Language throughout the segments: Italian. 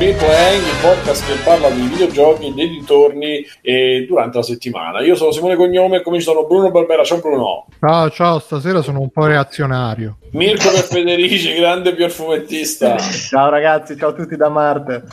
Free Playing, il podcast che parla di videogiochi, dei dintorni e durante la settimana. Io sono Simone Cognome e come ci sono Bruno Barbera. Ciao Bruno. Ciao, ciao, stasera sono un po' reazionario. Mirko per Federici, grande fumettista. Ciao ragazzi, ciao a tutti da Marte.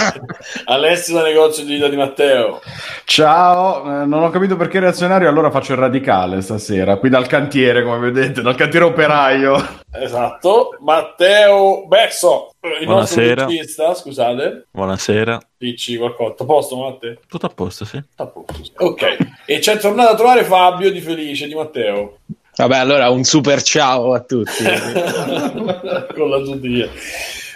Alessio da negozio di vita di Matteo. Ciao, eh, non ho capito perché reazionario, allora faccio il radicale stasera, qui dal cantiere, come vedete, dal cantiere operaio. Esatto, Matteo Besso, il Buonasera. nostro regista, scusate. Buonasera. Dici qualcosa, a posto Matteo? Tutto a posto, sì. A posto. sì. Ok, e c'è tornato a trovare Fabio di Felice, di Matteo. Vabbè, allora un super ciao a tutti. Con la giudia.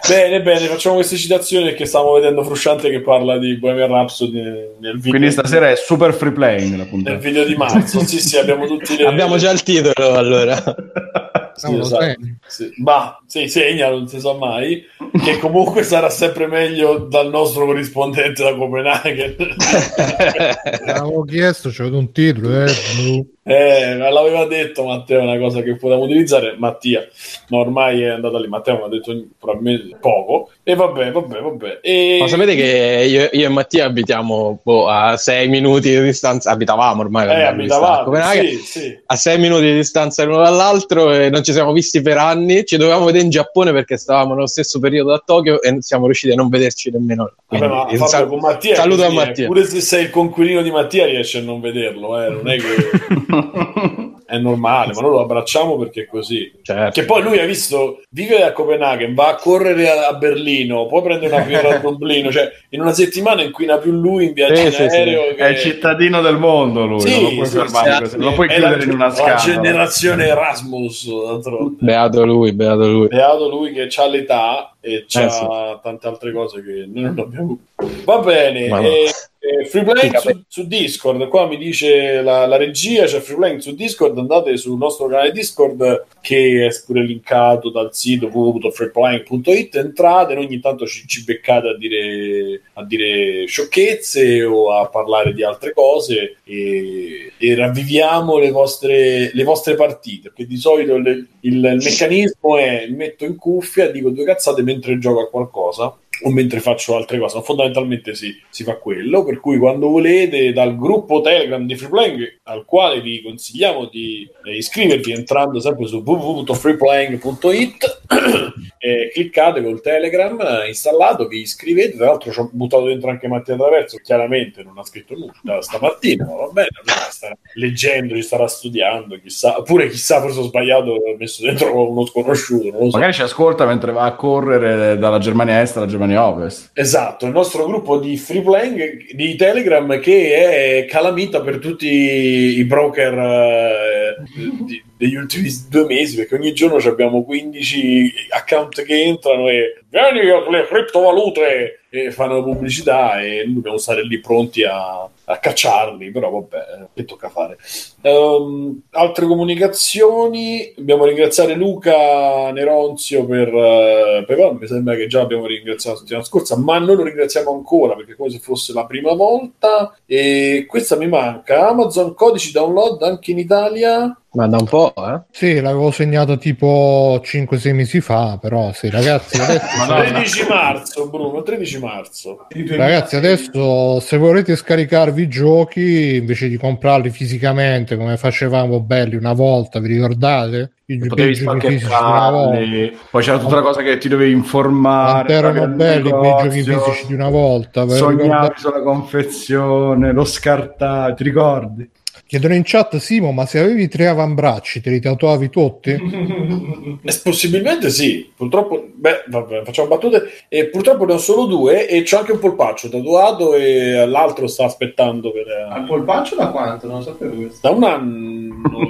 Bene, bene, facciamo queste citazioni perché stavo vedendo Frusciante che parla di Bohemian Rhapsody nel, video. Quindi stasera è super free playing la Nel puntata. video di marzo, sì, sì, abbiamo tutti le... Abbiamo già il titolo allora. Sì, Cavolo, esatto. Sì. Ma sì, segna, non si sa mai. Che comunque sarà sempre meglio dal nostro corrispondente da Copenaghen. L'avevo chiesto, c'è un titolo, eh. Eh, l'aveva detto Matteo una cosa che potevamo utilizzare. Mattia, ma ormai è andata lì. Matteo mi ha detto probabilmente poco. E vabbè, vabbè, vabbè. E... Ma sapete che io, io e Mattia abitiamo boh, a sei minuti di distanza, abitavamo ormai Eh, visto a sì, sì. a sei minuti di distanza l'uno dall'altro e non ci siamo visti per anni, ci dovevamo vedere in Giappone perché stavamo nello stesso periodo a Tokyo e siamo riusciti a non vederci nemmeno là. Vabbè, ma Quindi, Fabio, sal- con Mattia saluto a eh. Mattia. Pure se sei il conquilino di Mattia riesci a non vederlo, eh. non è che è normale, ma noi lo abbracciamo perché è così. Certo. Che poi lui ha visto, vive a Copenaghen, va a correre a, a Berlino, poi prende una birra a Dublino, cioè in una settimana inquina più lui in viaggio Sì, in sì, aereo sì. che... È il cittadino del mondo lui, Sì, lo puoi sì, fermare lo puoi chiudere la, in una la scatola. generazione Erasmus, d'altronde. Beato lui, beato lui. Beato lui che ha l'età e c'ha Eh, sì. tante altre cose che noi non abbiamo. Va bene, no. e, e free playing su, su Discord. Qua mi dice la, la regia: c'è free playing su Discord. Andate sul nostro canale Discord che è pure linkato dal sito www.freeplaying.it. Entrate, e ogni tanto ci, ci beccate a dire, a dire sciocchezze o a parlare di altre cose e, e ravviviamo le vostre, le vostre partite. Perché di solito le- il, il meccanismo è metto in cuffia, dico due cazzate mentre gioco a qualcosa o mentre faccio altre cose. Fondamentalmente si, si fa quello. Per cui quando volete, dal gruppo Telegram di Freeplaying, al quale vi consigliamo di eh, iscrivervi entrando sempre su www.freeplaying.it, e cliccate col Telegram eh, installato, vi iscrivete. Tra l'altro ci ho buttato dentro anche Mattia Traverso, chiaramente non ha scritto nulla stamattina, ma va bene, starà leggendo, ci starà studiando, chissà, oppure chissà, forse ho sbagliato, ho messo dentro uno sconosciuto, so. Magari ci ascolta mentre va a correre dalla Germania Est alla Germania Ovest. Esatto, il nostro gruppo di free playing di Telegram che è calamita per tutti i broker eh, di- degli ultimi due mesi perché ogni giorno abbiamo 15 account che entrano e vieni con le criptovalute e fanno pubblicità e noi dobbiamo stare lì pronti a, a cacciarli, però vabbè, che tocca fare. Ehm, altre comunicazioni, dobbiamo ringraziare Luca Neronzio per eh, PayPal, mi sembra che già abbiamo ringraziato la settimana scorsa, ma noi lo ringraziamo ancora perché è come se fosse la prima volta e questa mi manca, Amazon codici download anche in Italia. Ma da un po', eh? Sì, l'avevo segnato tipo 5-6 mesi fa, però sì, ragazzi, adesso, 13 marzo, Bruno, 13 marzo. ragazzi, adesso se volete scaricarvi i giochi invece di comprarli fisicamente come facevamo belli una volta, vi ricordate? I giochi Potevi i giochi fisici di una volta. spachettarli, poi c'era tutta la cosa che ti dovevi informare. Erano belli quei giochi fisici di una volta. Sognavi ricordate? sulla confezione, lo scartavi, ti ricordi? Chiedono in chat, Simo, ma se avevi tre avambracci te li tatuavi tutti? Eh, Possibilmente sì, purtroppo, beh, vabbè, facciamo battute. E purtroppo ne ho solo due e c'ho anche un polpaccio tatuato e l'altro sta aspettando per, eh, Al polpaccio da quanto? Non lo sapevo questo. da un anno,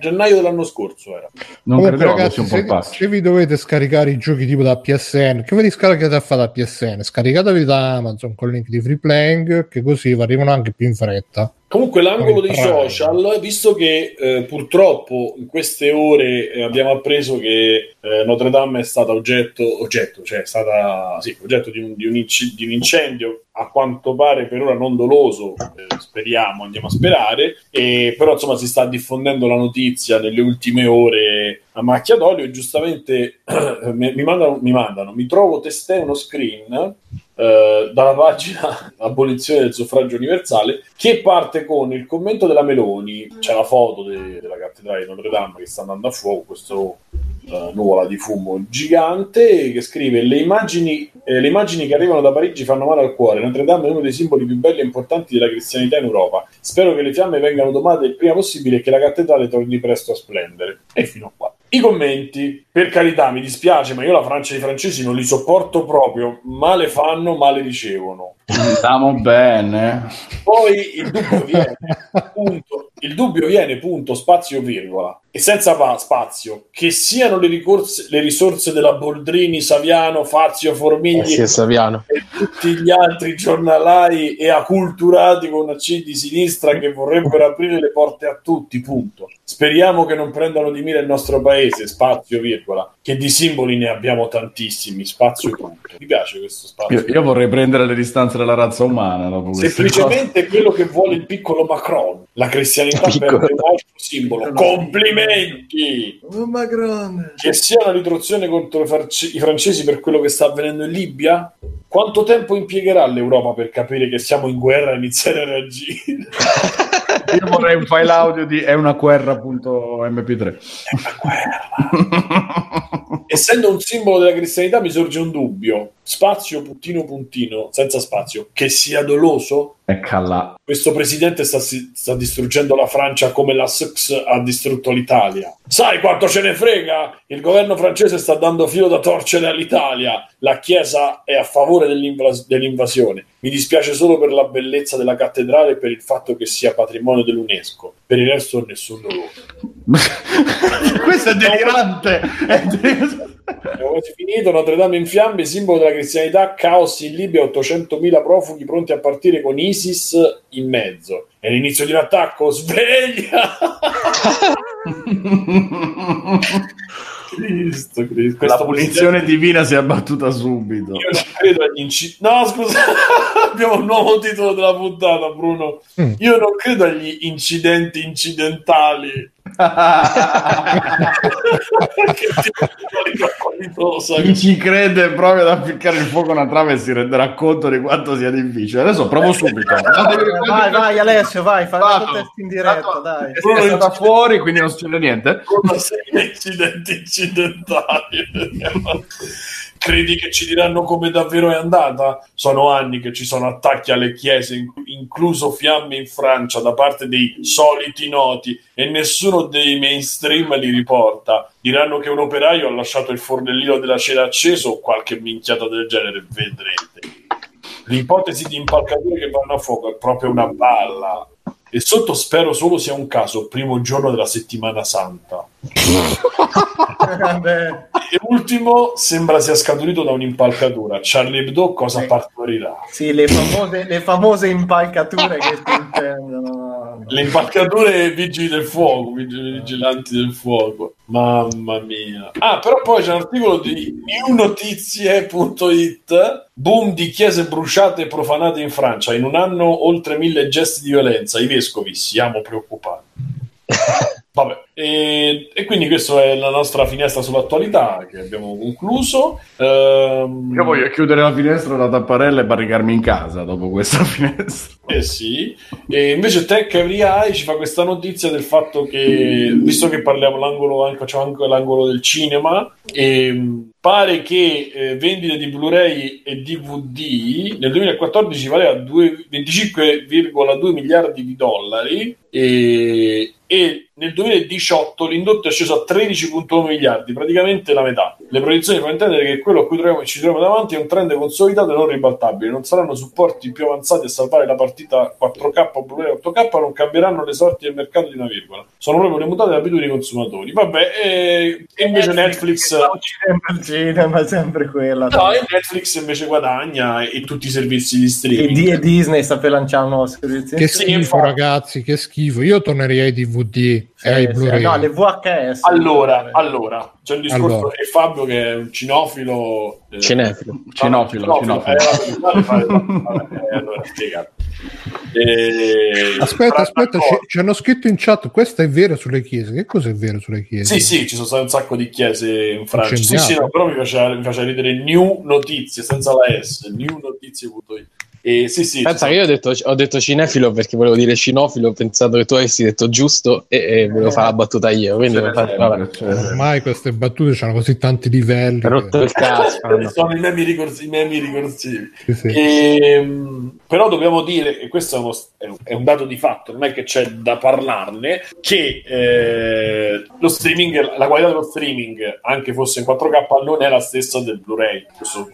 gennaio dell'anno scorso era. Non Comunque, ragazzi, un se, po' pazzo. se vi dovete scaricare i giochi tipo da PSN, che ve li scaricate a fare da PSN? Scaricatevi da Amazon con il link di Free Playing, che così vi arrivano anche più in fretta. Comunque l'angolo dei social, visto che eh, purtroppo in queste ore eh, abbiamo appreso che eh, Notre Dame è stata oggetto, oggetto cioè è stata sì, oggetto di un, di un di un incendio a quanto pare per ora non doloso, eh, speriamo, andiamo a sperare, e, però insomma si sta diffondendo la notizia nelle ultime ore a macchia d'olio e giustamente mi, mandano, mi mandano, mi trovo testé uno screen eh, dalla pagina Abolizione del suffragio universale, che parte con il commento della Meloni. C'è la foto de- della cattedrale di Notre Dame che sta andando a fuoco, questo eh, nuvola di fumo gigante che scrive le immagini, eh, le immagini che arrivano da Parigi fanno male al cuore. Notre Dame è uno dei simboli più belli e importanti della cristianità in Europa. Spero che le fiamme vengano domate il prima possibile e che la cattedrale torni presto a splendere. E fino a qua i commenti, per carità, mi dispiace, ma io la Francia e i francesi non li sopporto proprio. Male fanno, male ricevono. Stiamo bene. Poi il dubbio viene, punto, il dubbio viene, punto, spazio, virgola. E senza pa- spazio, che siano le, ricorse- le risorse della Boldrini, Saviano, Fazio, Eh Formigli sì, è Saviano. e tutti gli altri giornalai e acculturati con una C di sinistra che vorrebbero aprire le porte a tutti, punto. Speriamo che non prendano di mira il nostro paese, spazio, virgola, che di simboli ne abbiamo tantissimi, spazio, punto. Mi piace questo spazio. Io, io vorrei prendere le distanze della razza umana dopo queste cose. Semplicemente quello che vuole il piccolo Macron. La cristianità Piccolo. perde un altro simbolo. Complimenti! Oh, Macron. Che sia una ritrozione contro i francesi per quello che sta avvenendo in Libia? Quanto tempo impiegherà l'Europa per capire che siamo in guerra e iniziare a reagire? Io vorrei un file audio di è una guerra.mp3. Essendo un simbolo della cristianità mi sorge un dubbio. Spazio, puntino, puntino, senza spazio. Che sia doloso? Eccola. Questo presidente sta, sta distruggendo la Francia come la Sux ha distrutto l'Italia. Sai quanto ce ne frega? Il governo francese sta dando filo da torcere all'Italia. La Chiesa è a favore dell'invas- dell'invasione. Mi dispiace solo per la bellezza della cattedrale e per il fatto che sia patrimonio dell'UNESCO. Per il resto nessun dolore. Questo è delirante. È delirante. Abbiamo quasi finito. Notre Dame in fiamme, simbolo della cristianità, caos in Libia, 800.000 profughi pronti a partire con ISIS in mezzo. È l'inizio di un attacco, sveglia! Cristo, Cristo. La punizione divina si è abbattuta subito. Io non credo agli incidenti. No, scusa, abbiamo un nuovo titolo della puntata, Bruno. Mm. Io non credo agli incidenti incidentali. Chi ci crede proprio ad appiccare il fuoco a una trave e si renderà conto di quanto sia difficile. Adesso provo subito. Vai, vai Alessio, vai, fai il test in diretta, dai. È stata fuori, quindi non succede niente. Con sei incidenti incidentali. Credi che ci diranno come davvero è andata? Sono anni che ci sono attacchi alle chiese, in- incluso fiamme in Francia da parte dei soliti noti, e nessuno dei mainstream li riporta. Diranno che un operaio ha lasciato il fornellino della cera acceso o qualche minchiata del genere, vedrete. L'ipotesi di impalcature che vanno a fuoco è proprio una balla. E sotto spero solo sia un caso, primo giorno della settimana santa. E ultimo, sembra sia scaturito da un'impalcatura. Charlie Hebdo cosa partorirà? Sì, le famose, le famose impalcature che si intendono. Le impalcature vigili del fuoco, vigilanti del fuoco. Mamma mia. Ah, però poi c'è un articolo di newnotizie.it Boom di chiese bruciate e profanate in Francia. In un anno oltre mille gesti di violenza. I vescovi siamo preoccupati. Vabbè, e, e quindi questa è la nostra finestra sull'attualità che abbiamo concluso. Ehm, Io voglio chiudere la finestra, la tapparella e barricarmi in casa dopo questa finestra. Eh sì, e invece Tech Every Eye ci fa questa notizia del fatto che, visto che parliamo l'angolo, anche, facciamo anche l'angolo del cinema, ehm, pare che eh, vendite di Blu-ray e DVD nel 2014 valeva due- 25,2 miliardi di dollari e, e nel 2018 l'indotto è sceso a 13,1 miliardi, praticamente la metà. Le proiezioni fanno intendere che quello a cui troviamo- ci troviamo davanti è un trend consolidato e non ribaltabile. Non saranno supporti più avanzati a salvare la partita 4K o Blu-ray 8K, non cambieranno le sorti del mercato di una virgola. Sono proprio le mutate abitudini dei consumatori. Vabbè, e, e invece Netflix... Il cinema, sempre quella. No, e Netflix invece guadagna e, tutti i servizi di E, streaming. D- e Disney sta per lanciare un nuovo servizio. Che schifo, ragazzi, che schifo. Io tornerei ai DVD E sì, Blu-ray. No, le VHS. Allora, allora, c'è un discorso Allora. e Fabio che è un cinofilo... eh, Cinefilo. Cinofilo, cinofilo. Eh, allora, Aspetta, aspetta, ci, ci hanno scritto in chat, questo è vero sulle chiese. Che cosa è vero sulle chiese? Sì, sì, ci sono state un sacco di chiese in Francia. Sì, sì, no, però mi faceva, mi faceva ridere New Notizie senza la S, newnotizie.it. E sì, sì, Pensa che io ho detto, ho detto cinefilo perché volevo dire cinofilo, ho pensato che tu avessi detto giusto e, e volevo fare la battuta io. Quindi ce n'è sempre. Ormai queste battute hanno così tanti livelli. rotto che- il cazzo. no. sono i memi, ricorsi- i memi ricorsivi. sì, sì. Ehm, però dobbiamo dire, e questo è, uno- è un- è un dato di fatto, non è che c'è da parlarne, che eh, lo streaming, la qualità dello streaming, anche fosse in 4K, non è la stessa del Blu-ray.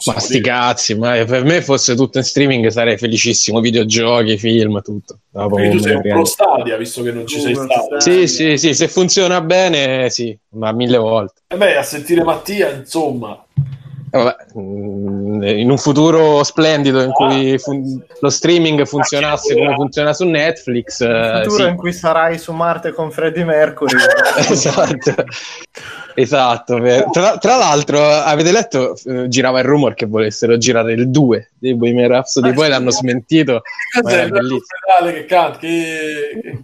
Ma sti cazzi, ma per me fosse tutto in streaming sarei felicissimo. Videogiochi, film, tutto. No, tu sei un pro. Stadia, visto che non ci sei stato. Sì, sì, sì, se funziona bene, sì, ma mille volte. E beh, a sentire Mattia, insomma, Eh, vabbè, mm, in un futuro splendido in cui fun- lo streaming funzionasse come funziona su Netflix, Il eh, futuro sì. in cui sarai su Marte con Freddie Mercury. esatto. Esatto, tra, tra l'altro avete letto, eh, girava il rumor che volessero girare il 2 dei Bohemian Rhapsody, Ah, poi sì. l'hanno smentito, era il bellissimo. ospedale che canta? Che...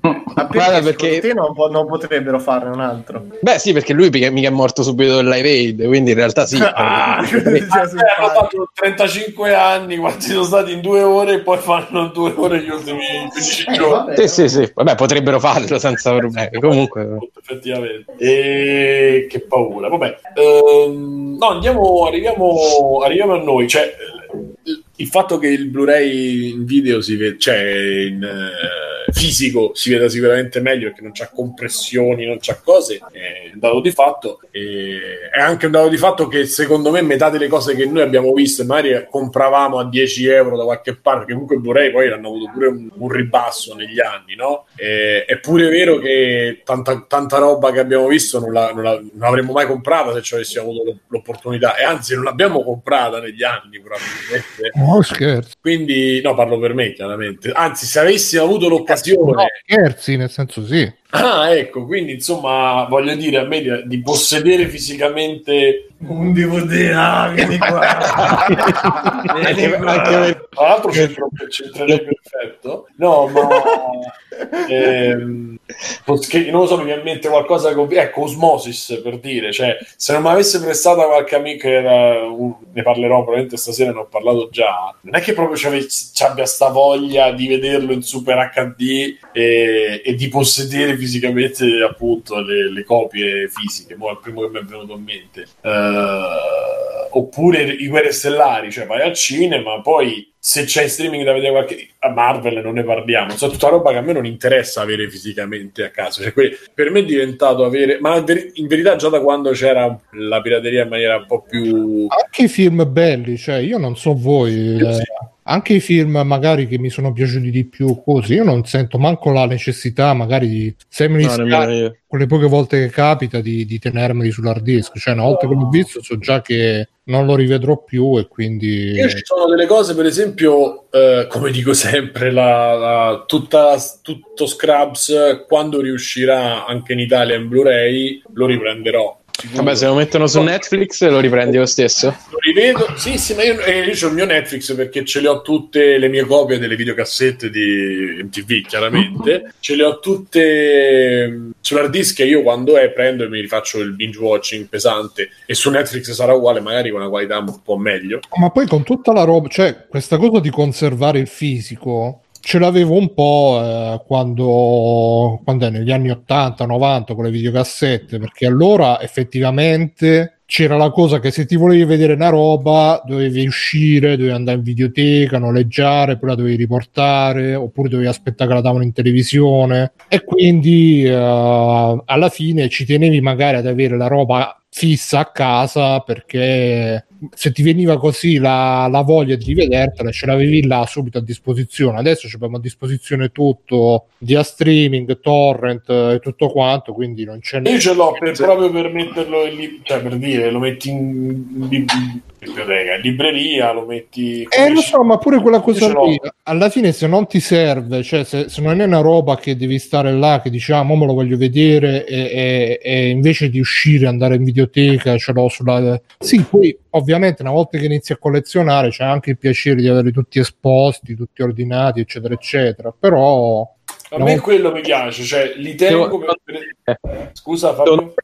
Guarda, perché- te non, po- non potrebbero farne un altro? Beh sì, perché lui mica è morto subito del Live Aid, quindi in realtà sì. Ah, Eh, sul Eh, hanno fatto 35 anni, quanti sono stati in due ore e poi fanno due ore gli ultimi 15 Eh, giorni. vabbè. sì, sì, sì, vabbè, potrebbero farlo senza problemi. Comunque, effettivamente e che paura vabbè Ehm, no andiamo arriviamo, arriviamo a noi cioè il- fatto che il Blu-ray in video si vede cioè in eh, fisico si veda sicuramente meglio perché non c'ha compressioni non c'ha cose è un dato di fatto è anche un dato di fatto che secondo me metà delle cose che noi abbiamo visto e magari compravamo a 10 euro da qualche parte perché comunque Blu-ray poi hanno avuto pure un, un ribasso negli anni no? E- è pure vero che tanta, tanta roba che abbiamo visto non, la- non la- non l'avremmo mai comprata se ci avessimo avuto l'opportunità e anzi non l'abbiamo comprata negli anni probabilmente No, scherzi. quindi no parlo per me chiaramente anzi se avessimo avuto l'occasione No, scherzi, nel senso sì. Ah ecco quindi insomma voglio dire a me di, di possedere fisicamente Un DVD, ah, vieni qua. Vieni qua. anche per- tra l'altro c'entro- c'entrerei perfetto no ma ehm, che- non lo so mi viene in mente qualcosa con ecco Osmosis per dire cioè se non mi avesse prestata qualche amico era un- ne parlerò probabilmente stasera ne ho parlato già non è che proprio ci abbia sta voglia di vederlo in super HD e, e di possedere fisicamente appunto le, le copie fisiche mo è il primo che mi è venuto in mente Eh, oppure i Guerre Stellari cioè vai al cinema poi se c'è in streaming da vedere qualche a Marvel non ne parliamo cioè tutta roba che a me non interessa avere fisicamente a casa cioè, que- per me è diventato avere ma in verità già da quando c'era la pirateria in maniera un po' più Anche i film belli, cioè io non so voi, eh, Sì. Anche i film magari che mi sono piaciuti di più così, io non sento manco la necessità magari di se me li No, scarico, quelle poche volte che capita di, di tenermeli sull'hard disk, cioè una volta che l'ho visto so già che non lo rivedrò più e quindi Io ci sono delle cose, per esempio, eh, come dico sempre, la, la- tutta, tutto Scrubs, quando riuscirà anche in Italia in Blu-ray, lo riprenderò. Sicuro. Vabbè, se lo mettono su Netflix lo riprendi lo stesso. Lo rivedo, sì, sì, ma io, eh, io ho il mio Netflix perché ce le ho tutte le mie copie delle videocassette di MTV, chiaramente. Ce le ho tutte mm, sull'hard disk e io quando è prendo e mi rifaccio il binge watching pesante e su Netflix sarà uguale, magari con una qualità un po' meglio. Ma poi con tutta la roba, cioè questa cosa di conservare il fisico, ce l'avevo un po' eh, quando, quando è negli anni 80-90 con le videocassette, perché allora effettivamente c'era la cosa che se ti volevi vedere una roba dovevi uscire, dovevi andare in videoteca, noleggiare, poi la dovevi riportare, oppure dovevi aspettare che la davano in televisione. E quindi eh, alla fine ci tenevi magari ad avere la roba fissa a casa perché se ti veniva così la, la voglia di vedertela ce l'avevi là subito a disposizione. Adesso ci abbiamo a disposizione tutto via streaming, torrent e tutto quanto quindi non c'è Io ce l'ho per, proprio per metterlo in lib- cioè per dire, lo metti in lib- biblioteca, in libreria, lo metti... Eh, lo so, ma pure quella cosa lì, alla fine se non ti serve, cioè se, se non è una roba che devi stare là, che dici, ah, mo me lo voglio vedere, e, e- e invece di uscire, andare in videoteca, ce l'ho sulla... Sì, poi ovviamente una volta che inizi a collezionare c'è anche il piacere di averli tutti esposti, tutti ordinati, eccetera, eccetera. Però A No. me quello mi piace, cioè li tengo per... Scusa Fabio.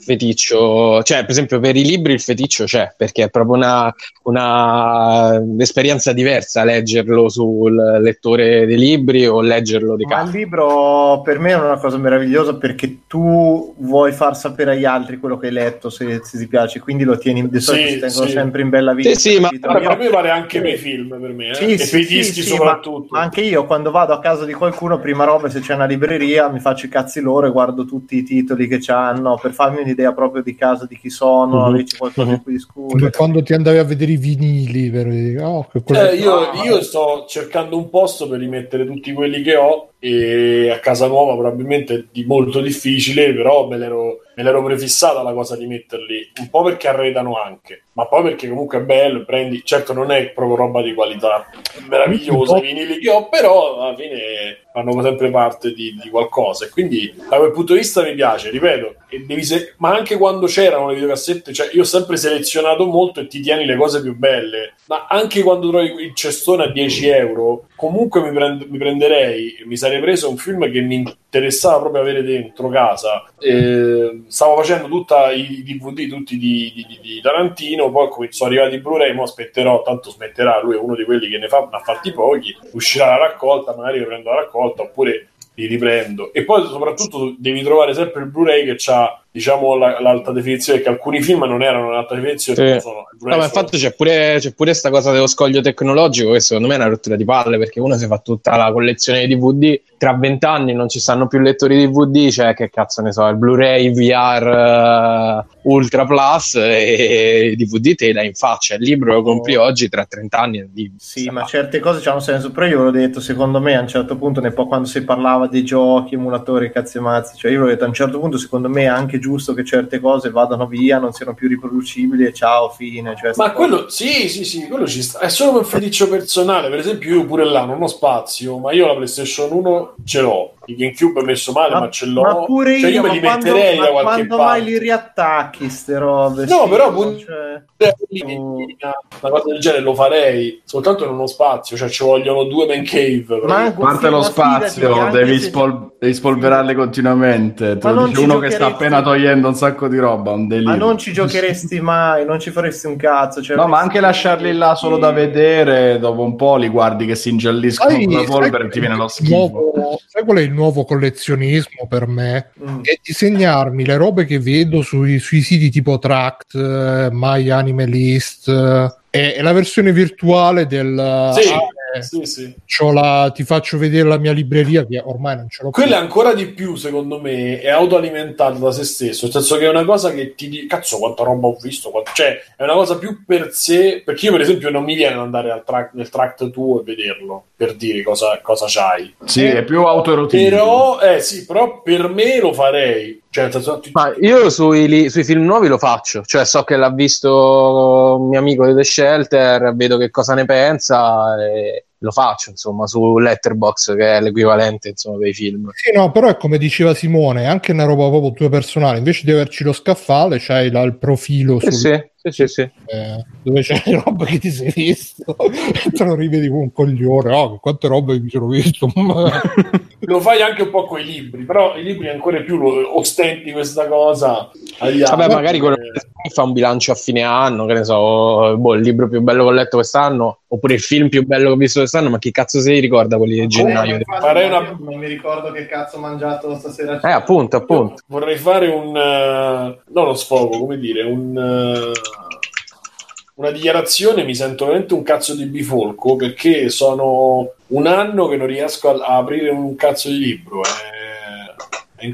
Feticcio, cioè per esempio per i libri il feticcio c'è perché è proprio una, una esperienza diversa leggerlo sul lettore dei libri o leggerlo di Ma il libro per me è una cosa meravigliosa perché tu vuoi far sapere agli altri quello che hai letto se, se ti piace, quindi lo tieni di solito Sì, si tengono sì. sempre in bella vita. Sì, sì, ma- per me vale anche per i film per me, eh? Sì, e i dischi sì, soprattutto. Ma, ma anche io quando vado a casa di qualcuno, prima roba, se c'è una libreria, mi faccio i cazzi loro e guardo tutti i titoli che hanno per farmi un'idea proprio di casa, di chi sono, Mhm. mm c'è qualcosa di cui discutere. come quando ti andavi a vedere i vinili per oh, Eh, io, Ah. io sto cercando un posto per rimettere tutti quelli che ho e a casa nuova probabilmente di molto difficile, però me l'ero, me l'ero prefissata la cosa di metterli, un po' perché arredano anche, ma poi perché comunque è bello, prendi, certo non è proprio roba di qualità meravigliosa i vinili che ho, però alla fine fanno sempre parte di, di qualcosa. E quindi da quel punto di vista mi piace, ripeto, devi se- ma anche quando c'erano le videocassette, cioè io ho sempre selezionato molto e ti tieni le cose più belle, ma anche quando trovi il cestone a 10 euro, comunque mi, prend- mi prenderei, mi sarei preso un film che mi interessava proprio avere dentro casa. Eh, stavo facendo tutti i DVD, tutti di, di- di- Tarantino, poi sono arrivati i Blu-ray, mo aspetterò, tanto smetterà, lui è uno di quelli che ne fa, ne ha fatti pochi, uscirà la raccolta, magari io prendo la raccolta oppure li riprendo. E poi soprattutto devi trovare sempre il Blu-ray che ha diciamo la- l'alta definizione, che alcuni film non erano in alta definizione, Sì. sono, No, ma infatti c'è pure, c'è pure sta cosa dello scoglio tecnologico che secondo me è una rottura di palle perché uno si fa tutta la collezione di DVD tra vent'anni non ci stanno più lettori DVD cioè che cazzo ne so il Blu-ray VR eh, Ultra Plus e i DVD te dai in faccia il libro lo compri oggi tra 30 anni è di- Sì, ma certe cose hanno senso, però io l'ho detto, secondo me a un certo punto, ne po- quando si parlava dei giochi, emulatori, cazzi e mazzi, cioè io l'ho detto, a un certo punto secondo me anche giusto che certe cose vadano via, non siano più riproducibili e ciao, fine. Cioè, Ma quello, sì, sì, sì, quello ci sta. È solo un feticcio personale. Per esempio, io pure là non ho spazio, ma io la PlayStation 1 ce l'ho. Il GameCube è messo male, ma, ce l'ho. ma pure Cioè, io, me ma li quando, metterei ma da qualche quando parte. mai li riattacchi ste robe? No, Sì, però cioè, Una cosa del genere lo farei, soltanto non ho spazio, cioè ci vogliono due man cave. Ma- parte lo Ma spazio, devi, se- spol- devi spolverarli continuamente. Te Ma uno che sta appena togliendo un sacco di roba, un delirio. ma non ci giocheresti mai, non ci faresti un cazzo. Cioè, No, ma anche lasciarli là solo da vedere, dopo un po' li guardi che si ingialliscono Sai- con la polvere e ti viene lo schifo. sai qual è il nuovo collezionismo per me? Mm. È disegnarmi le robe che vedo sui, sui siti tipo Tract, eh, My Animalist, eh, è, è la versione virtuale del... Sì, ah, eh, sì, sì. c'ho la- ti faccio vedere la mia libreria che ormai non ce l'ho più. Quella ancora di più, secondo me, è autoalimentata da se stesso. Nel senso che è una cosa che ti dice, cazzo, quanta roba ho visto. quanto-" Cioè, è una cosa più per sé. Perché io, per esempio, non mi viene ad andare al tract- nel tract tuo e vederlo per dire cosa, cosa c'hai. Sì, è più autoerotico. Però, eh sì, però per me lo farei. Cioè, Ma io sui, li- sui film nuovi lo faccio, cioè so che l'ha visto un mio amico di The Shelter, vedo che cosa ne pensa e lo faccio, insomma, su Letterbox che è l'equivalente, insomma, dei film. Sì, no, però è come diceva Simone, anche una roba proprio tua personale. Invece di averci lo scaffale, c'hai là il profilo sul- sì, sì, sì, sì. eh, dove c'è le robe che ti sei visto e te lo rivedi come un coglione. Oh, quante robe mi sono visto. lo fai anche un po' con i libri. Però i libri ancora più lo ostenti questa cosa. agli Vabbè, altri. magari quello che fa un bilancio a fine anno, che ne so, boh, il libro più bello che ho letto quest'anno, oppure il film più bello che ho visto quest'anno, ma chi cazzo si ricorda quelli di gennaio? Eh, infatti, Farei una- Non mi ricordo che cazzo ho mangiato stasera. Eh, appunto, appunto. Vorrei fare un eh, non lo sfogo, come dire, un eh, una dichiarazione. Mi sento veramente un cazzo di bifolco perché sono un anno che non riesco a, a aprire un cazzo di libro. eh.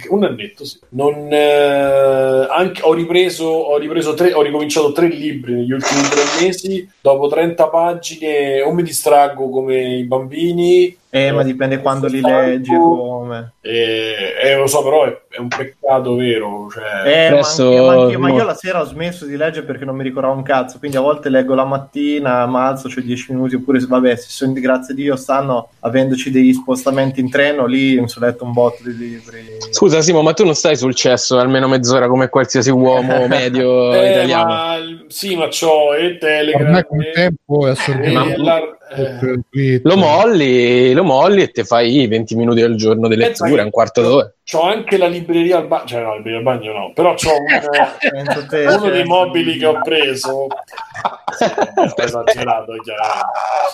Un annetto, sì. Non, eh, anche, ho ripreso, ho ripreso tre, ho ricominciato tre libri negli ultimi tre mesi. Dopo 30 pagine, o mi distraggo come i bambini, Eh, ma dipende quando li leggi e come. e, e lo so, però è, è un peccato vero. Cioè, Eh, ma, Adesso- anche- ma anche- ma io la sera ho smesso di leggere perché non mi ricordavo un cazzo, quindi a volte leggo la mattina, ma alzo, c'ho 10 minuti, oppure vabbè, se sono, grazie a Dio stanno avendoci degli spostamenti in treno, lì mi sono letto un botto di libri. Scusa, Simo, ma tu non stai sul cesso almeno mezz'ora come qualsiasi uomo medio Eh, italiano? ma il- sì, ma c'ho e Telegram. Ormai col e- tempo è assorbito. Eh. Lo molli, lo molli e te fai 20 minuti al giorno di lettura, un quarto d'ora. C'ho anche la libreria al bagno, cioè no, la libreria al bagno no, però c'ho un, te, uno dei mobili che ho preso. Ho esagerato, chiaramente.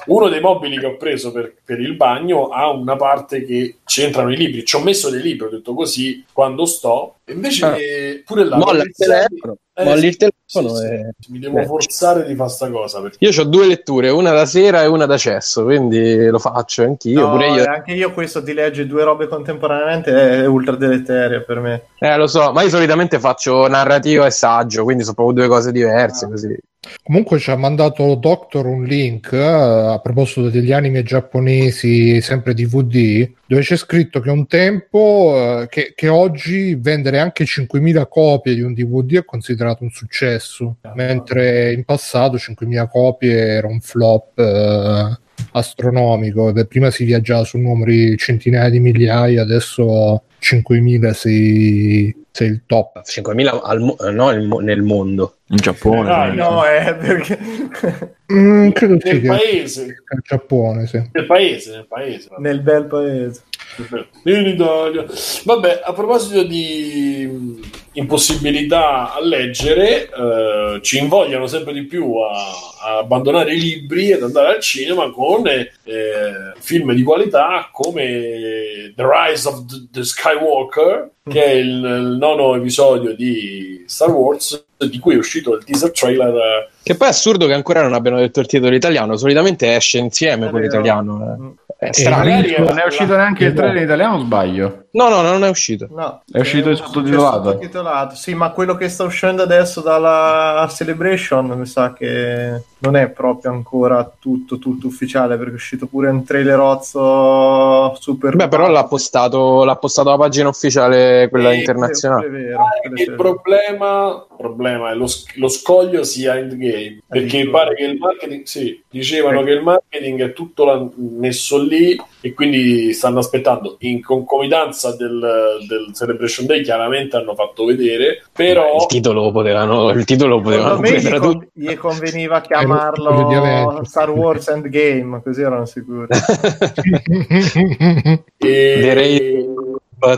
Uno dei mobili che ho preso per, per il bagno ha una parte che c'entrano i libri. Ci ho messo dei libri, ho detto così quando sto. E invece pure là. Molla il telefono, Eh, molli il telefono sì, e- sì. Mi devo Eh. forzare di fare sta cosa. Perché... Io ho due letture, una da sera e una da cesso, quindi lo faccio anch'io. no, pure io. Anche io questo di leggere due robe contemporaneamente è ultra deleteria per me. Eh, lo so, ma io solitamente faccio narrativa e saggio, quindi sono proprio due cose diverse. Ah. Così. Comunque ci ha mandato Doctor un link eh, a proposito degli anime giapponesi, sempre DVD, dove c'è scritto che un tempo, eh, che, che oggi vendere anche 5.000 copie di un DVD è considerato un successo, mentre in passato 5.000 copie era un flop eh, astronomico. Prima si viaggiava su numeri centinaia di migliaia, adesso 5.000 sei, sei il top. 5.000 al eh, no, nel mondo. In Giappone. Ah, sì. No, è perché... Mm, credo sì Nel che paese, il Giappone, sì. nel paese, nel paese. nel bel paese. In Italia. Vabbè, a proposito di impossibilità a leggere, eh, ci invogliano sempre di più a, a abbandonare i libri ed andare al cinema con eh, film di qualità come The Rise of the, the Skywalker, che è il, il nono episodio di Star Wars, di cui è uscito il teaser trailer. eh, Che poi è assurdo che ancora non abbiano detto il titolo italiano, solitamente esce insieme È quello vero. italiano. Mm. eh. È Eh, strano. magari Non è uscito neanche il trailer in italiano o sbaglio? No, no, non è uscito. No, È uscito eh, il sottotitolato? sottotitolato. Sì, ma quello che sta uscendo adesso dalla Celebration mi sa che non è proprio ancora tutto, tutto ufficiale perché è uscito pure un trailerozzo super. Beh, però l'ha postato, l'ha postato la pagina ufficiale, quella Sì, internazionale. È vero, quello il sì. problema, problema è lo, lo scoglio sia endgame perché pare che il marketing sì, dicevano che il marketing è tutto la- messo lì e quindi stanno aspettando in concomitanza del, del Celebration Day chiaramente hanno fatto vedere però Il titolo lo potevano, il titolo lo potevano gli, con- tutti. gli conveniva chiamarlo Avengers. Star Wars Endgame, così erano sicuri. e... Direi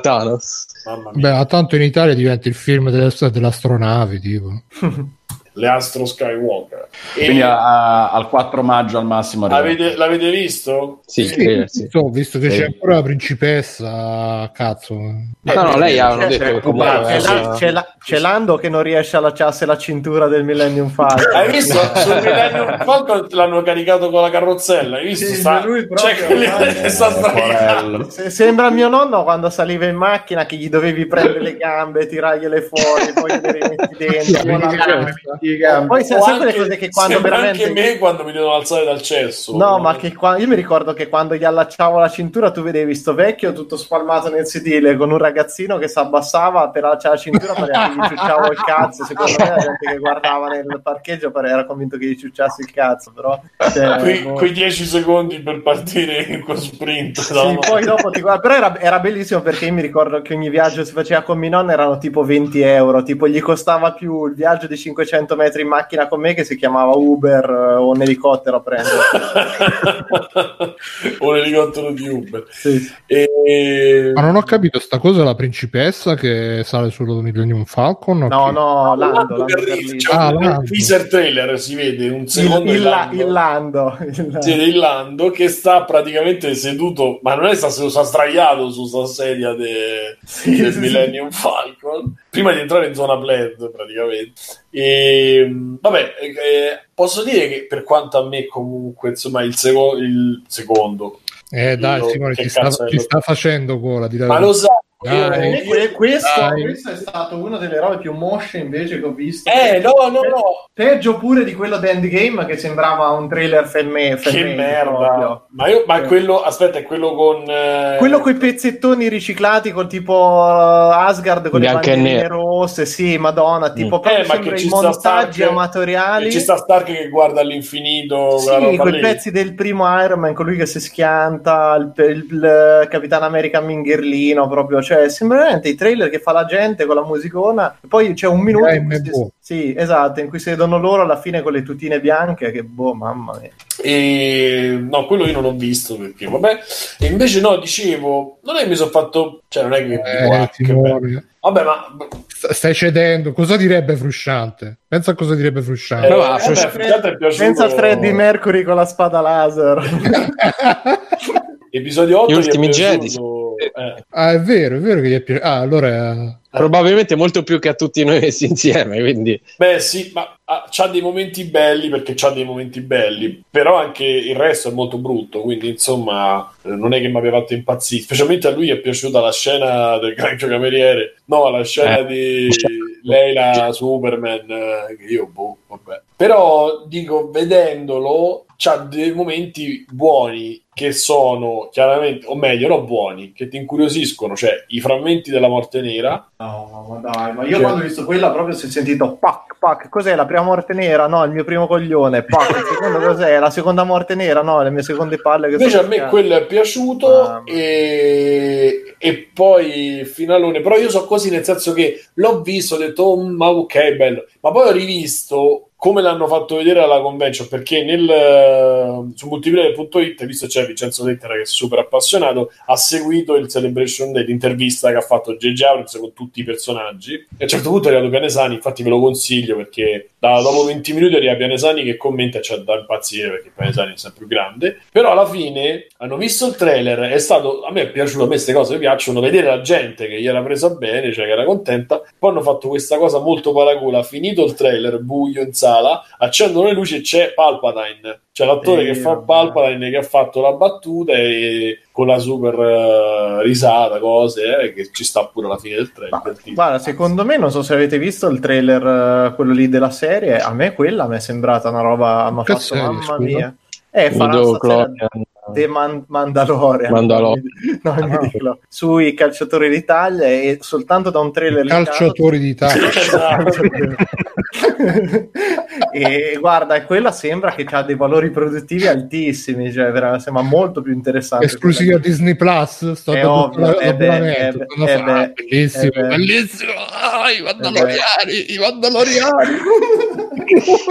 Thanos. Beh, ma tanto in Italia diventa il film delle, delle astronavi, tipo. le Astro Skywalker E Quindi a- a- al 4 maggio al massimo. avete- l'avete visto? Sì, trailer, sì. Visto, visto che Sì. c'è ancora la principessa, cazzo. No, no, lei avevano C'è- detto che guarda, comunque C'è, sì, la- c'è la- c'è Lando che non riesce a allacciarsi la cintura del Millennium Falcon. Hai visto? Sul Millennium Falcon l'hanno caricato con la carrozzella. Hai visto? Sì, sta... lui proprio, C'è quelli che sta Eh, sdraiando. Sembra mio nonno quando saliva in macchina che gli dovevi prendere le gambe, tirargliele fuori, poi le rimetti dentro. Con sì, mano. Poi sai quelle anche- cose che quando veramente... anche me quando mi devono alzare dal cesso. No, ma che qua- io mi ricordo che quando gli allacciavo la cintura tu vedevi sto vecchio tutto spalmato nel sedile con un ragazzino che si abbassava per allacciare la cintura che gli ciucciavo il cazzo. Secondo me la gente che guardava nel parcheggio pare- era convinto che gli ciucciassi il cazzo, però... cioè, Quei, boh. quei 10 secondi per partire in quel sprint. Sì, poi dopo ti guarda, però era, era bellissimo perché io mi ricordo che ogni viaggio si faceva con mio nonno erano tipo 20 euro, tipo gli costava più il viaggio di 500 metri in macchina con me che si chiamava Uber eh, o un elicottero a prendere. o l'elicottero di Uber. Sì. E... Ma non ho capito, sta cosa è la principessa che sale sullo Millennium Falcon? No, no, Lando, Lando Lando arriva, Carlino. c'è Ah, un- Lando. nel teaser trailer si vede un Il, secondo il, di la- Lando. il Lando. il Lando. Vede il Lando che sta praticamente seduto, ma non è sta, sta sdraiato su sta sedia de- Sì, del sì, Millennium Falcon prima di entrare in zona Bled praticamente. E, vabbè, eh, posso dire che per quanto a me comunque, insomma, il, seco- il secondo, Eh dai, Simone, ti sta, ti sta facendo gola. Ma lo sai, Dai. E que- questo, Dai. questo è stato una delle robe più mosce invece che ho visto. Eh, no, no, no, Peggio pure di quello di Endgame che sembrava un trailer femme, che merda. Ma, io, ma Eh. quello, aspetta, è quello con... eh, Quello con i pezzettoni riciclati con tipo uh, Asgard con Bianco le e bandierine nero. rosse, sì, madonna, tipo Mm. proprio Eh, ma che i ci montaggi Stark- amatoriali. Ci sta Stark che guarda all'infinito. Sì, quei lì. pezzi del primo Iron Man, colui che si schianta, il, il- il Capitan America Mingherlino, proprio, cioè cioè sembra veramente i trailer che fa la gente con la musicona, e poi c'è un minuto in cui si, sì, esatto, in cui si vedono loro alla fine con le tutine bianche, che boh, mamma mia. E no, quello io non ho visto perché vabbè. E invece no, dicevo, non è che mi sono fatto, cioè non è che Eh. Timone. Vabbè, ma St- Stai cedendo. Cosa direbbe Frusciante? Pensa a cosa direbbe Frusciante. eh, va, vabbè, Fred- Frusciante è piaciuto. Pensa a Freddy Mercury con la spada laser. Episodio 8 Gli ultimi piaciuto, eh. Ah, è vero, è vero che gli è piaciuto. Ah, allora... Probabilmente molto più che a tutti noi messi insieme, quindi Beh, sì, ma ha, c'ha dei momenti belli perché c'ha dei momenti belli, però anche il resto è molto brutto. Quindi, insomma, eh, non è che mi aveva fatto impazzire. Specialmente a lui è piaciuta la scena del granchio cameriere, no, la scena Eh. di Leila Superman. eh, Che io, boh, vabbè. Però dico, vedendolo, c'ha dei momenti buoni che sono chiaramente, o meglio, non buoni, che ti incuriosiscono, cioè i frammenti della morte nera. No, ma dai, ma io Cioè- quando ho visto quella proprio si è sentito pac, pac, cos'è la prima morte nera? No, il mio primo coglione, pac, il secondo cos'è? La seconda morte nera? No, le mie seconde palle che Invece a me quello è piaciuto Mamma. e, e poi finalone, però io so così nel senso che l'ho visto, ho detto oh, ma ok bello, ma poi ho rivisto come l'hanno fatto vedere alla convention perché nel, eh, su multiplayer.it visto c'è Vincenzo Lettera che è super appassionato ha seguito il Celebration Day l'intervista che ha fatto J.J. Abrams con tutti i personaggi e a un certo punto è arrivato Pianesani infatti ve lo consiglio perché da, dopo 20 minuti arriva Pianesani che commenta e c'è da impazzire perché Pianesani è sempre più grande. Però alla fine hanno visto il trailer è stato a me è piaciuto a me queste cose mi piacciono vedere la gente che gli era presa bene cioè che era contenta. Poi hanno fatto questa cosa molto paracula finito il trailer buio in sala accendono le luci e c'è Palpatine. C'è l'attore Eh, che fa. Palpatine che ha fatto la battuta e con la super eh, risata cose eh, che ci sta pure alla fine del trailer Ma, del guarda, secondo me, non so se avete visto il trailer, eh, quello lì della serie, a me quella mi è sembrata una roba, mi ha fatto serie, mamma scusa? mia. Eh, farà Clorian. The Man- Mandalorian, Mandalorian. No, mi dico, sui calciatori d'Italia e soltanto da un trailer Calciatori d'Italia. Esatto. e guarda, quella sembra che ha dei valori produttivi altissimi, cioè veramente sembra molto più interessante. Esclusiva Disney Plus. Sto È ovvio, beh, bellissimo, bellissimo. Ah, I Mandaloriani, i Mandaloriani.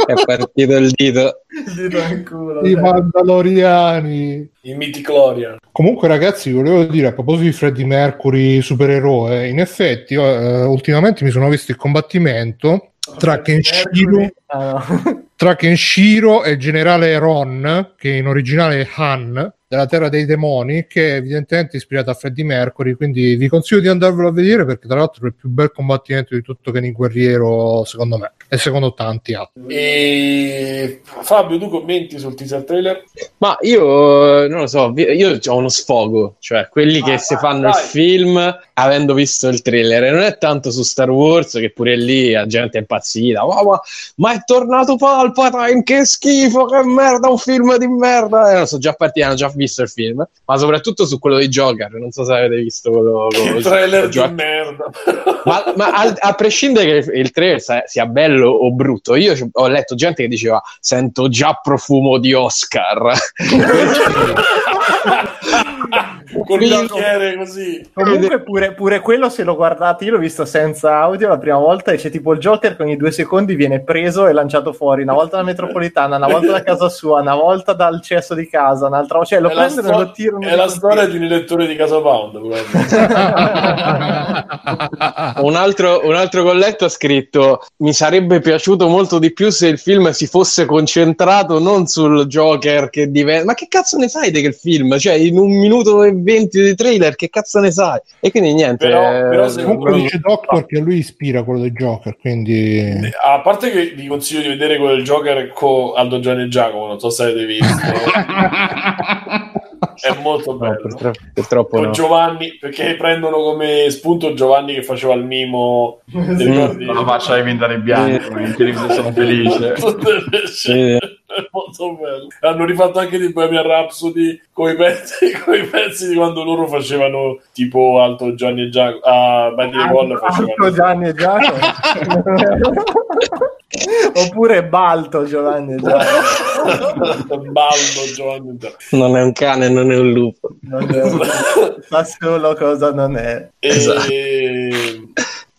è partito il dito. Dito in culo, I cioè. Mandaloriani. i Miticlorian Comunque, ragazzi, volevo dire a proposito di Freddie Mercury, supereroe, in effetti, eh, ultimamente mi sono visto il combattimento tra Kenshiro, Ah, no. tra Kenshiro e il generale Ron, che in originale è Han, della Terra dei Demoni, che è evidentemente ispirato a Freddie Mercury, quindi vi consiglio di andarvelo a vedere perché tra l'altro è il più bel combattimento di tutto Kenny Guerriero, secondo me, e secondo tanti altri. e Fabio tu commenti sul teaser trailer Ma io non lo so, io ho uno sfogo, cioè quelli che Ah, si ah, fanno il dai. film avendo visto il trailer, e non è tanto su Star Wars che pure lì la gente è impazzita. "Oh, ma, ma è tornato Palpatine, che schifo, che merda, un film di merda. E non so, già partiti, hanno già visto il film, ma soprattutto su quello di Joker, non so se avete visto quello con- trailer di merda ma, ma al- a prescindere che il trailer sia bello o brutto, io ho letto gente che diceva sento già profumo di Oscar. con il bicchiere così Comunque pure, pure quello se lo guardate, io l'ho visto senza audio la prima volta e c'è tipo il Joker che ogni due secondi viene preso e lanciato fuori, una volta da metropolitana, una volta da casa sua, una volta dal cesso di casa, un'altra volta, cioè lo è la, prendono e sto- lo tirano. è la storia di un elettore di Casa Pound guarda. un, altro, un altro colletto ha scritto mi sarebbe piaciuto molto di più se il film si fosse concentrato non sul Joker che diventa... Ma che cazzo ne sai che film? Cioè in un minuto e venti di trailer che cazzo ne sai? E quindi niente... Però- però eh, se- Comunque non- dice Doctor che lui ispira quello del Joker, quindi... a parte che vi consiglio di vedere quel Joker con Aldo Gianni e Giacomo non so se avete visto è molto no, bello purtroppo, purtroppo con no. Giovanni perché prendono come spunto Giovanni che faceva il mimo ti ricordi? La faccia di Bianco, televisione sono felice. È molto bello. Hanno rifatto anche di Bohemian Rhapsody con i pezzi, con i pezzi di quando loro facevano tipo Alto Gianni e Giacomo. A Bandi di Paul Alto facevano. Gianni e Giacomo. Oppure Balto Giovanni. Baldo Giovanni. Non è un cane, non è un lupo. Non è- Sa solo cosa non è. E...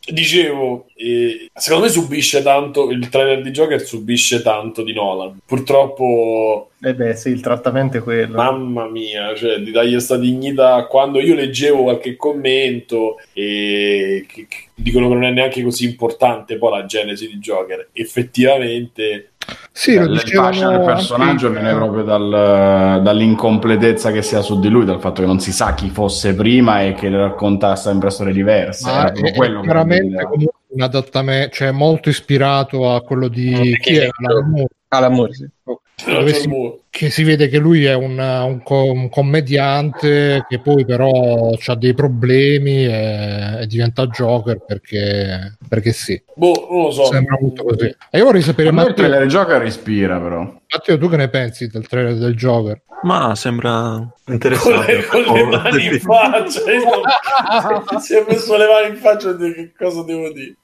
Dicevo, eh, secondo me subisce tanto il trailer di Joker subisce tanto di Nolan. Purtroppo, Eh beh, sì, il trattamento è quello. mamma mia, cioè di dargli questa dignità. Quando io leggevo qualche commento e che, che dicono che non è neanche così importante poi la genesi di Joker, effettivamente Sì, lo il fascino dicevano del personaggio anche- viene proprio dal- dall'incompletezza che si ha su di lui, dal fatto che non si sa chi fosse prima e che racconta sempre storie diverse. Ma proprio è, quello è comunque un adattamento, cioè molto ispirato a quello di chi era Moore, Ah, l'amore, sì. Dove si, che si vede che lui è un, un co- un commediante che poi però ha dei problemi e, e diventa Joker perché, perché sì, boh, non lo so. sembra molto così. E io vorrei sapere, A me il Matteo, trailer Joker ispira però. Matteo, tu che ne pensi del trailer del Joker? Ma sembra Con interessante. le, con le mani in faccia, si è messo le mani in faccia e che cosa devo dire?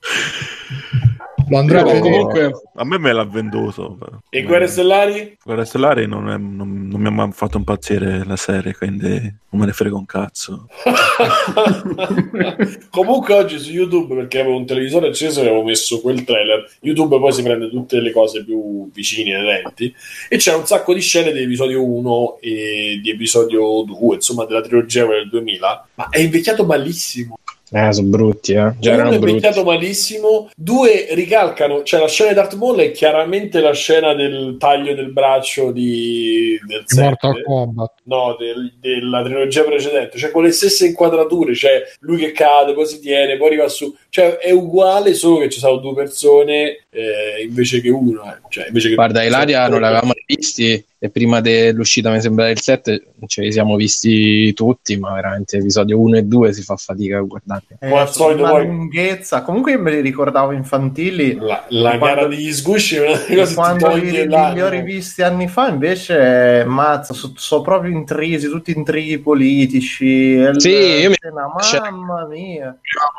Lo andrà a Però vedere? comunque A me me l'ha venduto. E Guerre Stellari? Guerra Stellari non, è- non- non mi ha mai fatto impazzire la serie, quindi non me ne frega un cazzo. Comunque oggi su YouTube, perché avevo un televisore acceso e avevo messo quel trailer, YouTube poi si prende tutte le cose più vicine ai eventi e c'era un sacco di scene di episodio 1 e di episodio 2, insomma della trilogia del 2000, ma è invecchiato malissimo. Eh, sono brutti, eh. Già Uno è invecchiato malissimo, due ricalcano, cioè la scena di Darth Maul è chiaramente la scena del taglio del braccio di, del Di Mortal 7. Kombat. No, del- della trilogia precedente, cioè con le stesse inquadrature, cioè lui che cade, poi si tiene, poi arriva su, cioè è uguale, solo che ci sono due persone eh, invece che uno. eh. Cioè, invece che Guarda, Ilaria cioè, non l'avevamo mai visti e prima dell'uscita mi sembra del 7 ce li siamo visti tutti, ma veramente episodio 1 e 2 si fa fatica a guardare. Eh, Come al solito una poi- lunghezza. Comunque io me li ricordavo infantili. La, la Quando- gara degli sgusci è una Quando li, ho rivisti anni fa, invece, mazza, sono proprio intrisi, tutti intrighi politici. e Sì, il- io mi- scena, mamma mia.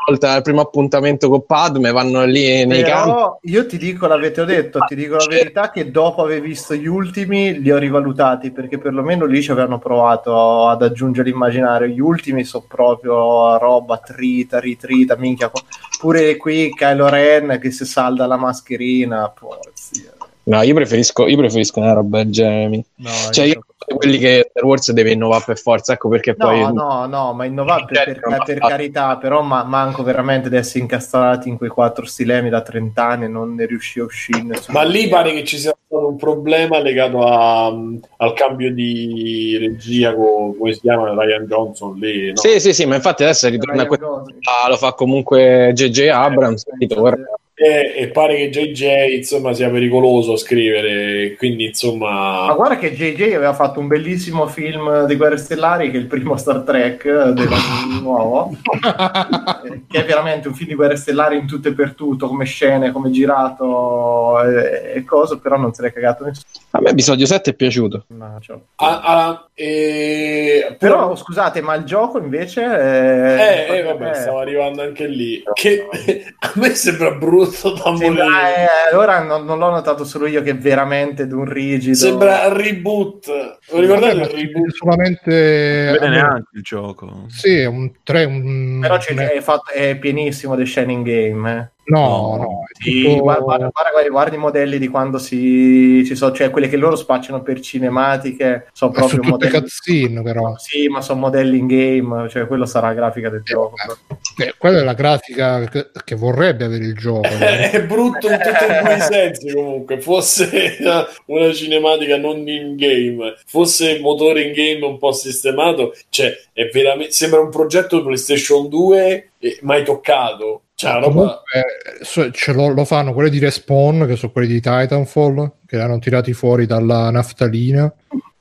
Volta al primo appuntamento con Padme vanno lì nei campi. Però io ti dico, l'avete detto, ti dico la verità che dopo aver visto gli ultimi li ho rivalutati perché perlomeno lì ci avevano provato ad aggiungere l'immaginario. Gli ultimi sono proprio roba trita, ritrita, minchia. Pure qui Kylo Ren che si salda la mascherina. Porzia. No, io preferisco, io preferisco una roba del genere. No, Cioè, io quelli che Star Wars deve innovare per forza, ecco perché No, poi... no, no, ma innovare per, per- per carità, però ma- manco veramente di essere incastrati in quei quattro stilemi da 30 anni e non ne riuscì a uscire. Ma lì pare che ci sia stato un problema legato a- al cambio di regia con, come si chiama, Ryan Johnson lì, no? Sì, sì, sì, ma infatti adesso ritorna a questo... Ah, lo fa comunque J.J. Abrams, capito? Guarda, E, e pare che JJ insomma sia pericoloso a scrivere, quindi Ma insomma... guarda che JJ aveva fatto un bellissimo film di Guerre Stellari che è il primo Star Trek eh, del nuovo, eh, che è veramente un film di Guerre Stellari in tutto e per tutto, come scene, come girato e, e cose, però non se l'è cagato nessuno. a me episodio 7 è piaciuto. No, cioè. Ah, ah, e- Però scusate, ma il gioco invece... Eh, eh, eh, vabbè, eh, stavo arrivando anche lì. Che a me sembra brutto da Sembra, morire. eh, allora non, non l'ho notato solo io che è veramente di un rigido. Sembra un reboot. Lo ricordate Vabbè, il reboot? solamente Non vede allora, neanche il gioco. sì, è un 3 un Però c'è- è, fatto- è pienissimo di Shining Game. eh. No, No. tutto- guarda, guarda, guarda- guarda- i modelli di quando si, ci sono, cioè quelle che loro spacciano per cinematiche, sono è su proprio tutte modelli. cutscene però. Sì, ma sono modelli in game, cioè quello sarà la grafica del gioco. Eh, quella è la grafica che, che vorrebbe avere il gioco. È brutto in tutti e due i sensi comunque. Fosse una, cinematica non in game, fosse motore in game un po' sistemato, cioè è veramente sembra un progetto PlayStation 2 e mai toccato. Cioè, roba Comunque, ce lo, lo fanno quelli di Respawn, che sono quelli di Titanfall, che li hanno tirati fuori dalla naftalina.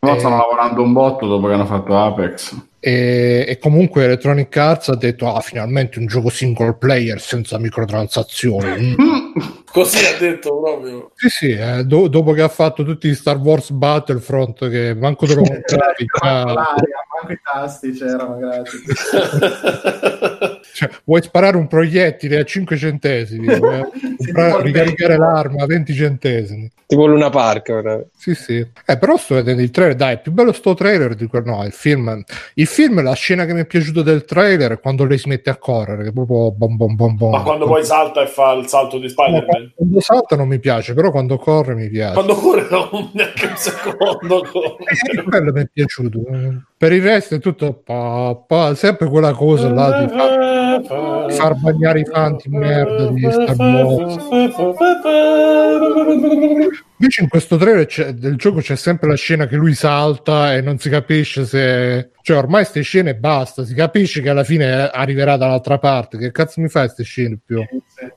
No, Eh. stanno lavorando un botto dopo che hanno fatto Apex. E, e comunque Electronic Arts ha detto: Ah, finalmente un gioco single player senza microtransazioni. Mm. Così ha detto proprio. Sì, sì, eh, do- dopo che ha fatto tutti i Star Wars Battlefront, che manco te lo compravi, manco i tasti c'erano, grazie. cioè, vuoi sparare un proiettile a 5 centesimi, eh, compra- tipo il ricaricare l'arma a 20 centesimi. Tipo Luna Park. ora. Sì, sì. Eh, però sto vedendo il trailer, dai, è più bello sto trailer di quel no, il film. Il film, la scena che mi è piaciuta del trailer è quando lei si mette a correre, che è proprio bom bom bom bom. Ma quando poi salta e fa il salto di No, Spider-Man? quando salta non mi piace, però quando corre mi piace. Quando corre no, neanche un secondo. corre. Eh, quello mi è piaciuto. Per il resto è tutto pa, pa, sempre quella cosa là di far, di far bagnare i fanti in merda di Star Wars. Invece in questo trailer c'è- del gioco c'è sempre la scena che lui salta e non si capisce se... Cioè ormai queste scene basta, si capisce che alla fine arriverà dall'altra parte. Che cazzo mi fai queste scene più?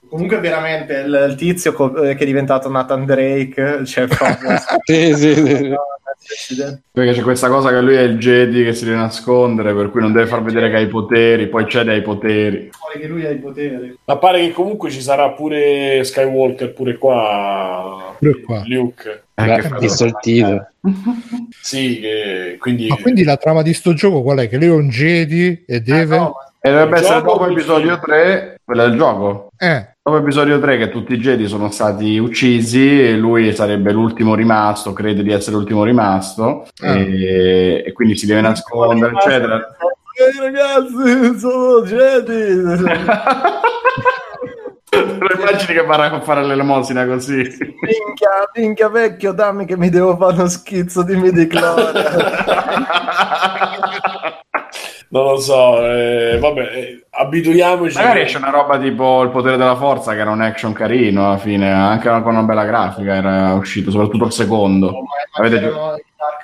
Comunque veramente il, il tizio co- eh, che è diventato Nathan Drake, cioè proprio... Sì, sì, sì. Perché c'è questa cosa che lui è il Jedi che si deve nascondere, per cui non deve far vedere che ha i poteri, poi cede ai poteri. Poi che lui ha i poteri. Ma pare che comunque ci sarà pure Skywalker pure qua. Pure qua. Luke. Titolo. Sì, che quindi... Ma quindi la trama di sto gioco qual è? Che lui è un Jedi e deve... Ah, no, E dovrebbe essere dopo episodio film? 3, quello del gioco. Eh, Dopo episodio 3 che tutti i Jedi sono stati uccisi e lui sarebbe l'ultimo rimasto, crede di essere l'ultimo rimasto Ah. e, e quindi si deve nascondere, eccetera. Ehi ragazzi, sono Jedi! Lo immagini che varrà a fare l'elemosina così. minchia, minchia vecchio, dammi che mi devo fare uno schizzo di midi Non lo so, eh, vabbè, eh, abituiamoci. Magari c'è una roba tipo il potere della forza che era un action carino alla fine, anche con una bella grafica era uscito, soprattutto il secondo. Avete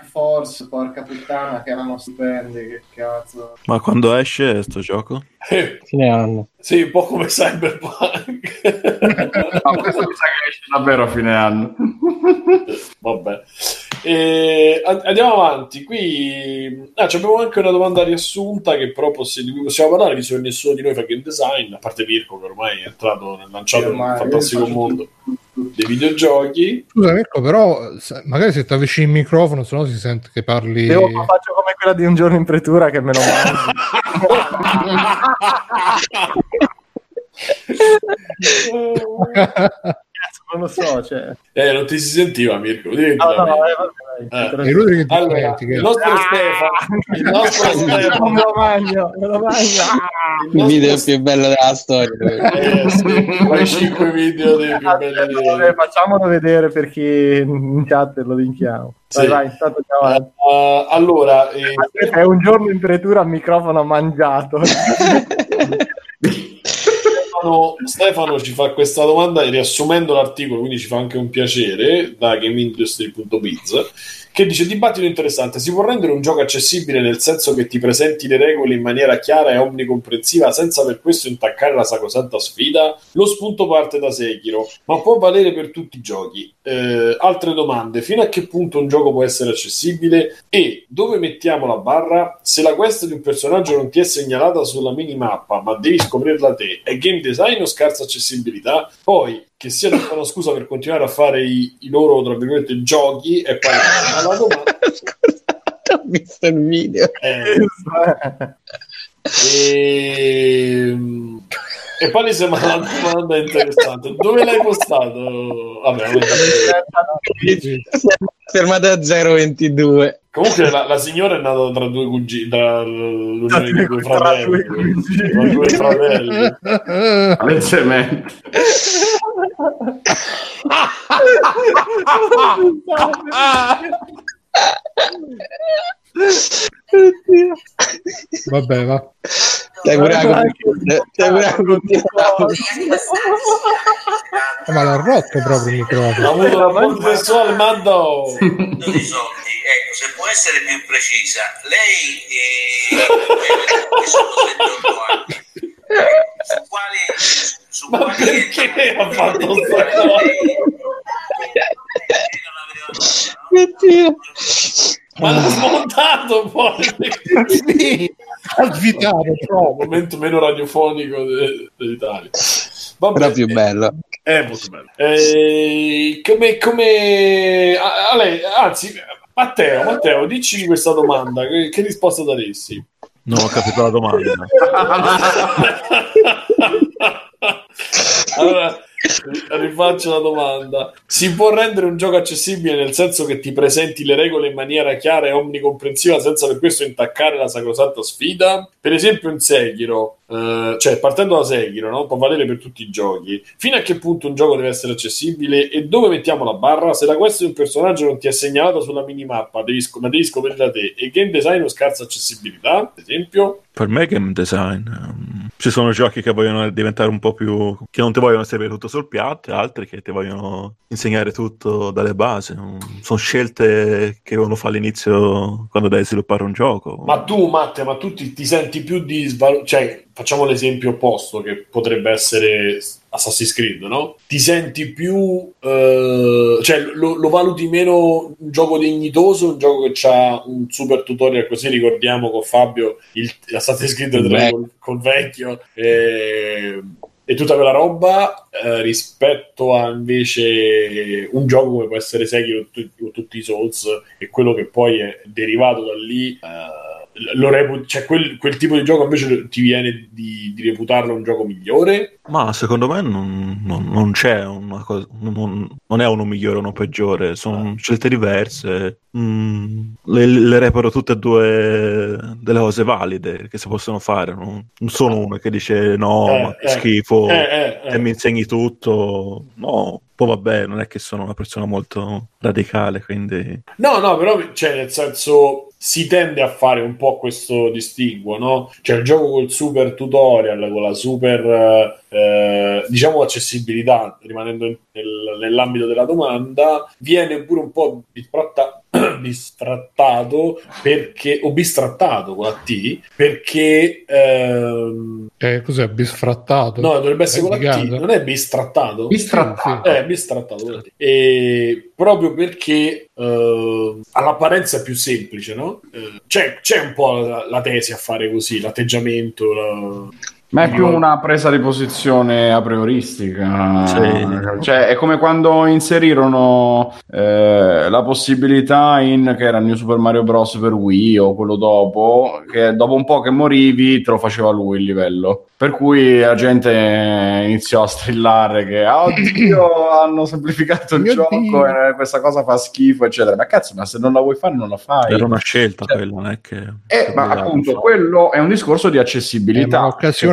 Force, porca puttana, che erano stupendi, che cazzo. Ma quando esce sto gioco? Eh, Fine anno. sì, un po' come Cyberpunk. No, questo mi sa che esce davvero a fine anno. Vabbè. E and- andiamo avanti. Qui ah, abbiamo anche una domanda riassunta che però possi- di cui possiamo parlare, visto che nessuno di noi fa game design, a parte Mirko che ormai è entrato nel lanciato nel fantastico mondo dei videogiochi. Scusa Mirko, però se- magari se ti avvicini il microfono, sennò si sente che parli... Io faccio come quella di un giorno in pretura che me lo mangio. Non lo so, cioè. Eh, non ti si sentiva, Mirko. No, no, la eh, vabbè. Eh. Lui Allora, il nostro Ah! Stefano, il nostro Stefano, lo mangio, me lo mangio. Ah! il video più bello della storia. Eh, sì, quei 5 video dei più belli Vabbè, facciamolo vedere per chi in chat lo linkiamo. Vai, Sì. vai, intanto andiamo avanti. Eh, allora, eh, Aspetta, è un giorno in pretura a microfono mangiato. Stefano, Stefano ci fa questa domanda riassumendo l'articolo, quindi ci fa anche un piacere da gameindustry.biz che dice dibattito interessante, si può rendere un gioco accessibile nel senso che ti presenti le regole in maniera chiara e omnicomprensiva senza per questo intaccare la sacrosanta sfida? Lo spunto parte da Sekiro, ma può valere per tutti i giochi. Eh, altre domande, fino a che punto un gioco può essere accessibile e dove mettiamo la barra? Se la quest di un personaggio non ti è segnalata sulla minimappa ma devi scoprirla te, è game design o scarsa accessibilità? Poi, che sia una scusa per continuare a fare i, i loro, tra virgolette, giochi e poi ma la domanda Scusa, ho visto il video. è e... e poi mi sembra una domanda interessante dove l'hai postato? Vabbè. Fermate a 0,22. comunque la, la signora è nata tra due cugini tra l'unione di due Tra fratelli tra due fratelli Palesemente. Vabbè, va. Dai continuità. Dai. Eh, ma l'ha rotto proprio il ha microfono. avuto una fonte sessuale Mando soldi, ecco, se può essere più precisa, lei eh, sono 38 anni, eh, su quali, su Ma quali perché ha fatto lei- sta cosa? lei Ma l'ha smontato poi. sì, ha svitato Il proprio. momento meno radiofonico de- dell'Italia. Vabbè, Era più bello. È molto bello. Eh, come, come... ah, Ale- anzi, Matteo, Matteo, dici questa domanda, che, che risposta daresti? Non ho capito la domanda. allora, rifaccio la domanda. Si può rendere un gioco accessibile nel senso che ti presenti le regole in maniera chiara e omnicomprensiva senza per questo intaccare la sacrosanta sfida? Per esempio in Sekiro, eh, cioè partendo da Sekiro, no? può valere per tutti i giochi. Fino a che punto un gioco deve essere accessibile e dove mettiamo la barra? Se la quest di un personaggio non ti è segnalata sulla minimappa, devi, sc- ma devi scoprirla da te e game design o scarsa accessibilità, ad esempio? Per me game design. ehm, ci sono giochi che vogliono diventare un po' più... che non ti vogliono servire tutto sul piatto e altri che ti vogliono insegnare tutto dalle basi. Sono scelte che uno fa all'inizio quando devi sviluppare un gioco. Ma tu, Matte, ma tu ti, ti senti più di svalutare? Cioè, facciamo l'esempio opposto, che potrebbe essere Assassin's Creed, no? Ti senti più... eh, cioè, lo, lo valuti meno un gioco dignitoso, un gioco che ha un super tutorial, così ricordiamo con Fabio il, Assassin's Creed 3 Beh. col, col vecchio... eh, e tutta quella roba eh, rispetto a invece un gioco come può essere Sekiro o tu- o tutti i Souls e quello che poi è derivato da lì eh, lo repu- cioè quel, quel tipo di gioco invece ti viene di, di reputarlo un gioco migliore Ma secondo me non, non- non c'è una cosa, non, non è uno migliore o uno peggiore, sono scelte diverse. Mm, le, le reparo tutte e due delle cose valide che si possono fare. Non, non sono uno che dice no, Eh, ma che eh, schifo, eh, eh, eh. e mi insegni tutto. No, poi vabbè, non è che sono una persona molto radicale, quindi No, no, però cioè, nel senso si tende a fare un po' questo distinguo, no? Cioè il gioco col super tutorial, con la super eh, diciamo accessibilità, rimanendo nel- nell'ambito della domanda, viene pure un po' bisfratta- bistrattato perché o bistrattato con la T perché ehm, Eh, cos'è? Bisfrattato? no, dovrebbe essere con la T, non è bistrattato? Bistrattato. Eh, bistrattato. con la T. E proprio perché eh, all'apparenza è più semplice, no? Eh, c'è, c'è un po' la, la tesi a fare così, l'atteggiamento. la- Ma è più una presa di posizione a prioristica. Sì. Cioè, è come quando inserirono eh, la possibilità in che era New Super Mario Bros. per Wii o quello dopo, che dopo un po' che morivi te lo faceva lui il livello. Per cui la gente iniziò a strillare che "Ah, oddio hanno semplificato il Mio gioco Dio." e questa cosa fa schifo, eccetera. Ma cazzo, ma se non la vuoi fare, non la fai. era una scelta Cioè, quella, non è che... Eh, ma appunto, quello è un discorso di accessibilità. ma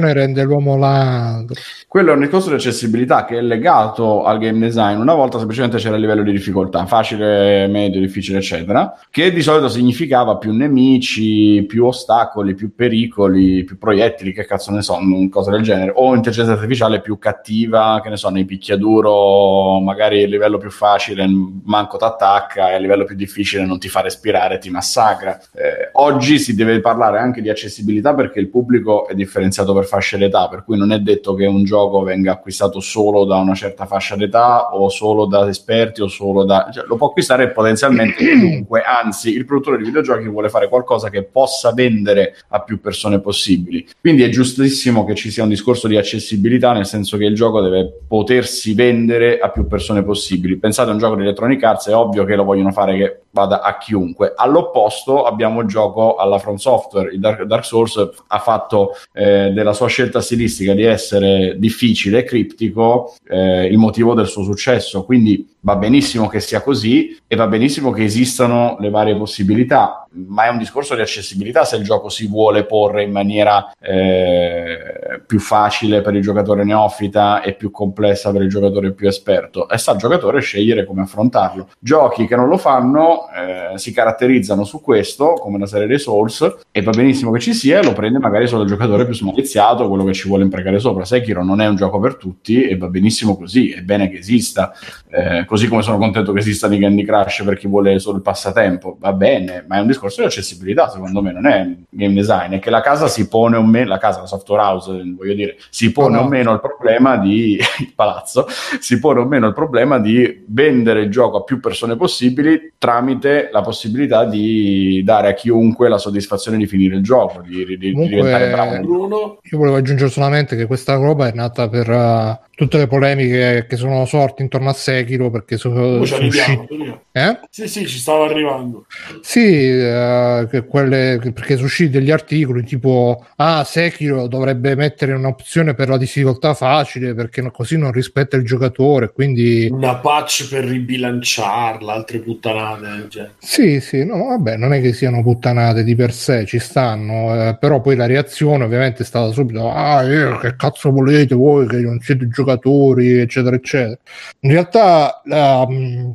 l'occasione rende l'uomo ladro. Quello è un discorso di accessibilità che è legato al game design. Una volta semplicemente c'era il livello di difficoltà, facile, medio, difficile, eccetera, che di solito significava più nemici, più ostacoli, più pericoli, più proiettili, che cazzo ne so, cose del genere, o intelligenza artificiale più cattiva, che ne so, nei picchiaduro, magari il livello più facile manco t'attacca e a livello più difficile non ti fa respirare, ti massacra. Eh, oggi si deve parlare anche di accessibilità perché il pubblico è differenziato per fasce d'età, per cui non è detto che un gioco venga acquistato solo da una certa fascia d'età o solo da esperti o solo da... cioè, lo può acquistare potenzialmente chiunque, anzi il produttore di videogiochi vuole fare qualcosa che possa vendere a più persone possibili. Quindi è giustissimo che ci sia un discorso di accessibilità, nel senso che il gioco deve potersi vendere a più persone possibili. Pensate a un gioco di Electronic Arts, è ovvio che lo vogliono fare che vada a chiunque. All'opposto abbiamo il gioco alla From Software, il Dark, Dark Souls ha fatto eh, della sua scelta stilistica di essere difficile e criptico eh, il motivo del suo successo, quindi va benissimo che sia così e va benissimo che esistano le varie possibilità, ma è un discorso di accessibilità se il gioco si vuole porre in maniera eh, più facile per il giocatore neofita e più complessa per il giocatore più esperto e sta al giocatore scegliere come affrontarlo. Giochi che non lo fanno eh, si caratterizzano su questo, come la serie dei Souls, e va benissimo che ci sia lo prende magari solo il giocatore più smaliziato, quello che ci vuole imprecare sopra. Sekiro non è un gioco per tutti e va benissimo così, è bene che esista, eh, così come sono contento che esistano i Candy Crush per chi vuole solo il passatempo, va bene, ma è un discorso di accessibilità secondo me, non è game design, è che la casa si pone o meno, la casa, la software house, voglio dire, si pone No, o meno il problema di, il palazzo, si pone o meno il problema di vendere il gioco a più persone possibili tramite la possibilità di dare a chiunque la soddisfazione di finire il gioco, di, di- di Comunque- diventare bravo. Bruno, Io volevo aggiungere solamente che questa roba è nata per eh, tutte le polemiche che sono sorte intorno a Sekiro perché sono arriviamo. usciti. Eh? Sì, sì, ci stavo arrivando. Sì, eh, quelle, perché sono usciti degli articoli tipo ah Sekiro dovrebbe mettere un'opzione per la difficoltà facile perché così non rispetta il giocatore quindi Una patch per ribilanciarla, altre puttanate genere. sì sì no vabbè non è che siano puttanate di per sé ci stanno eh, però poi la reazione ovviamente è stata subito ah eh, che cazzo volete voi che non siete giocatori eccetera eccetera in realtà la, mh,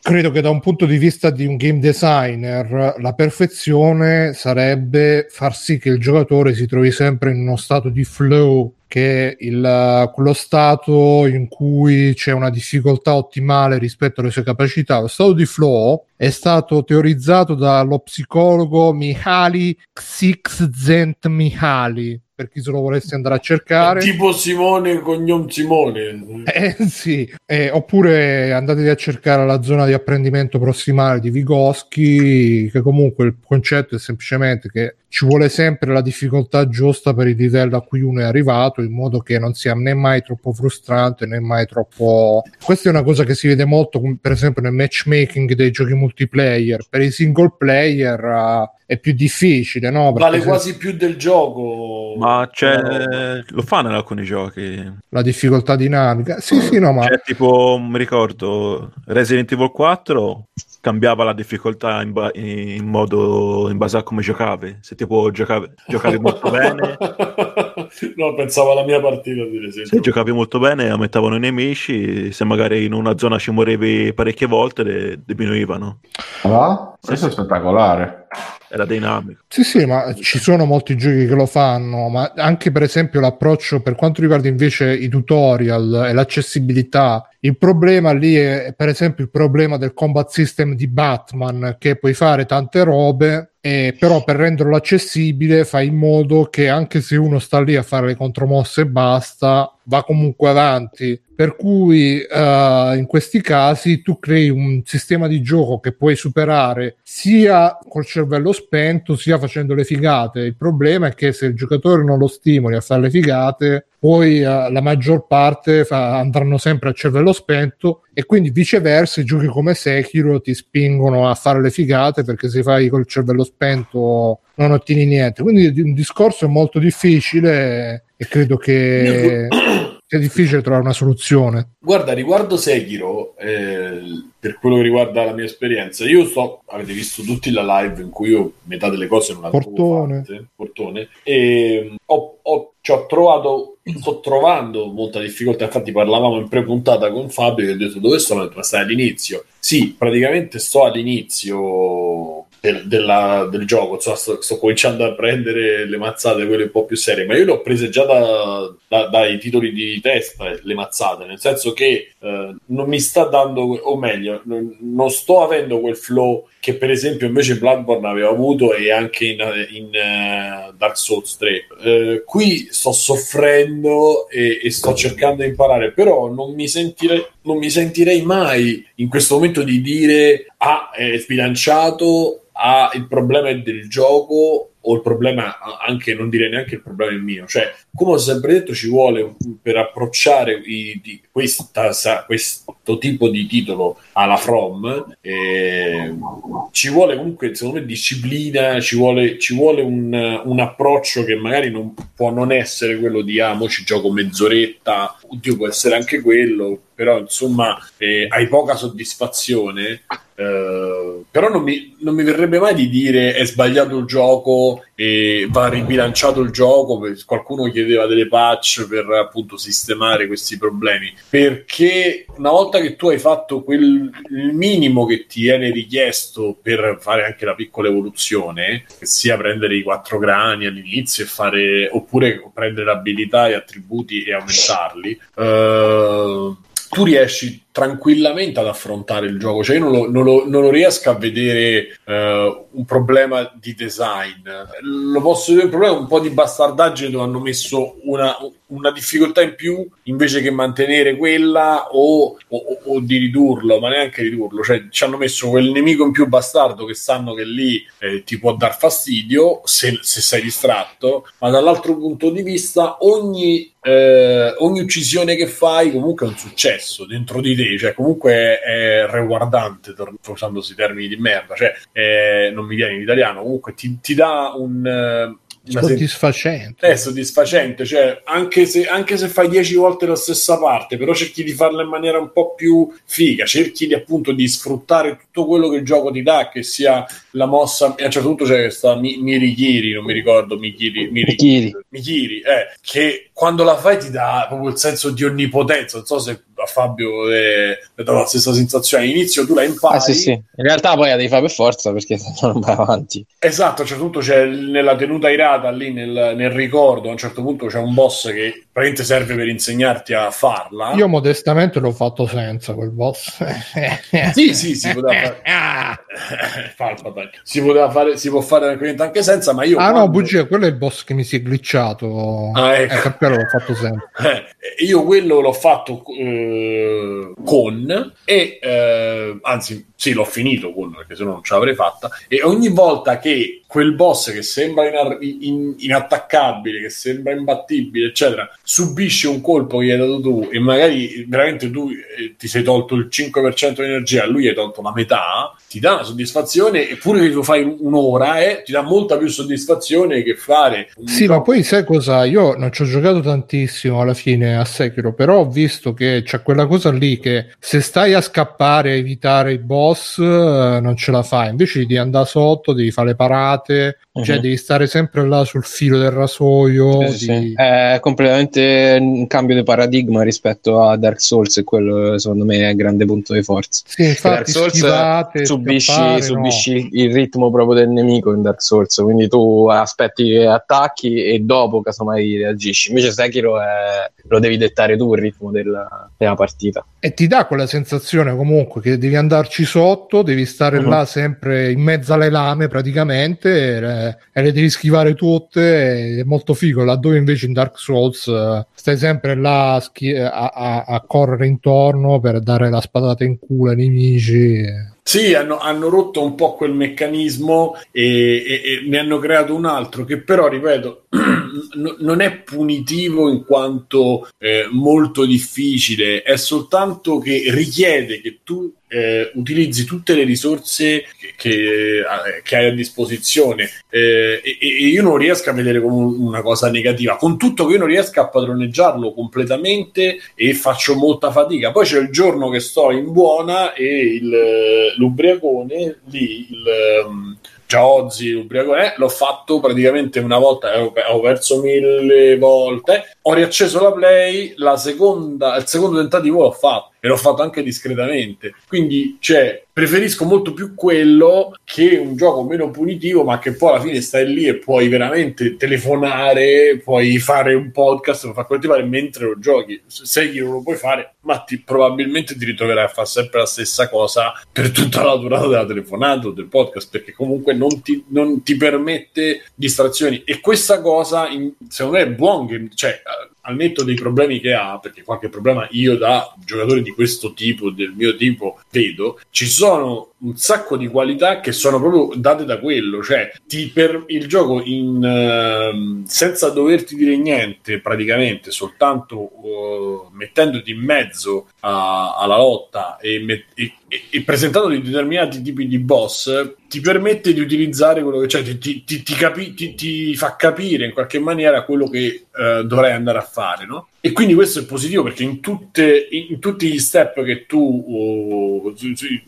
credo che da un punto di vista di un game designer la perfezione sarebbe far sì che il giocatore si trovi sempre in uno stato di flow che è quello stato in cui c'è una difficoltà ottimale rispetto alle sue capacità. Lo stato di flow è stato teorizzato dallo psicologo Mihaly Csikszentmihalyi, per chi se lo volesse andare a cercare. Tipo Simone Cognom Simone. Eh, sì, Eh, oppure andatevi a cercare la zona di apprendimento prossimale di Vygotsky, che comunque il concetto è semplicemente che ci vuole sempre la difficoltà giusta per il livello a cui uno è arrivato, in modo che non sia né mai troppo frustrante né mai troppo. Questa è una cosa che si vede molto, per esempio, nel matchmaking dei giochi multiplayer. Per i single player eh, è più difficile, no? Perché Vale se- quasi più del gioco. Ma c'è, No. lo fanno in alcuni giochi. la difficoltà dinamica. Sì, sì, no, ma C'è tipo, mi ricordo, Resident Evil 4 cambiava la difficoltà in, ba- in modo in base a come giocavi. Se tipo giocavi, giocavi molto bene, no, pensavo alla mia partita se esempio. giocavi molto bene aumentavano i nemici, se magari in una zona ci morivi parecchie volte le diminuivano. Ah, questo è sì. spettacolare. Era dinamico. Sì, sì, ma ci sono molti giochi che lo fanno, ma anche per esempio l'approccio per quanto riguarda invece i tutorial e l'accessibilità. Il problema lì è per esempio il problema del combat system di Batman, che puoi fare tante robe, e però per renderlo accessibile fai in modo che anche se uno sta lì a fare le contromosse e basta, va comunque avanti. Per cui eh, in questi casi tu crei un sistema di gioco che puoi superare sia col cervello spento sia facendo le figate. Il problema è che se il giocatore non lo stimoli a fare le figate, poi eh, la maggior parte fa- andranno sempre a cervello spento e quindi viceversa i giochi come Sekiro ti spingono a fare le figate perché se fai col cervello spento non ottieni niente. Quindi un discorso è molto difficile e credo che sia difficile trovare una soluzione. Guarda, riguardo Sekiro, eh, per quello che riguarda la mia esperienza, io sto, avete visto tutti la live in cui io metà delle cose non avevo Portone. fatte, portone, e ho, ho- ci ho trovato, sto trovando molta difficoltà, infatti parlavamo in pre-puntata con Fabio che ho detto dove sono, Ho detto, ma stai all'inizio? Sì, praticamente sto all'inizio del, della- del gioco, insomma, sto, sto cominciando a prendere le mazzate, quelle un po' più serie, ma io le ho prese già da- da- dai titoli di testa, le mazzate, nel senso che eh, non mi sta dando, o meglio, non, non sto avendo quel flow che per esempio invece Bloodborne aveva avuto e anche in, in, eh, Dark Souls 3. Eh, qui sto soffrendo e, e sto cercando di imparare, però non mi, sentirei, non mi sentirei mai in questo momento di dire ah, è sbilanciato, ah, il problema è del gioco o il problema, anche non direi neanche il problema è mio, cioè come ho sempre detto ci vuole per approcciare i- di questa, sa- questo tipo di titolo alla From eh, ci vuole comunque secondo me disciplina ci vuole, ci vuole un, un approccio che magari non può non essere quello di ah ci gioco mezz'oretta. Oddio può essere anche quello però insomma eh, hai poca soddisfazione eh, però non mi, non mi verrebbe mai di dire è sbagliato il gioco e va ribilanciato il gioco qualcuno chiedeva delle patch per appunto sistemare questi problemi. Perché una volta che tu hai fatto quel minimo che ti viene richiesto per fare anche la piccola evoluzione che sia prendere i quattro grani all'inizio e fare oppure prendere abilità e attributi e aumentarli eh, tu riesci tranquillamente ad affrontare il gioco. Cioè, io non lo, non lo- non lo riesco a vedere eh, un problema di design. Lo posso vedere un problema un po' di bastardaggine dove hanno messo una, una difficoltà in più invece che mantenere quella o, o- o di ridurlo, ma neanche ridurlo. Cioè, ci hanno messo quel nemico in più bastardo che sanno che lì eh, ti può dar fastidio se, se sei distratto, ma dall'altro punto di vista ogni eh, ogni uccisione che fai comunque è un successo dentro di te, cioè comunque è rewardante, tor- usando questi termini di merda, cioè eh, non mi viene in italiano, comunque ti, ti dà un... eh, soddisfacente. è soddisfacente, cioè anche se, anche se fai 10 volte la stessa parte, però cerchi di farla in maniera un po' più figa, cerchi di appunto di sfruttare tutto quello che il gioco ti dà, che sia la mossa, e a un certo punto c'è questa Mi- Mirikiri, non mi ricordo, Mikiri. Mikiri, eh, che quando la fai ti dà proprio il senso di onnipotenza, non so se a Fabio è, è data la stessa sensazione, all'inizio tu la impari, Ah, sì, sì. In realtà poi la devi fare per forza perché se no non vai avanti. Esatto, a un certo punto c'è nella tenuta irata lì nel, nel ricordo, a un certo punto c'è un boss che praticamente serve per insegnarti a farla. Io modestamente l'ho fatto senza quel boss. Sì, sì, si poteva fare. Palpatine. Si poteva fare, si può fare tranquillamente anche senza, ma io Ah, no, quando- bugia, quello è il boss che mi si è glitchato. Ah, ecco. Eh, per quello l'ho fatto senza. Eh, io quello l'ho fatto eh, con e eh, anzi sì l'ho finito con perché se no non ce l'avrei fatta e ogni volta che quel boss che sembra inar- in- inattaccabile che sembra imbattibile eccetera subisce un colpo che gli hai dato tu e magari veramente tu eh, ti sei tolto il 5% di energia lui hai tolto la metà ti dà una soddisfazione eppure che lo fai un'ora eh, ti dà molta più soddisfazione che fare Sì, ma poi sai cosa? Io non ci ho giocato tantissimo alla fine a Sekiro, però ho visto che c'è quella cosa lì che se stai a scappare a evitare i boss eh, non ce la fai, invece di andare sotto devi fare le parate, cioè Mhm. devi stare sempre là sul filo del rasoio. Sì, di- sì. È completamente un cambio di paradigma rispetto a Dark Souls e quello secondo me è il grande punto di forza. Sì, infatti Dark Souls schivate, subisci, scappare, no. Il ritmo proprio del nemico in Dark Souls, quindi tu aspetti attacchi e dopo casomai reagisci. Invece Sekiro è- lo devi dettare tu il ritmo della, della partita. E ti dà quella sensazione comunque che devi andarci sotto, devi stare Mhm. là sempre in mezzo alle lame praticamente e, le- e le devi schivare tutte. È molto figo, laddove invece in Dark Souls eh, stai sempre là a, schi- a- a- a correre intorno per dare la spadata in culo ai nemici. Sì, hanno, hanno rotto un po' quel meccanismo e, e- e ne hanno creato un altro che però, ripeto, n- non è punitivo in quanto eh, molto difficile, è soltanto che richiede che tu eh, utilizzi tutte le risorse che, eh, che hai a disposizione. Eh, e, e io non riesco a vedere come un- una cosa negativa, con tutto che io non riesco a padroneggiarlo completamente e faccio molta fatica. Poi c'è il giorno che sto in buona e il, eh, l'ubriacone lì, il, ehm, già oggi l'ubriacone eh, l'ho fatto praticamente una volta, avevo, avevo perso mille volte, ho riacceso la play, la seconda, il secondo tentativo l'ho fatto e l'ho fatto anche discretamente. Quindi, cioè, preferisco molto più quello che un gioco meno punitivo, ma che poi alla fine stai lì e puoi veramente telefonare, puoi fare un podcast, puoi fare quello che ti pare mentre lo giochi. Se che non lo puoi fare, ma ti- probabilmente ti ritroverai a fare sempre la stessa cosa per tutta la durata della telefonata o del podcast, perché comunque non ti, non ti permette distrazioni. E questa cosa, in- secondo me, è buon game, cioè al netto dei problemi che ha, perché qualche problema io da giocatore di questo tipo, del mio tipo, vedo, ci sono un sacco di qualità che sono proprio date da quello, cioè ti per il gioco in, ehm, senza doverti dire niente praticamente, soltanto eh, mettendoti in mezzo a- alla lotta e, met- e, e- presentandoti determinati tipi di boss, ti permette di utilizzare quello che c'è, ti, ti- ti- ti capi- ti fa capire in qualche maniera quello che eh, dovrai andare a fare, no? E quindi questo è positivo perché in, tutte, in tutti gli step che tu oh,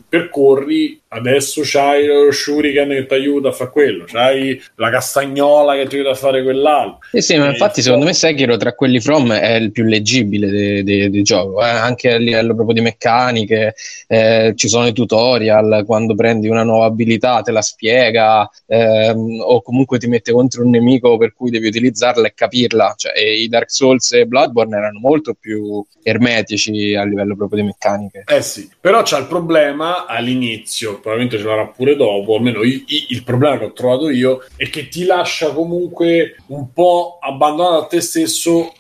percorri, adesso c'hai lo shuriken che ti aiuta a fare quello, c'hai la castagnola che ti aiuta a fare quell'altro. Sì, sì, ma Eh, infatti so- secondo me Sekiro tra quelli from è il più leggibile de- de- del gioco, eh, anche a livello proprio di meccaniche, eh, ci sono i tutorial, quando prendi una nuova abilità te la spiega, ehm, o comunque ti mette contro un nemico per cui devi utilizzarla e capirla, cioè e i Dark Souls e Bloodborne Bloodborne erano molto più ermetici a livello proprio di meccaniche. Eh sì, però c'ha il problema all'inizio, probabilmente ce l'avrà pure dopo, almeno i- i- il problema che ho trovato io è che ti lascia comunque un po' abbandonato a te stesso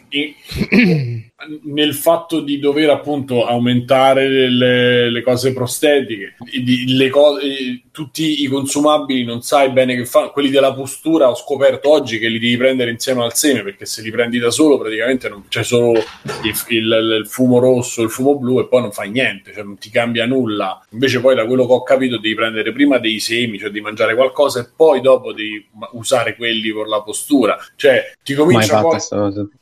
nel fatto di dover appunto aumentare le, le cose prostetiche, le co- eh, tutti i consumabili non sai bene che fanno, quelli della postura ho scoperto oggi che li devi prendere insieme al seme perché se li prendi da solo praticamente non c'è solo il, il- il fumo rosso, il fumo blu e poi non fai niente, cioè non ti cambia nulla. Invece poi da quello che ho capito devi prendere prima dei semi, cioè di mangiare qualcosa e poi dopo devi usare quelli per la postura. Cioè ti comincia poi...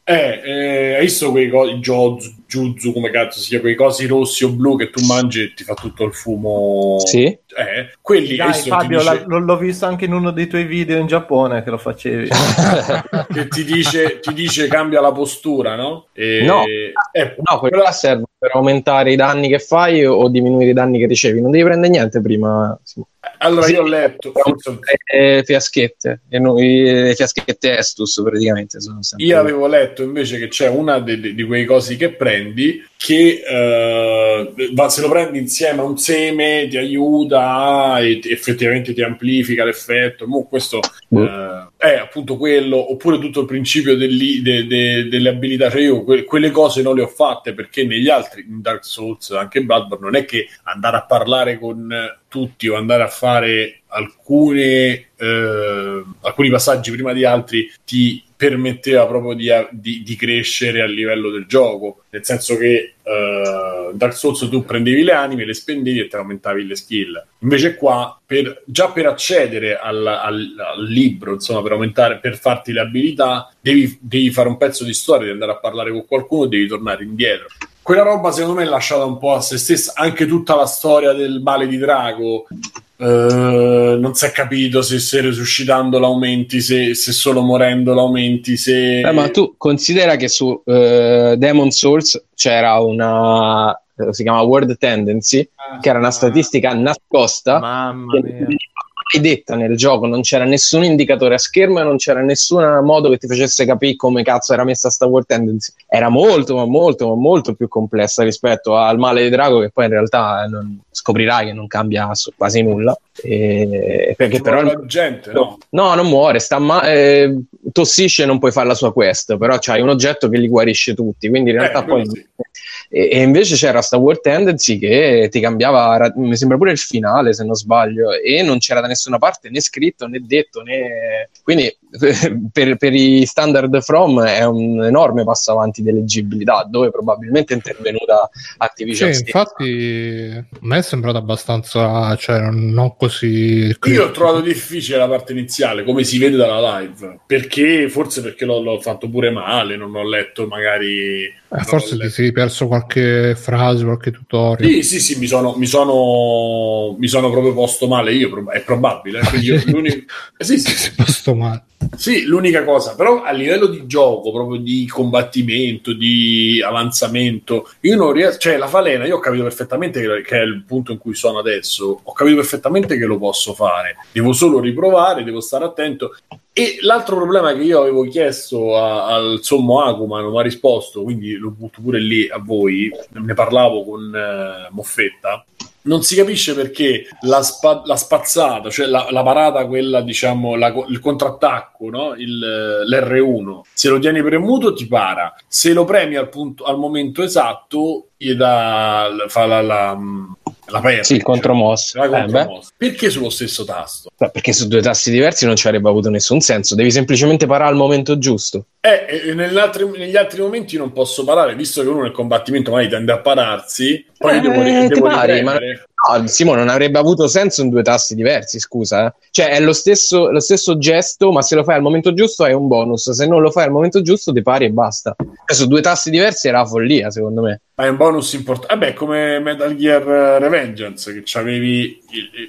Eh, eh, hai visto quei cosi, Juzu, come cazzo si chiama, quei cosi rossi o blu che tu mangi e ti fa tutto il fumo? Sì? Eh, quelli Dai, Fabio, ti la- dice, l'ho, l'ho visto anche in uno dei tuoi video in Giappone che lo facevi. che ti dice, ti dice cambia la postura, no? E- No. eh, No, quello quella- là serve per aumentare i danni che fai o diminuire i danni che ricevi. Non devi prendere niente prima. Sì. allora Sì. io ho letto, Eh, fiaschette, le fiaschette Estus praticamente sono sempre. Io avevo letto invece che c'è una de- de- di quei cosi che prendi che eh, se lo prendi insieme a un seme ti aiuta e ti- effettivamente ti amplifica l'effetto. Mo questo Boh. eh, è appunto quello, oppure tutto il principio degli- de- de- delle abilità. Cioè io que- quelle cose non le ho fatte perché negli altri, in Dark Souls, anche in Bloodborne, non è che andare a parlare con tutti o andare a fare alcune, eh, alcuni passaggi prima di altri ti permetteva proprio di, di- di crescere a livello del gioco. Nel senso che eh, Dark Souls tu prendevi le anime, le spendevi e te aumentavi le skill. Invece qua per- già per accedere al, al- al libro insomma per aumentare per farti le abilità devi, devi fare un pezzo di storia devi andare a parlare con qualcuno devi tornare indietro quella roba secondo me è lasciata un po' a se stessa anche tutta la storia del male di drago eh, non si è capito se, se resuscitando l'aumenti se, se solo morendo l'aumenti se Eh, ma tu considera che su eh, Demon Souls c'era una eh, si chiama Word Tendency, che era una statistica nascosta Mamma che mia. Detta nel gioco, non c'era nessun indicatore a schermo e non c'era nessun modo che ti facesse capire come cazzo era messa sta Word Tendency. Era molto, ma molto, ma molto più complessa rispetto al male di drago, che poi in realtà non- scoprirai che non cambia ass- quasi nulla. E- perché Ci però la gente no? No, non muore, sta ma- eh, tossisce e non puoi fare la sua quest, però c'hai un oggetto che li guarisce tutti, quindi in realtà Eh, poi... sì. E, e invece c'era sta War Tendency che ti cambiava, mi sembra pure il finale se non sbaglio, e non c'era da nessuna parte né scritto né detto né... Quindi per, per i standard from è un enorme passo avanti di leggibilità, dove probabilmente è intervenuta Sì, Activision. stessa. infatti a me è sembrato abbastanza, cioè non non così... Io ho trovato difficile la parte iniziale, come si vede dalla live, perché forse perché l'ho, l'ho fatto pure male, non ho letto magari... Eh, forse ti sei perso qualche frase, qualche tutorial. Sì, sì, sì, mi sono, mi sono, mi sono proprio posto male io, è probabile. eh, eh, sì, sì, posto male. Sì, l'unica cosa, però a livello di gioco, proprio di combattimento, di avanzamento, io non riesco, cioè la falena, io ho capito perfettamente che, che è il punto in cui sono adesso, ho capito perfettamente che lo posso fare, devo solo riprovare, devo stare attento. E l'altro problema che io avevo chiesto a- al sommo Akuma, non mi ha risposto, quindi lo butto pure lì a voi, ne parlavo con eh, Moffetta, non si capisce perché la, spa- la spazzata, cioè la, la parata, quella diciamo, la il contrattacco, no? il, l'R1, se lo tieni premuto ti para, se lo premi al, punto, al momento esatto dà, fa la, la, la perde. Sì, il contromossa. Eh, beh. contromossa. perché sullo stesso tasto? Beh, Perché su due tassi diversi non ci avrebbe avuto nessun senso, devi semplicemente parare al momento giusto. Eh, negli altri, momenti non posso parare, visto che uno nel combattimento magari tende a pararsi, poi Eh, devo, ti devo pari, ma-. No, Simo non avrebbe avuto senso in due tassi diversi, scusa. eh. Cioè, è lo stesso, lo stesso gesto, ma se lo fai al momento giusto è un bonus. Se non lo fai al momento giusto, ti pari e basta. Cioè, su due tassi diversi era follia, secondo me. Ma è un bonus importante. Vabbè, come Metal Gear eh, Revengeance, che c'avevi,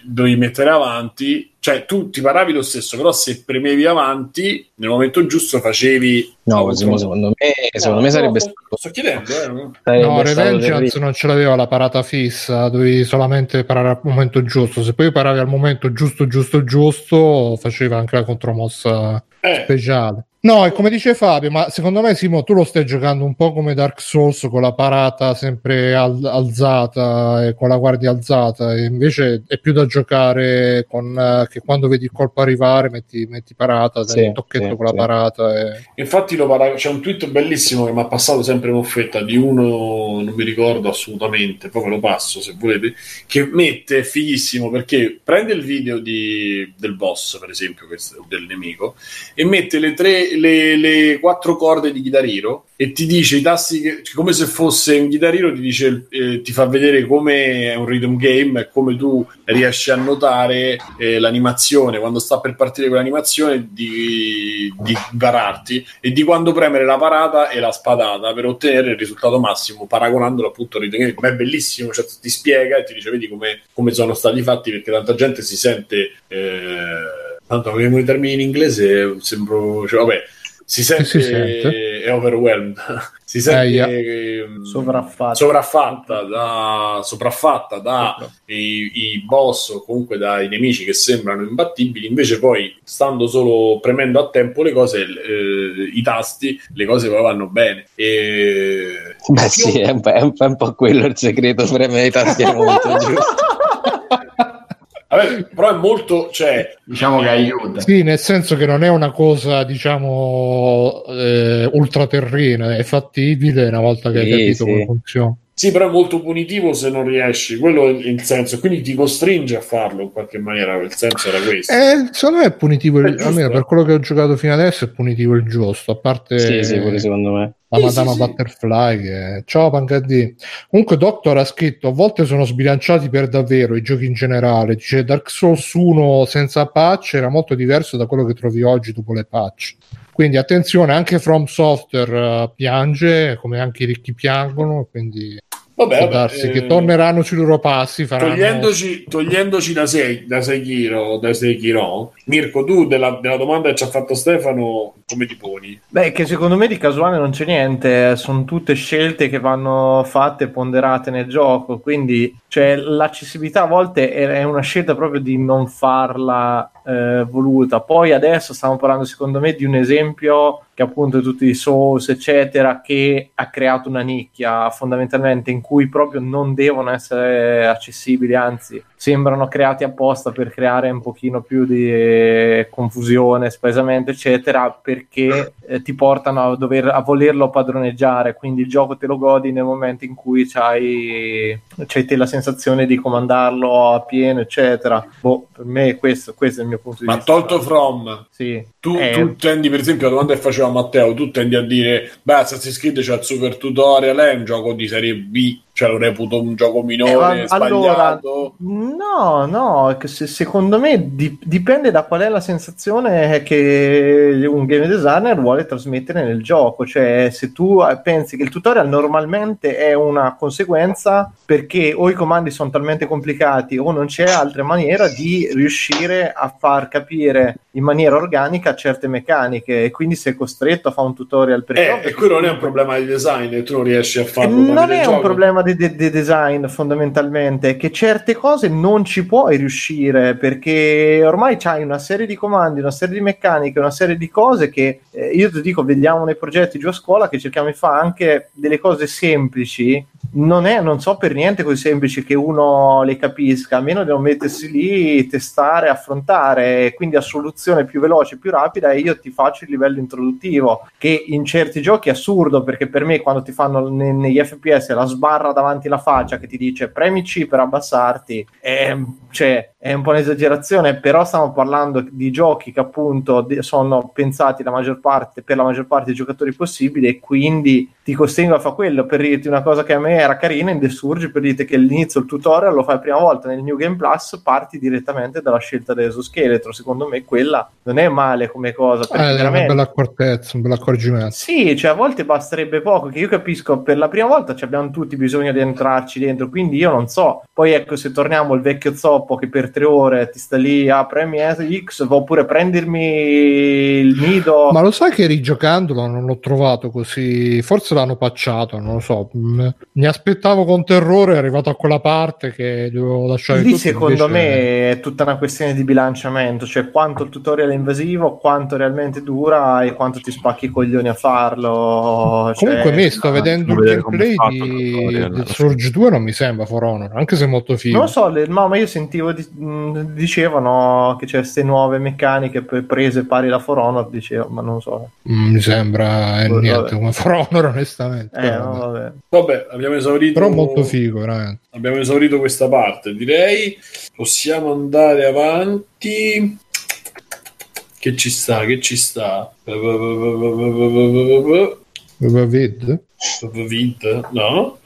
dovevi mettere avanti, cioè tu ti paravi lo stesso, però se premevi avanti, nel momento giusto facevi... No, no. secondo me, secondo me No, sarebbe no, stato. Sto chiedendo, eh. non- sarebbe No, Revengeance non ce l'aveva la parata fissa, dovevi solamente parare al momento giusto. Se poi paravi al momento giusto, giusto, giusto, faceva anche la contromossa Eh, speciale. No, è come dice Fabio, ma secondo me Simo tu lo stai giocando un po' come Dark Souls con la parata sempre al- alzata e con la guardia alzata, e invece è più da giocare con eh, che quando vedi il colpo arrivare metti, metti parata, Sì, dai un tocchetto sì, con la sì. parata. E... Infatti lo para- c'è un tweet bellissimo che mi ha passato sempre in offetta di uno, non mi ricordo assolutamente, poi ve lo passo se volete, che mette, è fighissimo perché prende il video di- del boss, per esempio, questo- del nemico, e mette le, tre, le, le quattro corde di Guitar Hero e ti dice i tassi, che, come se fosse un Guitar Hero, ti, dice, eh, ti fa vedere come è un rhythm game e come tu riesci a notare eh, l'animazione, quando sta per partire quell'animazione, di, di pararti e di quando premere la parata e la spadata per ottenere il risultato massimo, paragonandolo appunto al rhythm game. Ma è bellissimo, cioè, ti spiega e ti dice, vedi come, come sono stati fatti, perché tanta gente si sente... Eh, tanto avevamo i termini in inglese, sembro... Cioè, vabbè, si sente, si sente? è overwhelmed si sente Aia. ehm, Sovraffatta. sopraffatta da, sopraffatta da i, i boss o comunque dai nemici che sembrano imbattibili invece poi stando solo premendo a tempo le cose eh, i tasti le cose poi vanno bene e Beh, sì, è un, po', è un po', è un po' quello il segreto, premere i tasti al momento giusto. Vabbè, però è molto cioè Diciamo che aiuta. Sì, nel senso che non è una cosa, diciamo, eh, ultraterrena, è fattibile una volta che hai Sì, capito sì. come funziona. Sì, però è molto punitivo se non riesci, quello è il senso, quindi ti costringe a farlo in qualche maniera, il senso era questo. Eh, secondo me è punitivo, È il, almeno per quello che ho giocato fino adesso è punitivo il giusto, a parte Sì, sì, pure secondo me. la Sì, Madama sì, sì. Butterfly. Che... Ciao Pancadì. Comunque Doctor ha scritto, a volte sono sbilanciati per davvero i giochi in generale. Dice Dark Souls 1 senza patch era molto diverso da quello che trovi oggi dopo le patch. Quindi attenzione, anche From Software eh, piange, come anche i ricchi piangono, quindi Vabbè, vabbè, darsi eh, che torneranno sui loro passi, faranno... Togliendoci, togliendoci da, sei, da Sekiro, da Sekiro, Mirko, tu della, della domanda che ci ha fatto Stefano, come ti poni? Beh, che secondo me di casuale non c'è niente, sono tutte scelte che vanno fatte e ponderate nel gioco, quindi cioè, l'accessibilità a volte è è una scelta proprio di non farla eh, voluta. Poi adesso stiamo parlando secondo me di un esempio che appunto tutti i Souls eccetera che ha creato una nicchia fondamentalmente in cui proprio non devono essere accessibili, anzi sembrano creati apposta per creare un pochino più di eh, confusione, spaesamento eccetera perché eh, ti portano a, dover, a volerlo padroneggiare. Quindi il gioco te lo godi nel momento in cui c'hai, c'hai te la sensazione di comandarlo a pieno eccetera. Boh, per me questo, questo è il mio punto di Ma vista. tolto From, sì. Tu, Eh, tu tendi, per esempio, la domanda che faceva Matteo, tu tendi a dire, beh, Assassin's Creed c'è il super tutorial, è un gioco di serie B, cioè lo reputo un gioco minore, Eh, allora, no, no, se- secondo me di- dipende da qual è la sensazione che un game designer vuole trasmettere nel gioco. Cioè, se tu eh, pensi che il tutorial normalmente è una conseguenza perché o i comandi sono talmente complicati o non c'è altra maniera di riuscire a far capire in maniera organica certe meccaniche e quindi sei costretto a fare un tutorial per Eh, e quello non è un problema di design, tu non riesci a e farlo. non è un problema di, di- di design fondamentalmente, che certe cose non ci puoi riuscire perché ormai c'hai una serie di comandi, una serie di meccaniche, una serie di cose che eh, io ti dico, vediamo nei progetti giù a scuola che cerchiamo di fare anche delle cose semplici. Non, è, non so per niente così semplici che uno le capisca, a meno di mettersi lì, testare, affrontare, quindi a soluzione più veloce, più rapida, e io ti faccio il livello introduttivo, che in certi giochi è assurdo, perché per me quando ti fanno ne- negli FPS la sbarra davanti alla faccia che ti dice premi C per abbassarti, è, cioè, è un po' un'esagerazione, però stiamo parlando di giochi che appunto sono pensati la maggior parte, per la maggior parte dei giocatori possibili e quindi ti costringo a fare quello per dirti una cosa che a me era carina in The Surge per dirti che all'inizio il tutorial lo fai la prima volta nel New Game Plus parti direttamente dalla scelta dell'esoscheletro secondo me quella non è male come cosa Eh, perché è una veramente bella accortezza, un bel accorgimento. sì, cioè a volte basterebbe poco, che io capisco, per la prima volta ci abbiamo tutti bisogno bisogno di entrarci dentro, quindi io non so. Poi ecco, se torniamo al vecchio zoppo che per tre ore ti sta lì, apre X, oppure prendermi il nido. Ma lo sai che rigiocandolo non l'ho trovato così, forse l'hanno pacciato, non lo so. Mm, Mi aspettavo con terrore, è arrivato a quella parte che dovevo lasciare Lì tutto, secondo invece- me è tutta una questione di bilanciamento, cioè quanto il tutorial è invasivo, quanto realmente dura e quanto ti spacchi i coglioni a farlo. cioè- Comunque me sto vedendo il gameplay di, del Surge 2 non mi sembra For Honor, anche se è molto figo. Non lo so, le- no, ma io sentivo, di- mh, dicevano che c'è queste nuove meccaniche pre- prese pari la For Honor, dicevo, ma non so. Mm, mi sembra eh, Vabbè. niente come For Honor onestamente. Eh, però, no, vabbè. vabbè. Abbiamo esaurito. Però molto figo, veramente. Abbiamo esaurito questa parte. Direi possiamo andare avanti. Che ci sta? Che ci sta? Vid? No?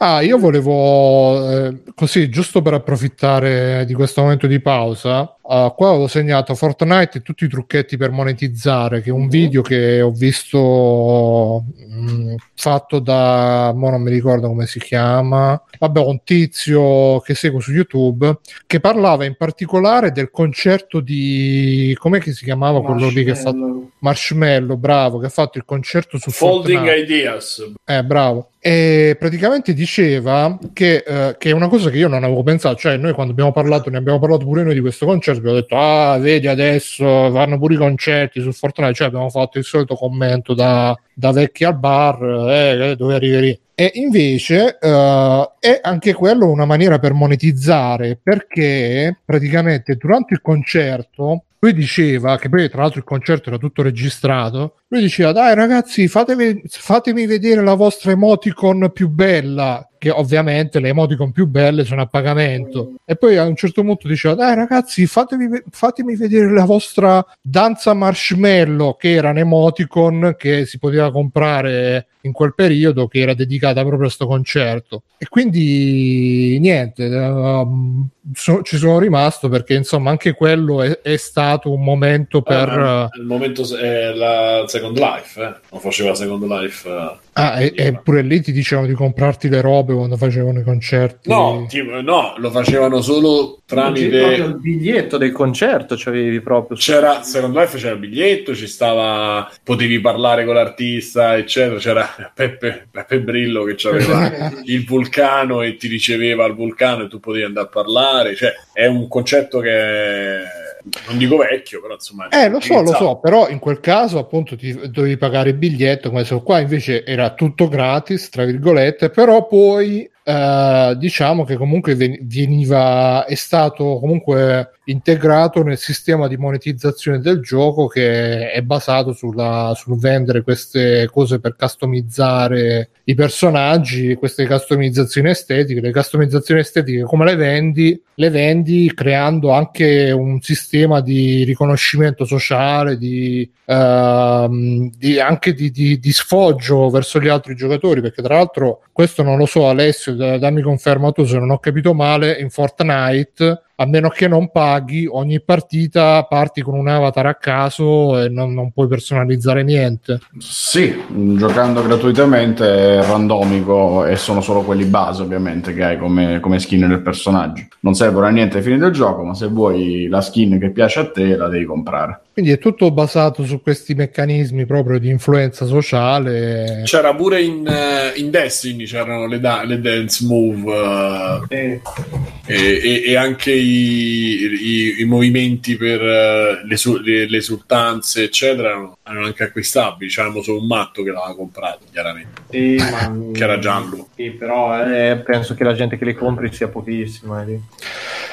Ah, io volevo, eh, così, giusto per approfittare di questo momento di pausa, eh, qua avevo segnato Fortnite e tutti i trucchetti per monetizzare, che è un video che ho visto mh, fatto da, mo non mi ricordo come si chiama, vabbè, un tizio che seguo su YouTube, che parlava in particolare del concerto di, com'è che si chiamava quello lì che ha fatto Marshmallow, bravo, che ha fatto il concerto su Folding Fortnite. Ideas. Eh, bravo. E praticamente diceva che, eh, che è una cosa che io non avevo pensato, cioè noi quando abbiamo parlato, ne abbiamo parlato pure noi di questo concerto, abbiamo detto, ah, vedi adesso vanno pure i concerti su Fortnite, cioè abbiamo fatto il solito commento da, da vecchi al bar, eh, eh, dove arriverì. E invece eh, è anche quello una maniera per monetizzare, perché praticamente durante il concerto lui diceva che poi tra l'altro il concerto era tutto registrato lui diceva dai ragazzi fatevi, fatemi vedere la vostra emoticon più bella che ovviamente le emoticon più belle sono a pagamento. E poi a un certo punto diceva dai ragazzi fatevi, fatemi vedere la vostra danza marshmallow che era un emoticon che si poteva comprare in quel periodo che era dedicata proprio a questo concerto. E quindi niente ehm, so- ci sono rimasto perché insomma anche quello è, è stato un momento per Ah, il momento è la Second Life, eh? Non faceva Second Life. Ah, e, e pure lì ti dicevano di comprarti le robe quando facevano i concerti. No, tipo, no, lo facevano solo Proprio il tramite. biglietto del concerto c'avevi proprio. C'era Second Life, c'era il biglietto, ci stava, potevi parlare con l'artista, eccetera. C'era Peppe, Peppe Brillo che aveva il vulcano e ti riceveva al vulcano e tu potevi andare a parlare. Cioè, è un concetto che non dico vecchio, però insomma. Eh, lo so, lo so, però in quel caso appunto ti dovevi pagare il biglietto, come se qua invece era tutto gratis, tra virgolette, però poi eh, diciamo che comunque ven- veniva, è stato comunque integrato nel sistema di monetizzazione del gioco che è basato sulla, sul vendere queste cose per customizzare i personaggi, queste customizzazioni estetiche. Le customizzazioni estetiche come le vendi? Le vendi creando anche un sistema di riconoscimento sociale, di, ehm, di- anche di, di- di sfoggio verso gli altri giocatori, perché tra l'altro questo non lo so Alessio, dammi conferma tu se non ho capito male, in Fortnite a meno che non paghi ogni partita parti con un avatar a caso e non, non puoi personalizzare niente Sì, giocando gratuitamente è randomico e sono solo quelli base ovviamente che hai come, come skin del personaggio. Non servono a niente ai fini del gioco, ma se vuoi la skin che piace a te la devi comprare. quindi è tutto basato su questi meccanismi proprio di influenza sociale C'era pure in, eh, in Destiny c'erano le, da- le dance move eh, e, e- e anche i, i- i movimenti per eh, le, su- le- le esultanze, eccetera, erano, erano anche acquistabili. C'avevamo solo un matto che l'aveva comprato, chiaramente, Sì, ma- che era giallo. Sì, però eh, penso che la gente che li compri sia pochissima. eh.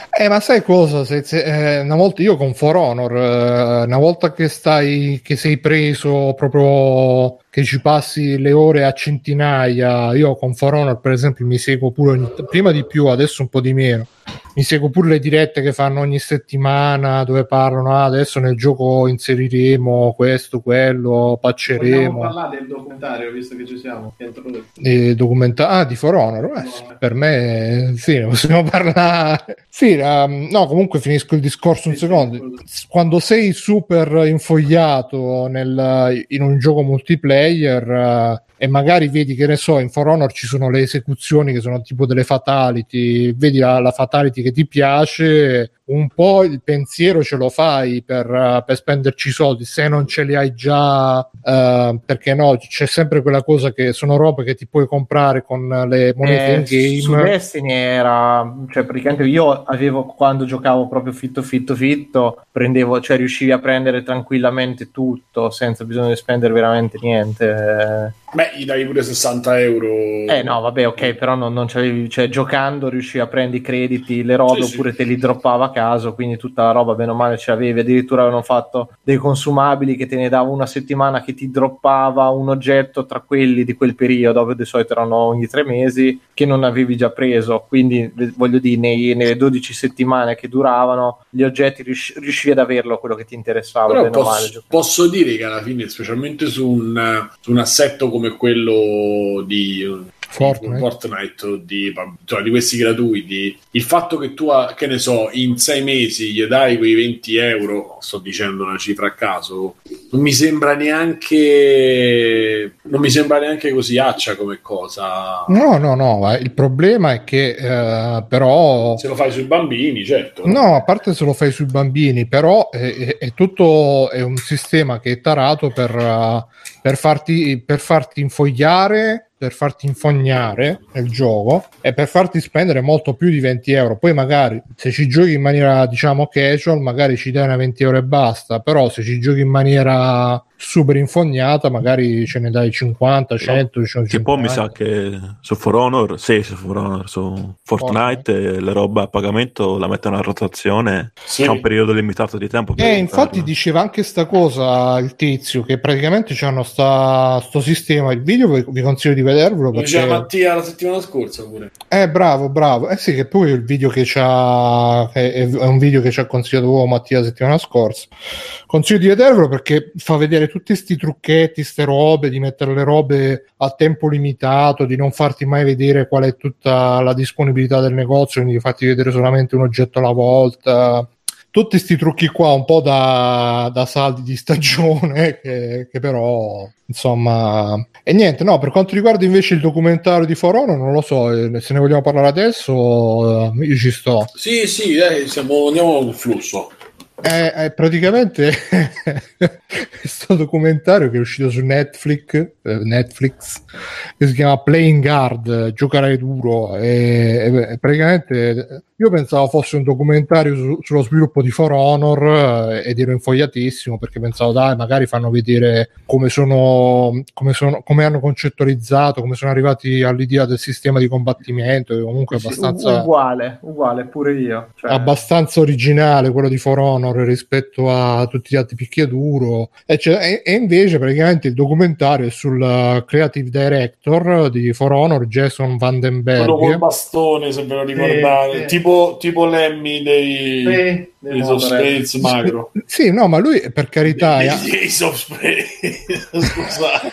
Eh, ma sai cosa? Se, se- eh, una volta io con For Honor, eh, una volta che stai, che sei preso proprio che ci passi le ore a centinaia, io con For Honor, per esempio, mi seguo pure ogni- prima di più, adesso un po' di meno. Mi seguo pure le dirette che fanno ogni settimana dove parlano ah, adesso nel gioco inseriremo questo, quello, pacceremo. del documentario, visto che ci siamo. e documenta- ah, di For Honor eh, sì, per me eh, sì, ne possiamo parlare sì, ehm, no comunque finisco il discorso un secondo. quando sei super infogliato nel- in un gioco multiplayer eh, e magari vedi che ne so in For Honor ci sono le esecuzioni che sono tipo delle fatality vedi la, la fatality che ti piace un po' il pensiero ce lo fai per, uh, per spenderci soldi se non ce li hai già uh, perché no c'è sempre quella cosa che sono robe che ti puoi comprare con le monete Eh, in game Su Destiny era, cioè praticamente io avevo quando giocavo proprio fitto fitto fitto, prendevo, cioè riuscivi a prendere tranquillamente tutto senza bisogno di spendere veramente niente. Beh, gli dai pure 60 euro. Eh no, vabbè, ok, però non, non c'avevi, cioè giocando riuscivi a prendere i crediti, le robe, Sì, sì. oppure te li droppava a caso, quindi tutta la roba bene o male ce l'avevi. Addirittura avevano fatto dei consumabili che te ne dava una settimana che ti droppava un oggetto tra quelli di quel periodo, di solito erano ogni tre mesi, che non avevi già preso. Quindi voglio dire, nei- nelle 12 settimane che duravano, gli oggetti riusci- riuscivi ad averlo quello che ti interessava, Però bene o male. posso, posso dire che alla fine, specialmente su un, su un assetto come quello di Fortnite. di Fortnite di, cioè, di questi gratuiti, il fatto che tu, ha- che ne so, in sei mesi gli dai quei 20 euro, sto dicendo una cifra a caso, non mi sembra neanche, non mi sembra neanche così accia come cosa. no no no eh, il problema è che eh, però Se lo fai sui bambini, certo. No, a parte se lo fai sui bambini, però è, è- tutto è un sistema che è tarato per, uh, per farti, per farti infogliare, per farti infognare nel gioco e per farti spendere molto più di 20 euro. Poi magari se ci giochi in maniera diciamo casual, magari ci dai una 20 euro e basta, però se ci giochi in maniera super infognata, magari ce ne dai 50, 100, Che poi mi sa che su For Honor, sì, su For Honor, su Fortnite, eh, le robe a pagamento la mettono a rotazione. Sì. C'è un periodo limitato di tempo. per Eh, infatti comprarla. diceva anche sta cosa il tizio che praticamente c'hanno sta, sto sistema. Il video vi, vi consiglio di vedervelo perché Mattia la settimana scorsa pure. eh, bravo, bravo. Eh sì, che poi il video che c'ha è, è un video che ci ha consigliato Mattia la settimana scorsa. Consiglio di vedervelo perché fa vedere tutti questi trucchetti, ste robe, di mettere le robe a tempo limitato, di non farti mai vedere qual è tutta la disponibilità del negozio, quindi di farti vedere solamente un oggetto alla volta tutti questi trucchi qua un po' da, da saldi di stagione che, che però insomma e niente no per quanto riguarda invece il documentario di For Honor non lo so eh, se ne vogliamo parlare adesso eh, io ci sto Sì, sì, dai, siamo, andiamo con flusso. È, è praticamente questo documentario che è uscito su Netflix, eh, Netflix che si chiama Playing Hard, giocare duro e, e praticamente io pensavo fosse un documentario su- sullo sviluppo di For Honor eh, ed ero infogliatissimo perché pensavo dai magari fanno vedere come sono come, sono, come hanno concettualizzato come sono arrivati all'idea del sistema di combattimento che comunque è Sì, abbastanza uguale, uguale, pure io. Cioè, abbastanza originale quello di For Honor rispetto a tutti gli altri picchiaduro e, c'è- e- e invece praticamente il documentario è sul uh, creative director di For Honor Jason Quello col Vandenberg bastone, se ve lo ricordate. sì. Tipo, tipo Lemmy dei, Sì, dei Spades magro. sì no ma lui per carità Dei è- dei Soft Spades. Scusate.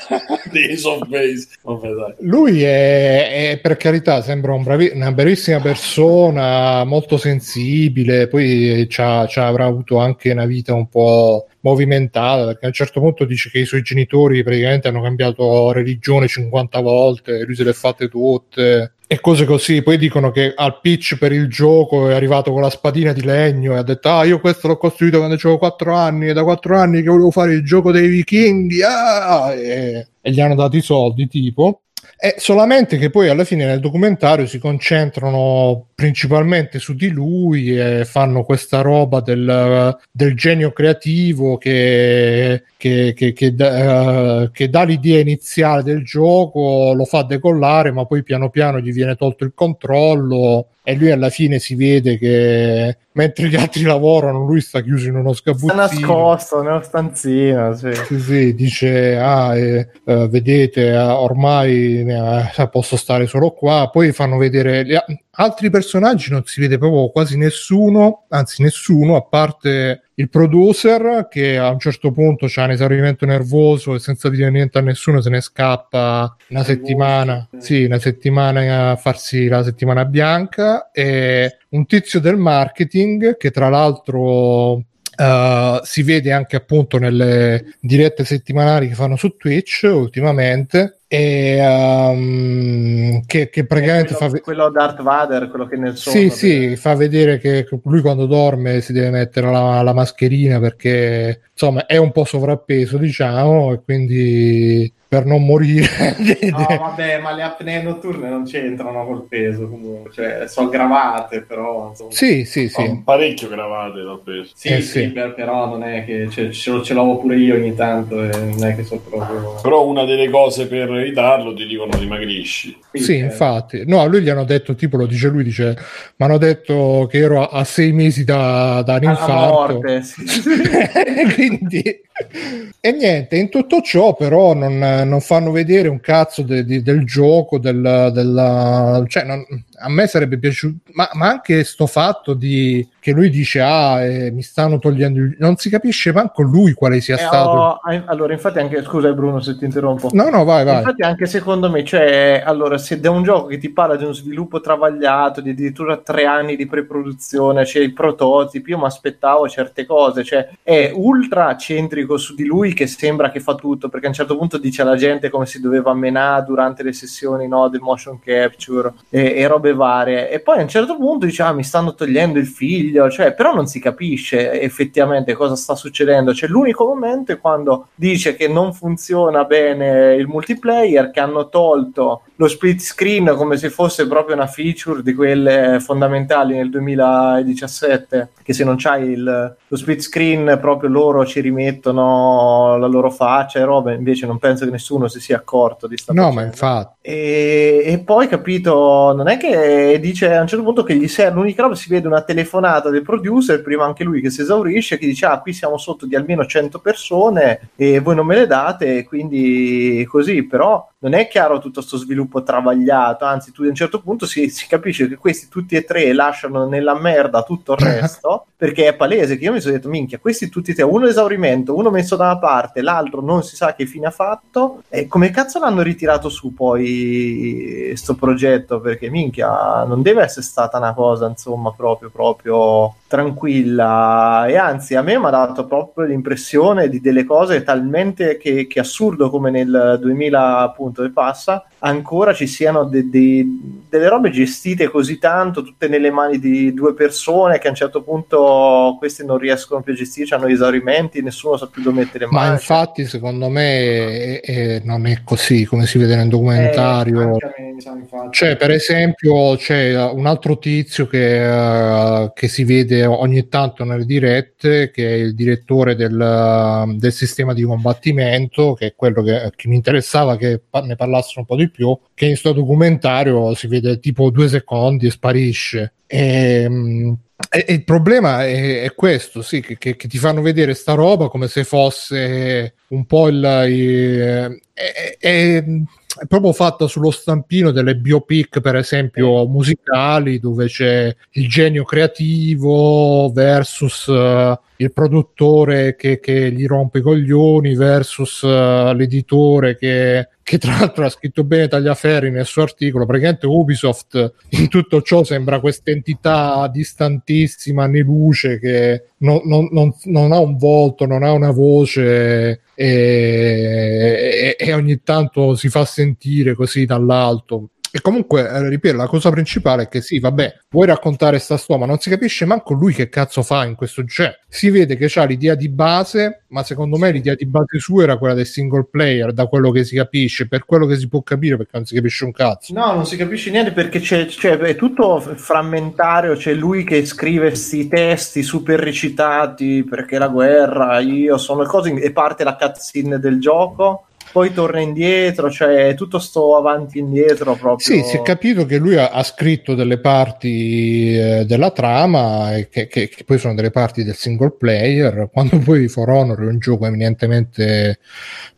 Dei Soft Spades. Vabbè, dai. lui è, è, per carità sembra un bravi- una bravissima persona molto sensibile poi c'ha, c'ha- avrà avuto anche una vita un po' movimentata perché a un certo punto dice che i suoi genitori praticamente hanno cambiato religione 50 volte lui se le ha fatte tutte e cose così poi dicono che al pitch per il gioco è arrivato con la spadina di legno e ha detto ah io questo l'ho costruito quando avevo 4 anni e da 4 anni che volevo fare il gioco dei vichinghi ah! e, e gli hanno dato i soldi tipo è solamente che poi alla fine nel documentario si concentrano principalmente su di lui e fanno questa roba del, del genio creativo che, che, che, che eh, che dà l'idea iniziale del gioco, lo fa decollare, ma poi piano piano gli viene tolto il controllo e lui alla fine si vede che mentre gli altri lavorano lui sta chiuso in uno sta sgabuzzino nascosto nella stanzina. Sì. sì, sì, dice, ah, eh, eh, vedete, eh, ormai eh, posso stare solo qua. Poi fanno vedere altri personaggi, non si vede proprio quasi nessuno, anzi nessuno, a parte il producer che a un certo punto c'ha un esaurimento nervoso e senza dire niente a nessuno se ne scappa una settimana, sì, una settimana a farsi la settimana bianca e un tizio del marketing che tra l'altro Uh, si vede anche appunto nelle dirette settimanali che fanno su Twitch ultimamente e, um, che, che praticamente quello, fa... quello Darth Vader, quello che nel sonno Sì, deve- sì, fa vedere che lui quando dorme si deve mettere la, la mascherina perché insomma è un po' sovrappeso, diciamo, e quindi per non morire. No, vabbè, ma le apnee notturne non c'entrano col peso comunque, cioè sono gravate, però insomma. sì, sì, sì. Oh, parecchio gravate dal peso. Sì, Eh, sì, sì. per- però non è che ce, ce, lo- ce l'avevo pure io ogni tanto e non è che so proprio... Però una delle cose per evitarlo ti dicono dimagrisci. Sì, eh, infatti. No, a lui gli hanno detto, tipo lo dice lui, dice, mi hanno detto che ero a, a sei mesi da, da un infarto. morte, sì. Quindi, e niente, in tutto ciò però non, non fanno vedere un cazzo de- di- del gioco, del, della, cioè non- a me sarebbe piaciuto, ma, ma anche sto fatto di che lui dice, ah, eh, mi stanno togliendo, il-" non si capisce manco lui quale sia Eh, stato. ho- allora, infatti anche, scusa Bruno se ti interrompo. No, no, vai, vai. Infatti anche secondo me, cioè, allora, se da un gioco che ti parla di uno sviluppo travagliato, di addirittura tre anni di preproduzione, c'è i prototipi, io mi aspettavo certe cose, cioè è ultra centrico su di lui che sembra che fa tutto, perché a un certo punto dice alla gente come si doveva menare durante le sessioni no, del motion capture e, e robe varie, e poi a un certo punto dice, ah, mi stanno togliendo il figlio, cioè, però non si capisce effettivamente cosa sta succedendo, cioè l'unico momento è quando dice che non funziona bene il multiplayer, che hanno tolto lo split screen come se fosse proprio una feature di quelle fondamentali nel 2017, che se non c'hai il, lo split screen proprio loro ci rimettono la loro faccia e roba, invece non penso che nessuno si sia accorto di sta No, faccenda. ma infatti. E, e poi capito, non è che dice a un certo punto che gli serve l'unica roba, si vede una telefonata del producer, prima anche lui che si esaurisce, che dice ah qui siamo sotto di almeno 100 persone e voi non me le date, e quindi così, però non è chiaro tutto questo sviluppo travagliato, anzi tu a un certo punto si, si capisce che questi tutti e tre lasciano nella merda tutto il resto, perché è palese che io mi sono detto minchia, questi tutti e tre, uno esaurimento, uno messo da una parte, l'altro non si sa che fine ha fatto, e come cazzo l'hanno ritirato su poi sto progetto, perché minchia, non deve essere stata una cosa insomma proprio proprio tranquilla e anzi a me mi ha dato proprio l'impressione di delle cose talmente che, che assurdo come nel 2000 appunto e passa ancora ci siano de- de- delle robe gestite così tanto tutte nelle mani di due persone che a un certo punto questi non riescono più a gestirci hanno esaurimenti nessuno sa più dove mettere Ma mano infatti, secondo me, è- è- non è così come si vede nel documentario. Eh, anche a me. Cioè, per esempio, c'è un altro tizio che, eh, che si vede ogni tanto nelle dirette, che è il direttore del, del sistema di combattimento, che è quello che, che mi interessava che ne parlassero un po' di più, che in sto documentario si vede tipo due secondi e sparisce. Ehm, E, e il problema è, è questo, sì, che, che- che ti fanno vedere sta roba come se fosse un po' il... il- è, è- è proprio fatta sullo stampino delle biopic, per esempio, musicali, dove c'è il genio creativo versus eh, il produttore che, che gli rompe i coglioni versus eh, l'editore che, che tra l'altro ha scritto bene Tagliaferri nel suo articolo. Praticamente Ubisoft in tutto ciò sembra questa entità distantissima anni luce che non, non- non- non ha un volto, non ha una voce e, e- ogni tanto si fa sentire così dall'alto. E comunque, eh, ripeto, la cosa principale è che sì, vabbè, vuoi raccontare sta storia, ma non si capisce manco lui che cazzo fa in questo cioè, si vede che c'ha l'idea di base, ma secondo me l'idea di base sua era quella del single player, da quello che si capisce, per quello che si può capire, perché non si capisce un cazzo. No, non si capisce niente perché c'è, c'è- è tutto frammentario, c'è lui che scrive questi testi super recitati perché la guerra, io sono cose e parte la cutscene del gioco, poi torna indietro, cioè tutto sto avanti e indietro proprio. Sì, si è capito che lui ha, ha scritto delle parti eh, della trama, e che, che- che poi sono delle parti del single player, quando poi For Honor è un gioco eminentemente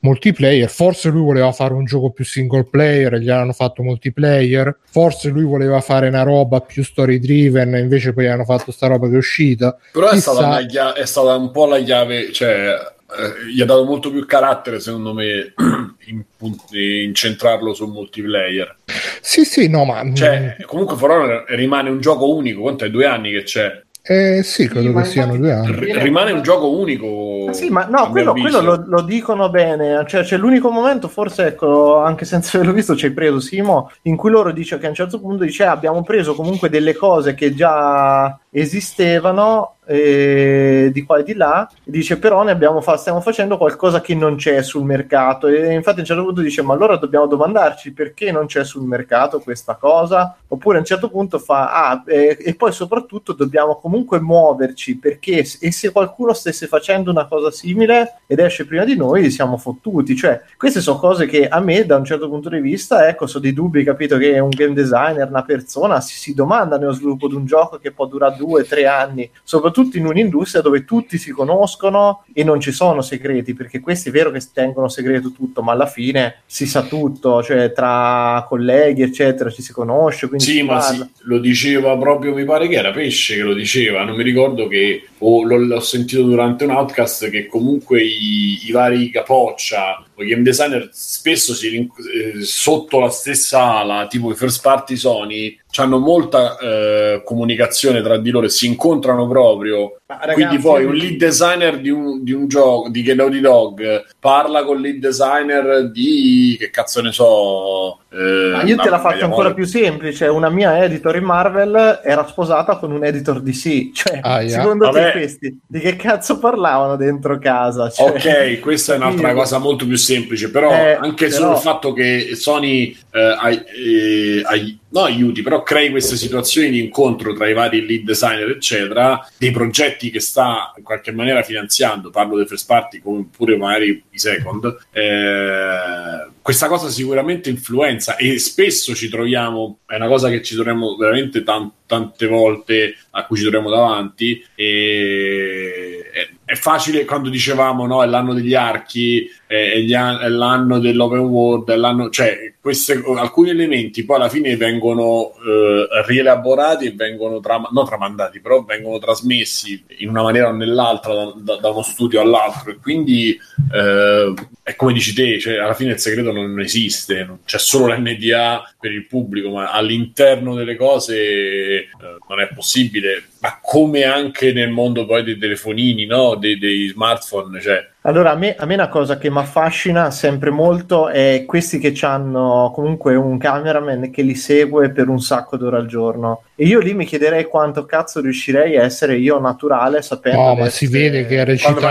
multiplayer, forse lui voleva fare un gioco più single player e gli hanno fatto multiplayer, forse lui voleva fare una roba più story driven, invece poi hanno fatto sta roba che è uscita. Però è Chissà- stata, una è stata un po' la chiave, cioè eh, gli ha dato molto più carattere, secondo me, in, incentrarlo sul multiplayer. Sì, sì, no, ma... Cioè, comunque For Honor rimane un gioco unico, quanto è due anni che c'è? Eh sì, credo ma che siano due anni. R- rimane un gioco unico. Ah, sì, ma no, quello, quello lo, lo dicono bene. Cioè, c'è l'unico momento, forse, ecco, anche senza averlo visto, ci hai preso Simo, in cui loro dice che a un certo punto dice: "Ah, abbiamo preso comunque delle cose che già esistevano eh, di qua e di là. Dice: Però ne abbiamo fa- stiamo facendo qualcosa che non c'è sul mercato. E infatti a un certo punto dice: Ma allora dobbiamo domandarci perché non c'è sul mercato questa cosa? Oppure a un certo punto fa: Ah, eh, e poi soprattutto dobbiamo comunque muoverci perché e se qualcuno stesse facendo una cosa simile ed esce prima di noi, siamo fottuti. Cioè, queste sono cose che a me, da un certo punto di vista, ecco, sono dei dubbi, capito? Che un game designer, una persona, si, si domanda nello sviluppo di un gioco che può durare due, tre anni, soprattutto in un'industria dove tutti si conoscono e non ci sono segreti, perché questi è vero che tengono segreto tutto, ma alla fine si sa tutto, cioè tra colleghi, eccetera, ci si conosce. Sì, si ma sì, lo diceva proprio, mi pare che era Pesce che lo diceva, non mi ricordo che, o l'ho, l'ho sentito durante un outcast, che comunque i, i vari capoccia o i game designer spesso si eh, sotto la stessa ala, tipo i first party Sony, hanno molta eh, comunicazione tra di loro e si incontrano proprio. Ma ragazzi, Quindi poi un lead designer di un, di un gioco di Naughty Dog parla con il lead designer di che cazzo ne so. Eh, Ma io te la faccio ancora più semplice. Una mia editor in Marvel era sposata con un editor DC. Cioè, Aia. secondo Vabbè. te questi di che cazzo parlavano dentro casa? Cioè, Ok, questa è un'altra Io- cosa molto più semplice, però Eh, anche però- solo il fatto che Sony eh, ai- eh, ai- no, aiuti, però crei queste situazioni di incontro tra i vari lead designer, eccetera, dei progetti che sta in qualche maniera finanziando, parlo dei first party come pure magari i second, eh, questa cosa sicuramente influenza e spesso ci troviamo, è una cosa che ci troviamo veramente tan- tante volte a cui ci troviamo davanti e è, facile quando dicevamo no, è l'anno degli archi, è, è l'anno dell'open world, è l'anno, cioè queste, alcuni elementi poi alla fine vengono eh, rielaborati e vengono tram- non tramandati, però vengono trasmessi in una maniera o nell'altra da, da- da uno studio all'altro. E quindi eh, è come dici te, cioè, alla fine il segreto non esiste, non- c'è solo l'NDA per il pubblico, ma all'interno delle cose eh, non è possibile, ma come anche nel mondo poi dei telefonini, no? dei, dei smartphone, cioè Allora, a me, a me una cosa che mi affascina sempre molto è questi che hanno comunque un cameraman che li segue per un sacco d'ore al giorno. E io lì mi chiederei quanto cazzo riuscirei a essere io naturale sapendo. No, ma si vede che è recitato.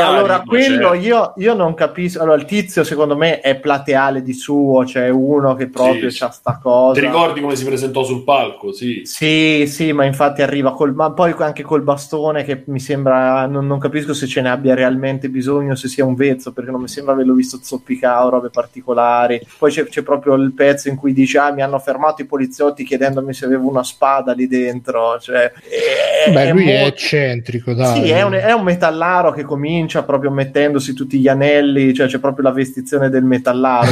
Allora, quello c'è- io, io non capisco. Allora, il tizio, secondo me, è plateale di suo, cioè uno che proprio Sì, c'ha sta cosa. ti ricordi come si presentò sul palco? Sì. Sì, sì, ma infatti arriva col, ma poi anche col bastone che mi sembra, non, non capisco se ce ne abbia realmente bisogno, se sia un vezzo, perché non mi sembra averlo visto zoppicare o robe particolari. Poi c'è, c'è proprio il pezzo in cui dice, ah, mi hanno fermato i poliziotti chiedendomi se avevo una spada lì dentro. Cioè, è- Beh, lui è molto- eccentrico, dai. Sì, è un, è un metallaro che comincia proprio mettendosi tutti gli anelli, cioè c'è proprio la vestizione del metallaro.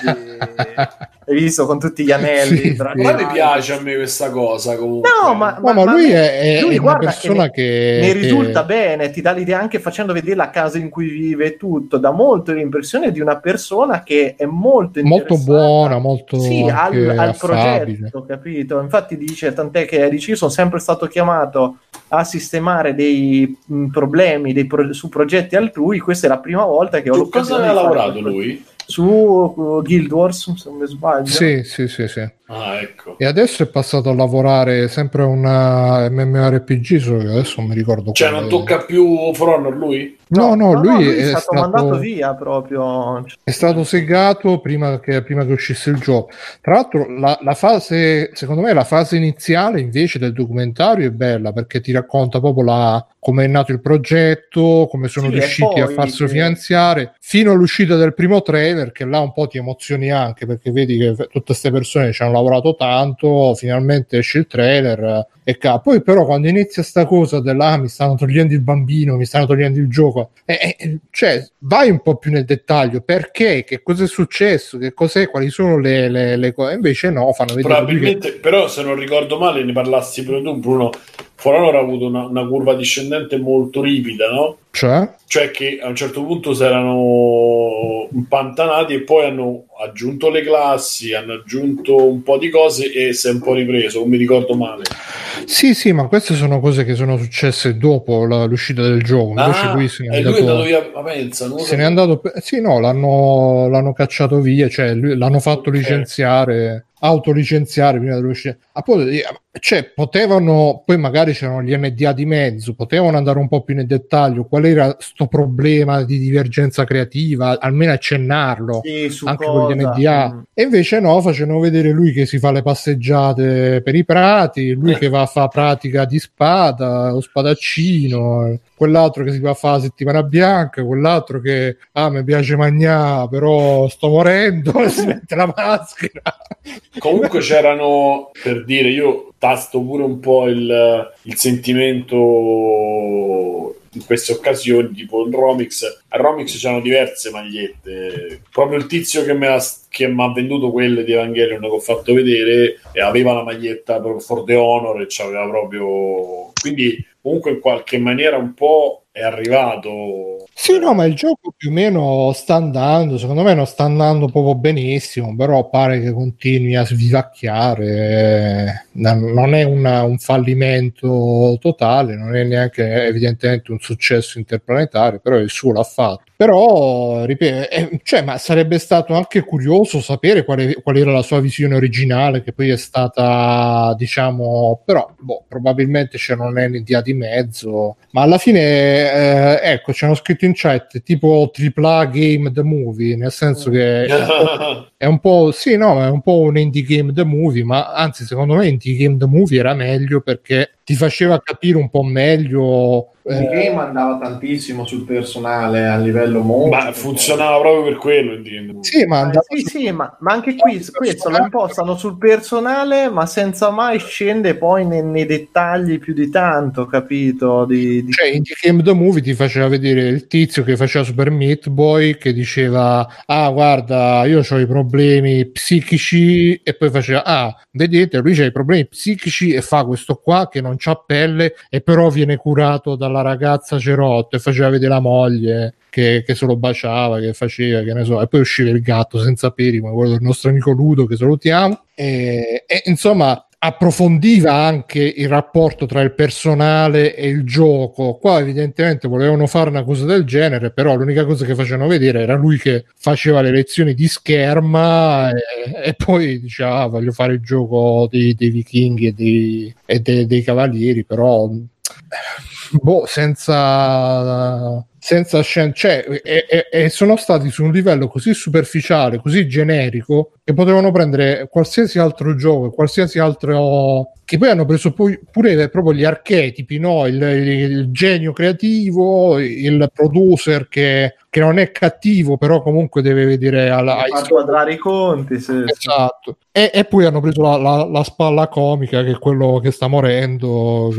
quindi- Hai visto con tutti gli anelli? Sì, tra- sì. Ma mi piace a me questa cosa comunque. No, ma, No, ma lui è, è- lui è una guarda persona ne, che... ne che- risulta bene, ti dà l'idea anche facendo vedere la casa in cui vive e tutto, dà molto l'impressione di una persona che è molto Molto buona, molto sì, al, al progetto, capito? Infatti dice, tant'è che dice, io sono sempre stato chiamato a sistemare dei mh, problemi dei pro- su progetti altrui, questa è la prima volta che ho Su cosa aveva di fare lavorato lui? Su uh, Guild Wars, se non mi sbaglio. Sì, sì, sì, sì. Ah, ecco. E adesso è passato a lavorare sempre a una MMORPG, solo che adesso non mi ricordo Cioè, quale. non tocca più For Honor lui? No, no, lui, è, è, stato, stato, mandato via proprio. è stato segato prima che, prima che uscisse il gioco. Tra l'altro, la, la fase, secondo me, la fase iniziale invece del documentario è bella perché ti racconta proprio la, come è nato il progetto, come sono Sì, riusciti a poi farselo che- finanziare, fino all'uscita del primo trailer, che là un po' ti emozioni anche perché vedi che tutte queste persone ci hanno lavorato tanto, finalmente esce il trailer e ca- Poi però quando inizia sta cosa della "Ah, mi stanno togliendo il bambino, mi stanno togliendo il gioco, eh, eh, cioè vai un po' più nel dettaglio, perché, che cosa è successo, che cos'è, quali sono le, le, le cose, invece no, fanno vedere lui che- Probabilmente, però se non ricordo male, ne parlassi pure tu, Bruno. For Honor ha avuto una, una curva discendente molto ripida, no? cioè, Cioè che a un certo punto si erano impantanati e poi hanno aggiunto le classi, hanno aggiunto un po' di cose e si è un po' ripreso, non mi ricordo male. Sì, sì, ma queste sono cose che sono successe dopo la- l'uscita del gioco. Invece Ah, lui se e lui è andato, via, ma pensa, non se n'è sapevo. andato sì, no, l'hanno, l'hanno cacciato via, cioè lui- l'hanno fatto Ok. licenziare, autolicenziare prima dell'uscita. Ah, poi, eh, cioè, potevano, poi magari c'erano gli NDA di mezzo, potevano andare un po' più nel dettaglio. Qual era sto problema di divergenza creativa? Almeno accennarlo Sì, anche con gli cosa? NDA. Mm. E invece no, facevano vedere lui che si fa le passeggiate per i prati, lui che va a fare pratica di spada, lo spadaccino, quell'altro che si va a fare la settimana bianca, quell'altro che ah, mi piace mangiare, però sto morendo, e si mette la maschera. Comunque c'erano, per dire, io tasto pure un po' il, il sentimento in queste occasioni, tipo il Romix. A Romix c'erano diverse magliette. Proprio il tizio che mi ha, venduto quelle di Evangelion che ho fatto vedere aveva la maglietta proprio for the honor e c'aveva proprio... Quindi comunque in qualche maniera un po' è arrivato... Sì, no, ma il gioco più o meno sta andando, secondo me non sta andando proprio benissimo, però pare che continui a svivacchiare, non non è una- un fallimento totale, non è neanche evidentemente un successo interplanetario, però il suo l'ha fatto. Però, ripeto, eh, cioè, ma sarebbe stato anche curioso sapere quale, qual era la sua visione originale, che poi è stata, diciamo, però, boh, probabilmente un NDA di mezzo, ma alla fine, eh, ecco, ci hanno scritto in chat tipo AAA Game The Movie, nel senso che è un po', sì, no, è un po' un indie game The Movie, ma anzi, secondo me indie game The Movie era meglio perché ti faceva capire un po' meglio. Il eh, game andava tantissimo sul personale a livello molto. Ma funzionava proprio per quello, intendo. sì, ma Ah, andava sì, su- sì, ma, ma anche qui questo lo impostano sul personale, ma senza mai scendere poi nei, nei dettagli più di tanto, capito? Di, di- Cioè, in The Game The Movie ti faceva vedere il tizio che faceva Super Meat Boy che diceva: Ah, guarda, io ho i problemi psichici, e poi faceva: Ah, vedete, lui ha i problemi psichici e fa questo qua che non c'ha pelle, e però viene curato dalla ragazza Cerotto e faceva vedere la moglie. Che, che se lo baciava, che faceva, che ne so, e poi usciva il gatto senza peli, come quello del nostro amico Ludo, che salutiamo. E, e, insomma, approfondiva anche il rapporto tra il personale e il gioco. Qua evidentemente volevano fare una cosa del genere, però l'unica cosa che facevano vedere era lui che faceva le lezioni di scherma e, e poi diceva "Ah, voglio fare il gioco dei, dei vichinghi e, dei, e dei- dei cavalieri, però boh, senza senza scen- cioè, e, e- e sono stati su un livello così superficiale, così generico, che potevano prendere qualsiasi altro gioco, qualsiasi altro che poi hanno preso poi pure proprio gli archetipi, no? il, il- il genio creativo, il producer che, che non è cattivo, però comunque deve vedere alla, far quadrare i conti. sì. Esatto. E, e poi hanno preso la, la- la spalla comica, che è quello che sta morendo.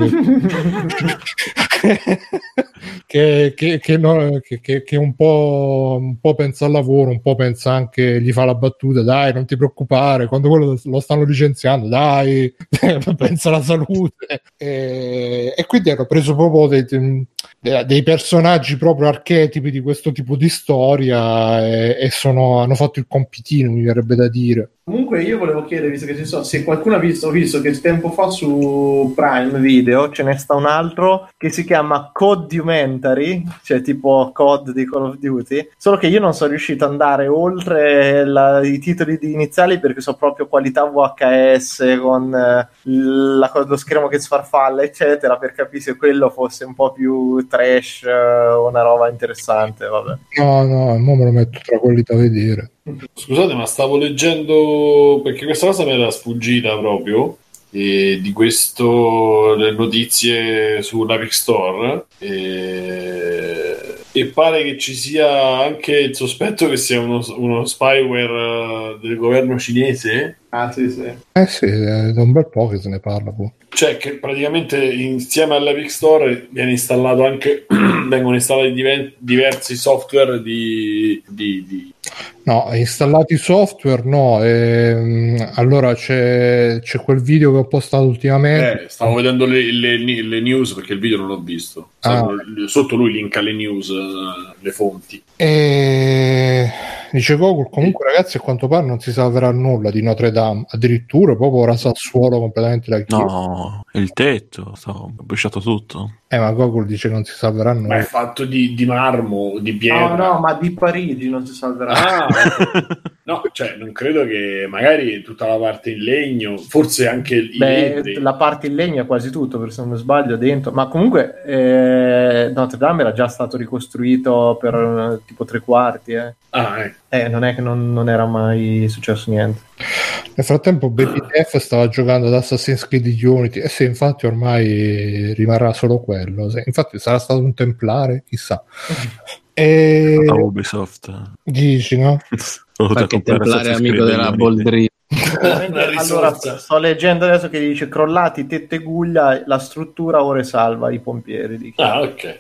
Che, che, che, no- che- che- che un, po', un po' pensa al lavoro, un po' pensa anche, gli fa la battuta, dai, non ti preoccupare, quando quello lo stanno licenziando, dai, pensa alla salute. E, e quindi hanno preso proprio dei, dei- personaggi proprio archetipi di questo tipo di storia e, e sono- hanno fatto il compitino, mi verrebbe da dire. Comunque io volevo chiedere, visto che ci sono, se qualcuno ha visto, ho visto che tempo fa su Prime Video ce ne sta un altro che si chiama Codumentary, cioè tipo COD di Call of Duty, solo che io non sono riuscito ad andare oltre la- i titoli iniziali perché sono proprio qualità VHS con eh, la- lo schermo che sfarfalla eccetera per capire se quello fosse un po' più trash eh, o una roba interessante, vabbè. No, no, mo me lo metto tra quelli da vedere. Scusate, ma stavo leggendo perché questa cosa mi era sfuggita proprio. eh, di questo, le notizie sull'Epic Store. eh, e pare che ci sia anche il sospetto che sia uno, uno spyware eh, del governo cinese. Ah sì sì. Eh sì, è da un bel po' che se ne parla. boh. Cioè, che praticamente insieme all'Epic Store viene installato anche vengono installati diven- diversi software di, di- di- No, installati software no. ehm, allora c'è, c'è quel video che ho postato ultimamente. Eh, stavo vedendo le, le- le news perché il video non l'ho visto. Ah. Sotto lui linka le news, eh, le fonti. E Dice Gogol, comunque ragazzi a quanto pare non si salverà nulla di Notre Dame, addirittura proprio ora Sassuolo completamente da chiesa. No, il tetto, so, è bruciato tutto. Eh ma Gogol dice che non si salverà Ma è nulla. fatto di, di marmo, di pietra. No, no, ma di Parigi non si salverà. Ah, no, cioè non credo che magari tutta la parte in legno, forse anche i Beh, la parte in legno è quasi tutto, per se non mi sbaglio, dentro. Ma comunque eh, Notre Dame era già stato ricostruito per eh, tipo tre quarti. Eh. Ah, ecco. Eh, non è che non, non era mai successo niente. Nel frattempo Baby Def stava giocando ad Assassin's Creed Unity e se infatti ormai rimarrà solo quello. Se- infatti sarà stato un templare, chissà. E A Ubisoft. dici no? Comprare templare amico della Unity. Boldri. Una allora, sto leggendo adesso che dice crollati tette guglia, la struttura ora salva i pompieri di, Ah, ok.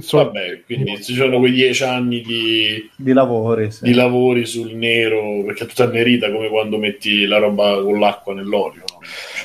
So- Vabbè, quindi ci sono quei dieci anni di, di lavori. sì. di lavori sul nero, perché è tutta annerita come quando metti la roba con l'acqua nell'olio.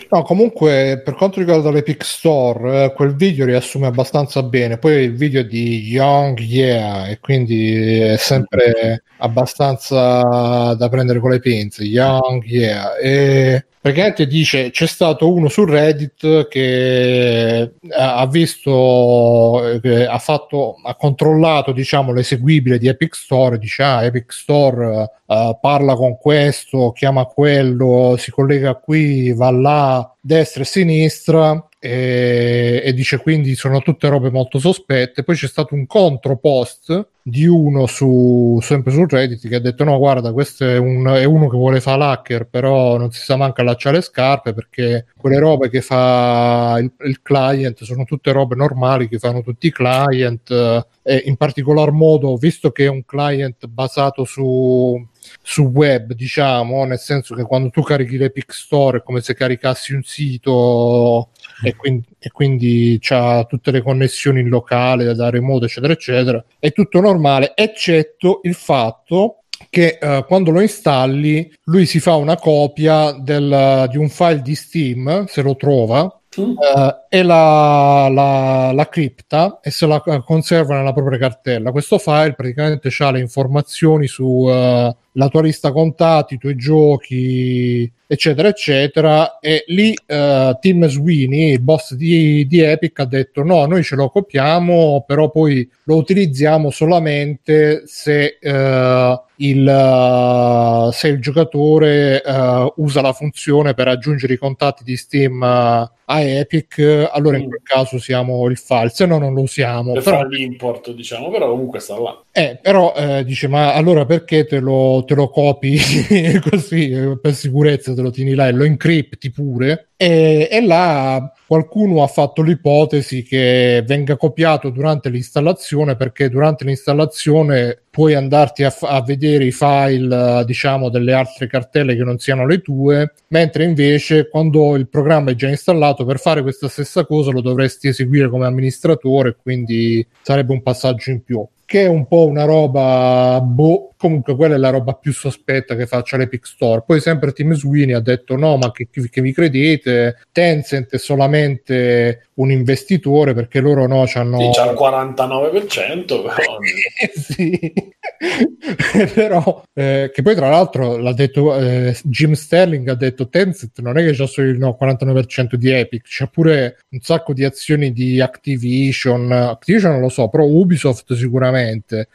No? Comunque per quanto riguarda l'Epic Store, eh, quel video riassume abbastanza bene. Poi il video di Young Yeah e quindi è sempre abbastanza da prendere con le pinze. Young Yeah. E praticamente dice c'è stato uno su Reddit che ha ha visto, eh, che ha fatto, ha controllato diciamo l'eseguibile di Epic Store, dice ah Epic Store eh, parla con questo, chiama quello, si collega qui, va là, destra e sinistra. E, e dice quindi sono tutte robe molto sospette. Poi c'è stato un contropost di uno su sempre su Reddit che ha detto: No, guarda, questo è, un- è uno che vuole fare l'hacker, però non si sa manco allacciare le scarpe perché quelle robe che fa il, il client sono tutte robe normali che fanno tutti i client. eh, E in particolar modo, visto che è un client basato su su web, diciamo, nel senso che quando tu carichi l'Epic Store è come se caricassi un sito e quindi, e quindi c'ha tutte le connessioni in locale da remoto, eccetera, eccetera. È tutto normale, eccetto il fatto che eh, quando lo installi lui si fa una copia del- di un file di Steam, se lo trova, eh, e la, la, la cripta e se la eh, conserva nella propria cartella. Questo file praticamente ha le informazioni su eh, la tua lista contatti, i tuoi giochi, eccetera, eccetera. E lì eh, Tim Sweeney, il boss di, di Epic, ha detto: No, noi ce lo copiamo, però poi lo utilizziamo solamente se. eh, il, eh, se il giocatore usa la funzione per aggiungere i contatti di Steam a Epic, allora in Mm. quel caso usiamo il file, se no non lo usiamo. Per Però, fare l'import, diciamo, però comunque sta là. Eh, però eh, dice, ma allora perché te lo, te lo copi così per sicurezza, te lo tieni là e lo incripti pure? E, e là qualcuno ha fatto l'ipotesi che venga copiato durante l'installazione perché durante l'installazione puoi andarti a, f- a vedere i file diciamo delle altre cartelle che non siano le tue mentre invece quando il programma è già installato per fare questa stessa cosa lo dovresti eseguire come amministratore quindi sarebbe un passaggio in più che è un po' una roba boh, comunque quella è la roba più sospetta che faccia l'Epic Store. Poi sempre Tim Sweeney ha detto no, ma che, che vi credete, Tencent è solamente un investitore perché loro no, c'hanno... Sì, c'ha il 49%, però... sì, però eh, che poi tra l'altro l'ha detto eh, Jim Sterling ha detto Tencent non è che c'ha solo il no, 49% di Epic c'ha pure un sacco di azioni di Activision. Activision non lo so però Ubisoft sicuramente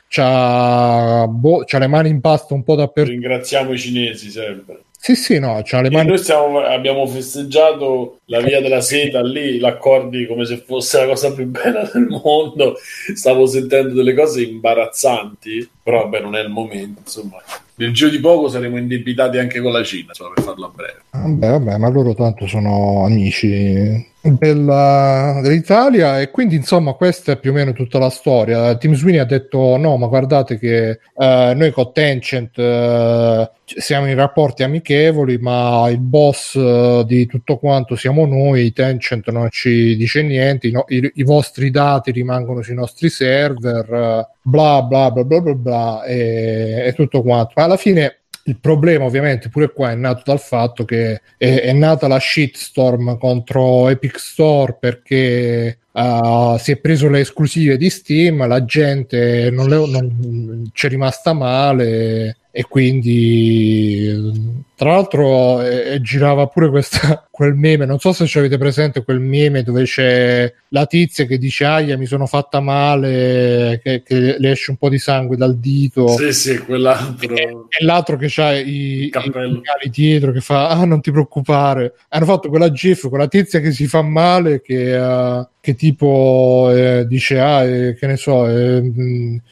c'ha, boh, c'ha le mani in pasta un po' dappertutto Ringraziamo i cinesi sempre. sì sì no c'ha le E mani noi stiamo- abbiamo festeggiato la via della seta lì, l'accordi come se fosse la cosa più bella del mondo. Stavo sentendo delle cose imbarazzanti, però vabbè, non è il momento. Insomma, nel giro di poco saremo indebitati anche con la Cina, insomma, per farla breve. Vabbè, vabbè, ma loro tanto sono amici della- dell'Italia e quindi insomma questa è più o meno tutta la storia. Tim Sweeney ha detto no, ma guardate che eh, noi con Tencent eh, siamo in rapporti amichevoli, ma il boss eh, di tutto quanto siamo noi, Tencent non ci dice niente, no- i- i vostri dati rimangono sui nostri server, bla bla bla bla bla bla e, e tutto quanto. Ma alla fine il problema ovviamente pure qua è nato dal fatto che è, è nata la shitstorm contro Epic Store perché uh, si è preso le esclusive di Steam, la gente non le- non- ci è rimasta male e quindi tra l'altro eh, eh, girava pure questa, quel meme, non so se ci avete presente quel meme dove c'è la tizia che dice aia mi sono fatta male, che, che le esce un po' di sangue dal dito. Sì, sì, quell'altro. E, e l'altro che ha i, i dietro che fa ah non ti preoccupare. Hanno fatto quella gif con la tizia che si fa male che... eh, che tipo eh, dice ah eh, che ne so eh,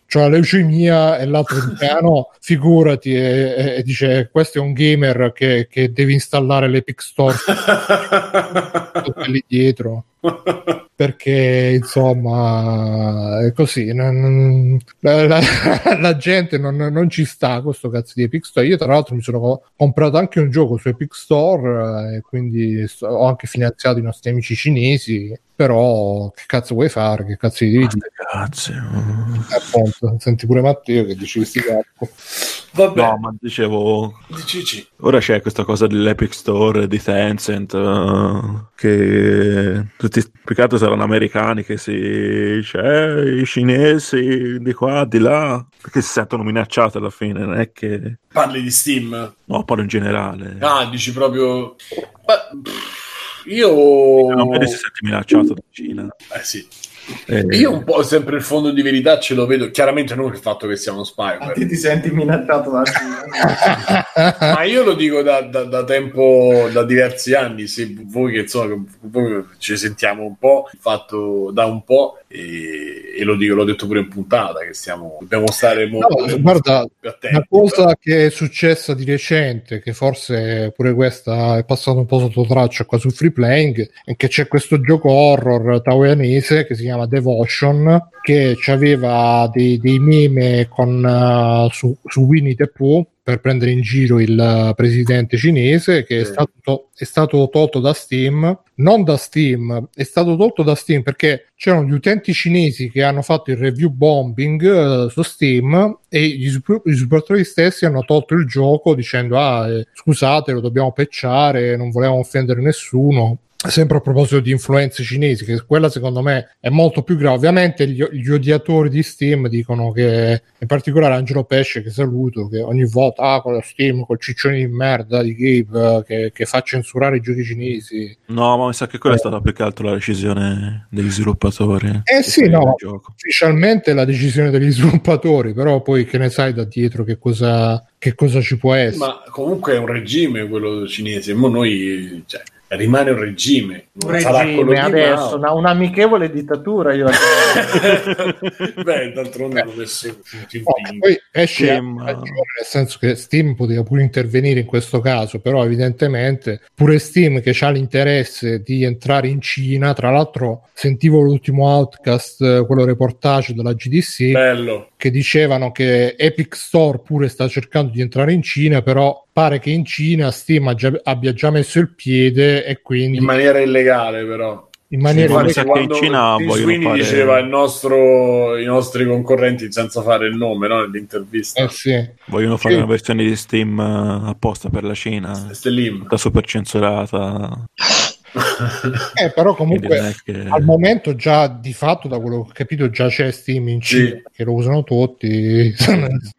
c'ho la leucemia e l'altro dice ah no figurati e- e dice questo è un gamer che, che deve installare l'Epic Store. Lì dietro perché insomma è così non- la, la- la gente non, non ci sta con questo cazzo di Epic Store. Io tra l'altro mi sono co- comprato anche un gioco su Epic Store eh, e quindi ho anche finanziato i nostri amici cinesi però che cazzo vuoi fare? Che cazzo di dire Cazzo. Eh, appunto senti pure Matteo che dice questi cazzo Vabbè, No, ma dicevo, ora c'è questa cosa dell'Epic Store di Tencent eh, che tutti più che altro saranno americani che si c'è i cinesi di qua di là perché si sentono minacciati alla fine non è che parli di Steam. no parlo in generale Ah, dici proprio. Ma, pff, io. non vedi se senti minacciato da Cina Eh sì. Eh, Io un po' sempre il fondo di verità ce lo vedo, chiaramente non il fatto che siamo A spy, te ti senti minacciato da ma io lo dico da, da- da tempo, da diversi anni, se voi che insomma voi ci sentiamo un po', fatto da un po' e, e lo dico, l'ho detto pure in puntata che stiamo, dobbiamo stare molto No, guarda, più attenti. Una cosa che è successa di recente, che forse pure questa è passata un po' sotto traccia qua su Free Playing, è che c'è questo gioco horror taiwanese che si chiama Devotion, che aveva dei, dei meme con, eh, su, su Winnie the Pooh per prendere in giro il eh, presidente cinese che è, Sì. stato, to- è stato tolto da Steam non da Steam è stato tolto da Steam perché c'erano gli utenti cinesi che hanno fatto il review bombing eh, su Steam e gli, svilu- gli sviluppatori stessi hanno tolto il gioco dicendo ah eh, scusate lo dobbiamo patchare non volevamo offendere nessuno sempre a proposito di influenze cinesi, che quella secondo me è molto più grave. Ovviamente gli, gli odiatori di Steam dicono che, in particolare Angelo Pesce, che saluto, che ogni volta, ah, con la Steam, col ciccione di merda di Gabe, eh, che, che fa censurare i giochi cinesi. no ma mi sa che quella è stata più che altro la decisione degli sviluppatori Eh sì, no. Ufficialmente è la decisione degli sviluppatori, però poi che ne sai da dietro che cosa, che cosa ci può essere. Ma comunque è un regime quello cinese, mo noi, cioè, rimane un regime, non sarà quello regime di adesso, una, un'amichevole dittatura io la Beh, d'altronde hanno messo tutti in No, poi esce ragione, nel senso che Steam poteva pure intervenire in questo caso, però evidentemente pure Steam che ha l'interesse di entrare in Cina, tra l'altro sentivo l'ultimo outcast, eh, quello reportage della GDC, Bello. che dicevano che Epic Store pure sta cercando di entrare in Cina, però pare che in Cina Steam già- abbia già messo il piede e quindi In maniera illegale, però. in maniera Sì, illegale- in Cina Sweeney fare- diceva il nostro, i nostri concorrenti senza fare il nome no? nell'intervista. eh sì. vogliono fare Sì. una versione di Steam eh, apposta per la Cina Stellim. tutta super censurata Eh, però comunque che- al momento già di fatto da quello che ho capito già c'è Steam in Cina Sì. che lo usano tutti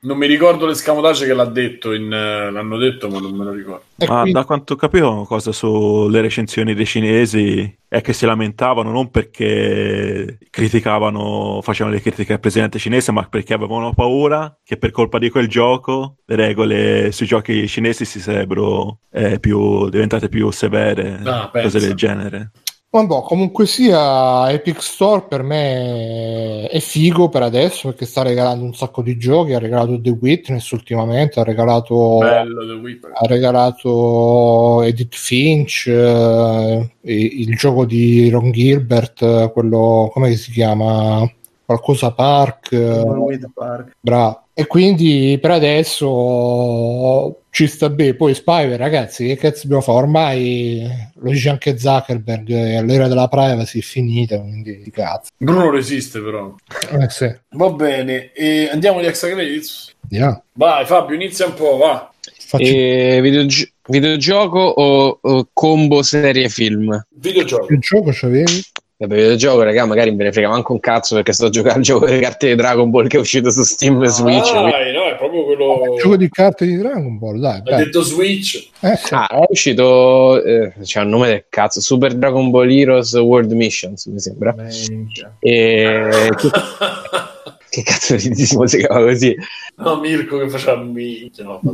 Non mi ricordo l'escamotage che l'ha detto, in, l'hanno detto, ma non me lo ricordo. Ma quindi- da quanto capivo una cosa sulle recensioni dei cinesi è che si lamentavano non perché criticavano, facevano le critiche al presidente cinese, ma perché avevano paura che per colpa di quel gioco le regole sui giochi cinesi si sarebbero eh, più, diventate più severe, Ah, cose del genere. Vabbè, comunque sia Epic Store per me è figo per adesso perché sta regalando un sacco di giochi ha regalato The Witness ultimamente ha regalato Bello The Whip. ha regalato Edith Finch eh, il gioco di Ron Gilbert quello come si chiama qualcosa Park eh, Park. Bravo. E quindi per adesso ci sta bene. Poi Spyver, ragazzi, che cazzo dobbiamo fare? Ormai lo dice anche Zuckerberg, eh, l'era della privacy è finita, quindi di cazzo. Bruno resiste però. Eh sì, Va bene, e andiamo agli extra credits? andiamo. Vai Fabio, inizia un po', va. Facci- E videogio- videogioco o, o combo serie film? Videogioco. Che gioco c'avevi? Per videogioco, raga, magari me ne frega manco un cazzo perché sto giocando al gioco delle carte di Dragon Ball che è uscito su Steam e Switch. quindi- Dai, no, è proprio quello. Il gioco di carte di Dragon Ball, dai. Hai dai. detto Switch. Eh, sì. Ah, è uscito, eh, c'è un nome del cazzo, Super Dragon Ball Heroes World Missions, mi sembra. Minchia. E che, cazzo di si chiama così? no, Mirko che faceva minchia. No.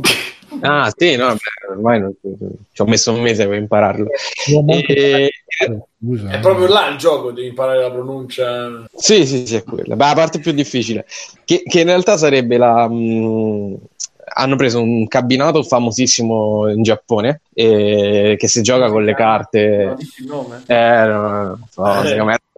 Ah, sì, no, ormai non- ci ho messo un mese per impararlo. Manco- E- Scusa, È eh. proprio là il gioco, devi imparare la pronuncia. Sì, sì, sì, è quella. Beh, la parte più difficile, che, che in realtà sarebbe la... mh, hanno preso un cabinato famosissimo in Giappone eh, che si gioca con le No, carte. dici il nome? Eh, no, no, me è bellissimo. Okuro Sensai di Dragon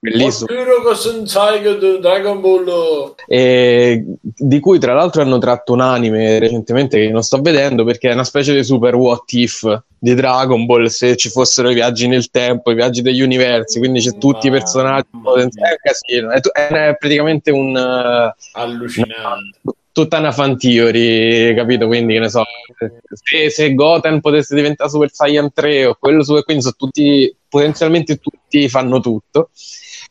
Ball. E di cui tra l'altro hanno tratto un anime recentemente che non sto vedendo perché è una specie di super what if di Dragon Ball se ci fossero i viaggi nel tempo, i viaggi degli universi, quindi c'è tutti i personaggi è un. È, è praticamente un eh, Allucinante. tutta una fan theory, capito? Quindi che ne so, se, se Goten potesse diventare Super Saiyan 3 o quello su quindi sono tutti potenzialmente tutti fanno tutto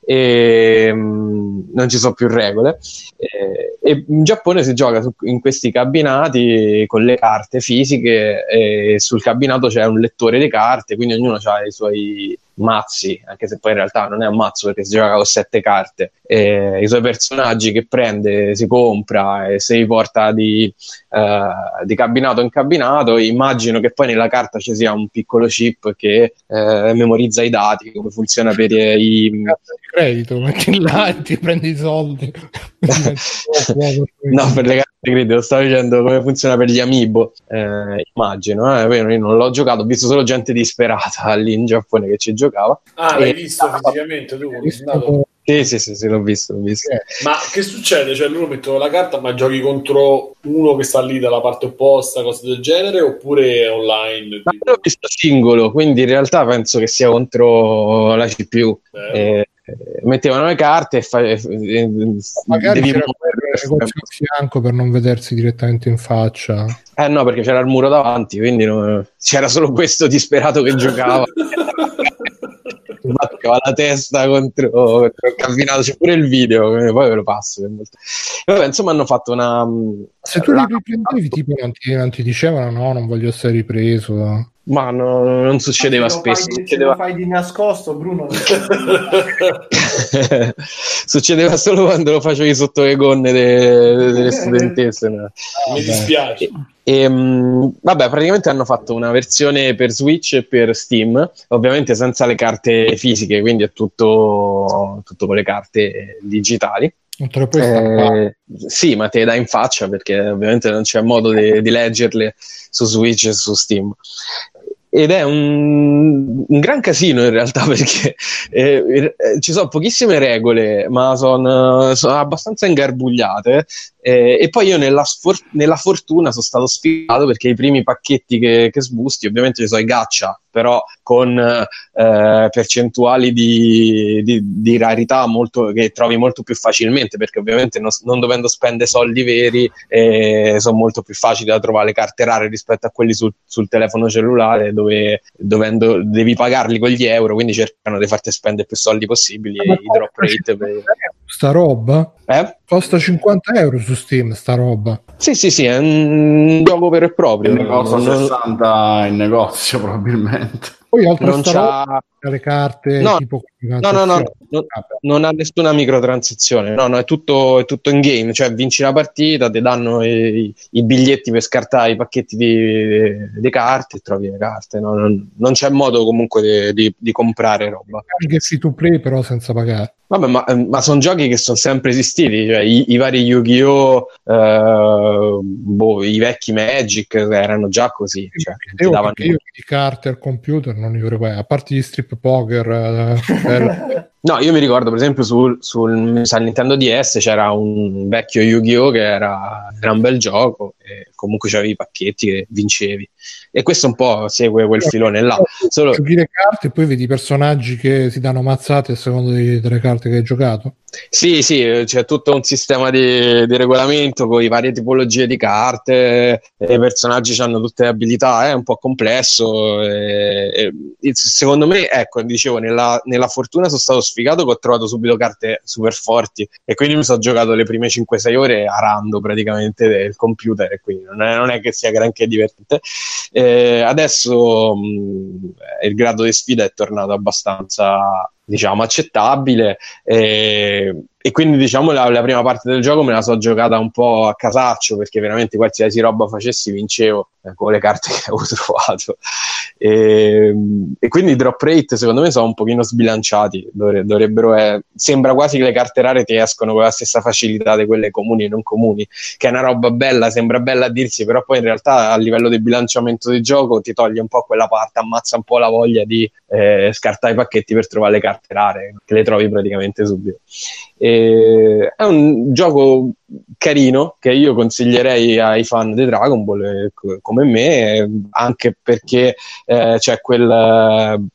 e mm, non ci sono più regole. E, e in Giappone si gioca su- in questi cabinati con le carte fisiche e sul cabinato c'è un lettore di carte quindi ognuno ha i suoi mazzi anche se poi in realtà non è un mazzo perché si gioca con sette carte e i suoi personaggi che prende si compra e se li porta di, eh, di cabinato in cabinato immagino che poi nella carta ci sia un piccolo chip che eh, memorizza i dati come funziona per i, di credito, metti là e ti prendi i soldi. No, per le carte di credito, stavo dicendo come funziona per gli amiibo. Eh, immagino, eh, io non l'ho giocato, ho visto solo gente disperata lì in Giappone che ci giocava. Ah, l'hai visto fisicamente tu? come sei andato? Sì, sì, sì, sì, l'ho visto, l'ho visto. Ma che succede? Cioè, loro mettono la carta, ma giochi contro uno che sta lì dalla parte opposta, cose del genere, oppure online? Ma l'ho visto singolo, quindi in realtà penso che sia contro la CPU. Eh, Eh, mettevano le carte e, fa- e- e- Magari devi c'era muovere- fianco per non vedersi direttamente in faccia. Eh no, perché c'era il muro davanti, quindi no- c'era solo questo disperato che giocava. Batteva la testa contro, contro il cabinato, c'è pure il video, eh, poi ve lo passo. Vabbè, insomma, hanno fatto una. Se tu li riprendevi, tipo, non ti, non ti dicevano no, non voglio essere ripreso. Ma no- non succedeva Se lo spesso. fai Se Succedeva, lo fai di nascosto, Bruno. succedeva solo quando lo facevi sotto le gonne de- delle studentesse. no? Mi dispiace. E, mh, vabbè, praticamente hanno fatto una versione per Switch e per Steam, ovviamente senza le carte fisiche, quindi è tutto, tutto con le carte digitali. Non te lo puoi. Eh, sì, ma te le dà in faccia perché ovviamente non c'è modo di, di leggerle su Switch e su Steam. Ed è un, un gran casino in realtà perché eh, eh, ci sono pochissime regole, ma sono sono abbastanza ingarbugliate. Eh, e poi io nella, sfor- nella fortuna sono stato sfigato perché i primi pacchetti che, che sbusti, ovviamente ci sono i gacha, però con eh, percentuali di, di- di rarità molto, che trovi molto più facilmente perché ovviamente non, non dovendo spendere soldi veri eh, sono molto più facili da trovare le carte rare rispetto a quelli sul, sul telefono cellulare dove dovendo, devi pagarli con gli euro quindi cercano di farti spendere più soldi possibili e i drop rate per- Sta roba eh? Costa 50 euro su Steam. Sta roba. sì sì sì è un gioco vero e proprio Il negozio Non- 60 in negozio probabilmente. Poi oltre a non c'ha roba, le carte No, tipo No, no, no, non, non ha nessuna microtransazione, no, no, è tutto, è tutto in game, cioè vinci la partita, ti danno i, i biglietti per scartare i pacchetti di, carte e trovi le carte, no? non, non c'è modo comunque di, di- di comprare roba. Anche free to play, però senza pagare. Vabbè, ma, ma sono giochi che sono sempre esistiti, cioè i, i vari Yu-Gi-Oh!, eh, boh, i vecchi Magic erano già così, cioè, Io, davano- io di carte al computer non pagare, a parte gli strip poker. eh, No, io mi ricordo per esempio sul, sul sul Nintendo DS c'era un vecchio Yu-Gi-Oh! che era, era un bel gioco e comunque c'avevi i pacchetti che vincevi. E questo un po' segue quel filone là. Solo, Giochi le carte e poi vedi i personaggi che si danno mazzate a seconda delle carte che hai giocato. sì, sì, c'è tutto un sistema di, di regolamento con le varie tipologie di carte, e i personaggi hanno tutte le abilità, è un po' complesso. e- e- secondo me, ecco, dicevo, nella, nella fortuna sono stato sfigato che ho trovato subito carte super forti e quindi mi sono giocato le prime 5-6 ore arando praticamente del computer e quindi non è, non è che sia granché divertente. Eh, adesso mh, il grado di sfida è tornato abbastanza diciamo accettabile e, e quindi diciamo la, la, prima parte del gioco me la so giocata un po' a casaccio perché veramente qualsiasi roba facessi vincevo eh, con le carte che avevo trovato e, e, quindi i drop rate secondo me sono un pochino sbilanciati. Dovre, dovrebbero eh, sembra quasi che le carte rare ti escono con la stessa facilità di quelle comuni e non comuni che è una roba bella sembra bella a dirsi però poi in realtà a livello di bilanciamento di gioco ti toglie un po' quella parte ammazza un po' la voglia di eh, scartare i pacchetti per trovare le carte rare che le trovi praticamente subito. E è un gioco carino che io consiglierei ai fan di Dragon Ball eh, come me, anche perché eh, c'è quel,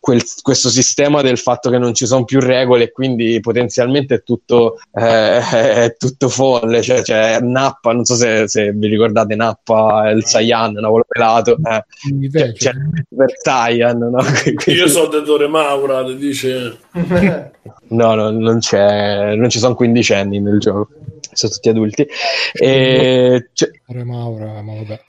quel, questo sistema del fatto che non ci sono più regole e quindi potenzialmente è tutto, eh, è tutto folle. Cioè, cioè, Nappa, non so se, se, vi ricordate Nappa, il Saiyan, un pelato. Eh. C'è, c'è per Saiyan, no? Io sono Detore Maura, dice... no, no, non, c'è, non ci sono quindicenni nel gioco sono tutti adulti. E c'è, Maura,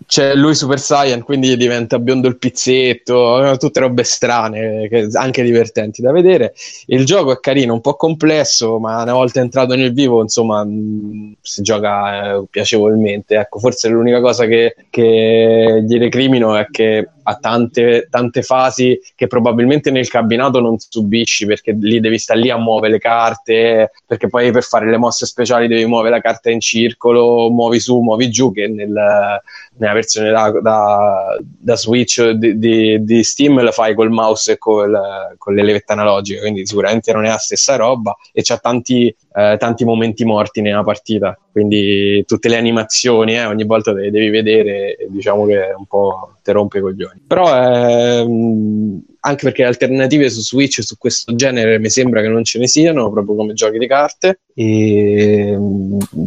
c'è, lui Super Saiyan, quindi diventa biondo il pizzetto, tutte robe strane, anche divertenti da vedere. Il gioco è carino, un po' complesso, ma una volta entrato nel vivo, insomma, mh, si gioca eh, piacevolmente. Ecco, forse l'unica cosa che, che gli recrimino è che ha tante, tante fasi che probabilmente nel cabinato non subisci perché lì devi stare lì a muovere le carte perché poi per fare le mosse speciali devi muovere la carta in circolo muovi su, muovi giù che nel, nella versione da, da, da Switch di, di, di, Steam la fai col mouse e col, con le levette analogiche quindi sicuramente non è la stessa roba e c'ha tanti, eh, tanti momenti morti nella partita quindi tutte le animazioni eh, ogni volta le devi vedere diciamo che un po' te rompe i coglioni. Però ehm, anche perché alternative su Switch su questo genere mi sembra che non ce ne siano proprio come giochi di carte. E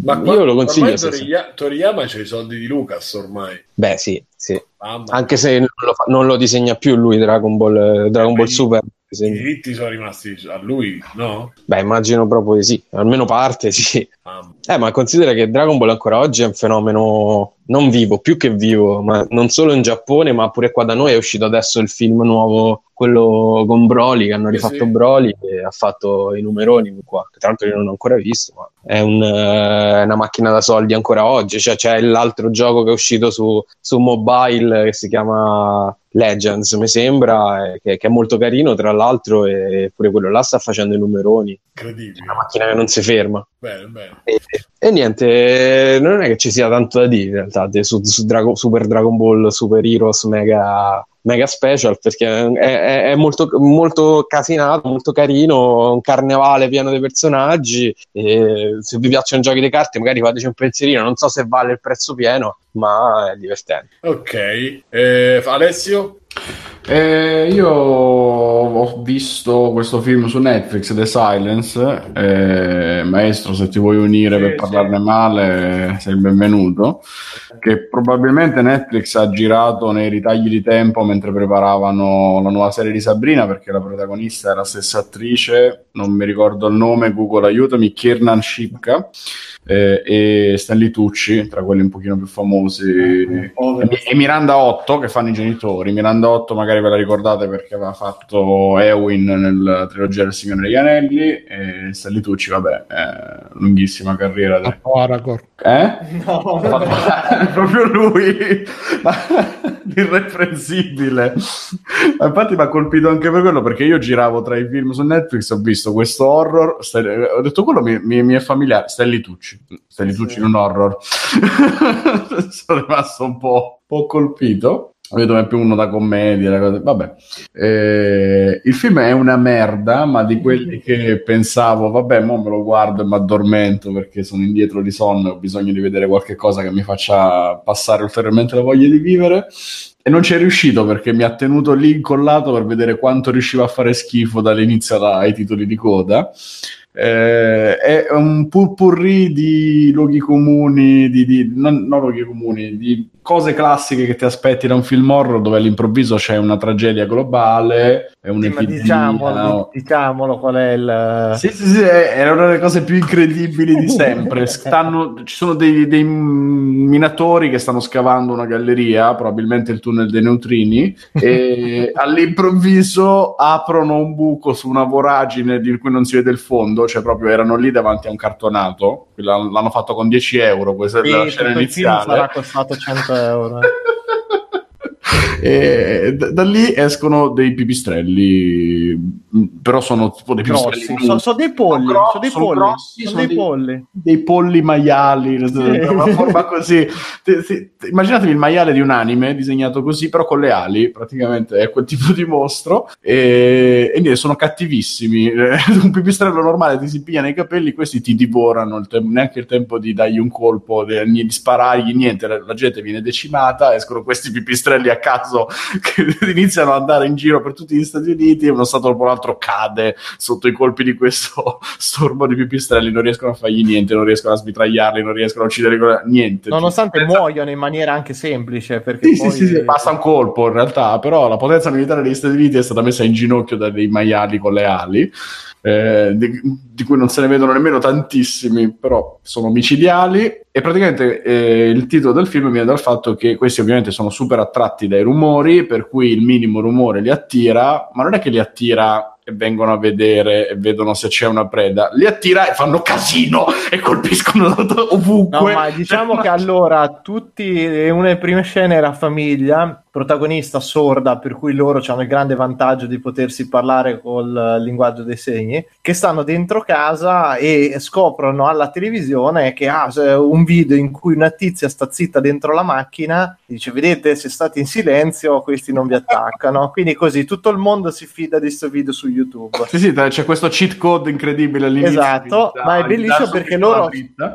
ma io lo consiglio Toriyama, Toriyama c'ha i soldi di Lucas ormai. Beh sì, sì. anche se non lo, fa, non lo, disegna più lui Dragon Ball, Dragon Ball Super i diritti sono rimasti a lui, no? Beh, immagino proprio di sì, almeno parte sì. Ah. Eh, ma considera che Dragon Ball ancora oggi è un fenomeno non vivo, più che vivo, ma non solo in Giappone, ma pure qua da noi è uscito adesso il film nuovo, quello con Broly, che hanno rifatto sì. Broly e ha fatto i numeroni qua, che tra l'altro io non ho ancora visto, ma è un, uh, una macchina da soldi ancora oggi, cioè c'è l'altro gioco che è uscito su, su mobile che si chiama Legends, mi sembra, eh, che, che, è molto carino, tra l'altro, e pure quello là sta facendo i numeroni. Incredibile. Una macchina che non si ferma. Bene, bene. E, e, niente, non è che ci sia tanto da dire in realtà su, su Drago, Super Dragon Ball, Super Heroes, Mega mega special perché è, è, è molto, molto, casinato, molto carino, un carnevale pieno di personaggi. se vi piacciono i giochi di carte, magari fateci un pensierino. Non so se vale il prezzo pieno, ma è divertente. Ok, eh, Alessio? Eh, io ho visto questo film su Netflix, The Silence. Eh, maestro, se ti vuoi unire sì, per parlarne sì. male, sei il benvenuto. Che probabilmente Netflix ha girato nei ritagli di tempo mentre preparavano la nuova serie di Sabrina, perché la protagonista è la stessa attrice, non mi ricordo il nome, Google aiutami, Kiernan Shipka eh, e Stanley Tucci, tra quelli un pochino più famosi, oh, e, e, Miranda 8 che fanno i genitori. Miranda 8 magari ve la ricordate perché aveva fatto Ewin nel trilogia del Signore degli Anelli e Stanley Tucci, vabbè, eh, lunghissima carriera. De... Aragorn. Eh? No, proprio lui, irreprensibile. Infatti mi ha colpito anche per quello perché io giravo tra i film su Netflix, ho visto questo horror, ho detto quello mi, mi, mi è familiare, Stanley Tucci. Tucci, di Tucci in un horror. Sono rimasto un po', un po colpito. Vedo più uno da commedia. Vabbè, eh, il film è una merda, ma di quelli che pensavo, vabbè, mo me lo guardo e mi addormento perché sono indietro di sonno e ho bisogno di vedere qualche cosa che mi faccia passare ulteriormente la voglia di vivere. E non ci è riuscito perché mi ha tenuto lì incollato per vedere quanto riusciva a fare schifo dall'inizio ai titoli di coda Eh, è un purpurri di luoghi comuni, di, di- non, non luoghi comuni, di cose classiche che ti aspetti da un film horror dove all'improvviso c'è una tragedia globale, è Sì, un'epidemia. diciamolo, no? diciamolo qual è il... Sì, sì, sì, è è una delle cose più incredibili di sempre. Stanno- ci sono dei, dei minatori che stanno scavando una galleria, probabilmente il tunnel dei neutrini, e all'improvviso aprono un buco su una voragine di cui non si vede il fondo, cioè proprio erano lì davanti a un cartonato. L'hanno fatto con 10 euro, questa è Sì, la scena iniziale. sarà costato 100 euro. E da, da lì escono dei pipistrelli, mh, però sono tipo dei pipistrelli Grossi. Sono so dei polli, Sono sono dei sono polli, grossi, sono sono dei dei- polli. dei polli maiali, una forma così. Immaginatevi il maiale di un anime disegnato così, però con le ali, praticamente è quel tipo di mostro. E, e niente, sono cattivissimi. un pipistrello normale ti si piglia nei capelli, questi ti divorano, il tem- neanche il tempo di dargli un colpo, di, di sparargli, niente. La, la gente viene decimata, escono questi pipistrelli a caso che iniziano ad andare in giro per tutti gli Stati Uniti e uno stato dopo l'altro cade sotto i colpi di questo stormo di pipistrelli, non riescono a fargli niente, non riescono a smitragliarli, non riescono a uccidere niente. Nonostante Pensa- muoiono in maniera anche semplice, perché Sì, poi... sì, sì, sì, basta un colpo in realtà, però la potenza militare degli Stati Uniti è stata messa in ginocchio da dei maiali con le ali, eh, di, di cui non se ne vedono nemmeno tantissimi, però sono micidiali. E praticamente eh, il titolo del film viene dal fatto che questi ovviamente sono super attratti dai rumori, per cui il minimo rumore li attira, ma non è che li attira e vengono a vedere e vedono se c'è una preda, li attira e fanno casino e colpiscono ovunque. No, ma diciamo che allora tutti, eh, una delle prime scene era famiglia, protagonista sorda, per cui loro hanno il grande vantaggio di potersi parlare col eh, linguaggio dei segni, che stanno dentro casa e scoprono alla televisione che ha un video in cui una tizia sta zitta dentro la macchina, dice vedete se state in silenzio questi non vi attaccano, quindi così tutto il mondo si fida di questo video su YouTube. Sì, sì, c'è questo cheat code incredibile all'inizio. Esatto, dà- ma è bellissimo perché loro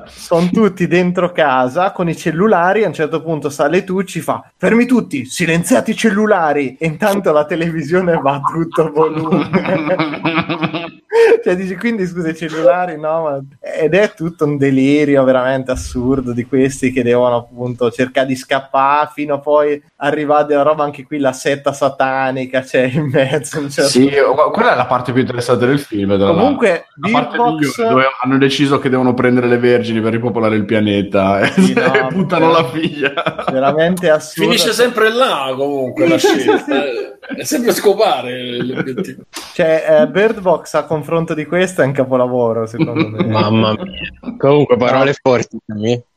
sono tutti dentro casa con i cellulari. A un certo punto sale tu, ci fa fermi tutti, silenziate i cellulari. E intanto la televisione va a tutto volume. cioè, dici quindi scusa i cellulari, no? Ma... Ed è tutto un delirio veramente assurdo di questi che devono appunto cercare di scappare fino a poi arrivare della roba anche qui, la setta satanica c'è in mezzo. certo Sì, quella è la parte più interessante del film. tra Comunque, l'altro. la parte migliore dove hanno deciso che devono prendere le vergini per ripopolare il pianeta e, Sì, no, e buttano però- la figlia. veramente assurdo. Finisce sempre là comunque la scelta. eh. È sempre scopare l'obiettivo. Cioè, eh, Bird Box a confronto di questo è un capolavoro, secondo me. Mamma mia. Comunque, parole forti.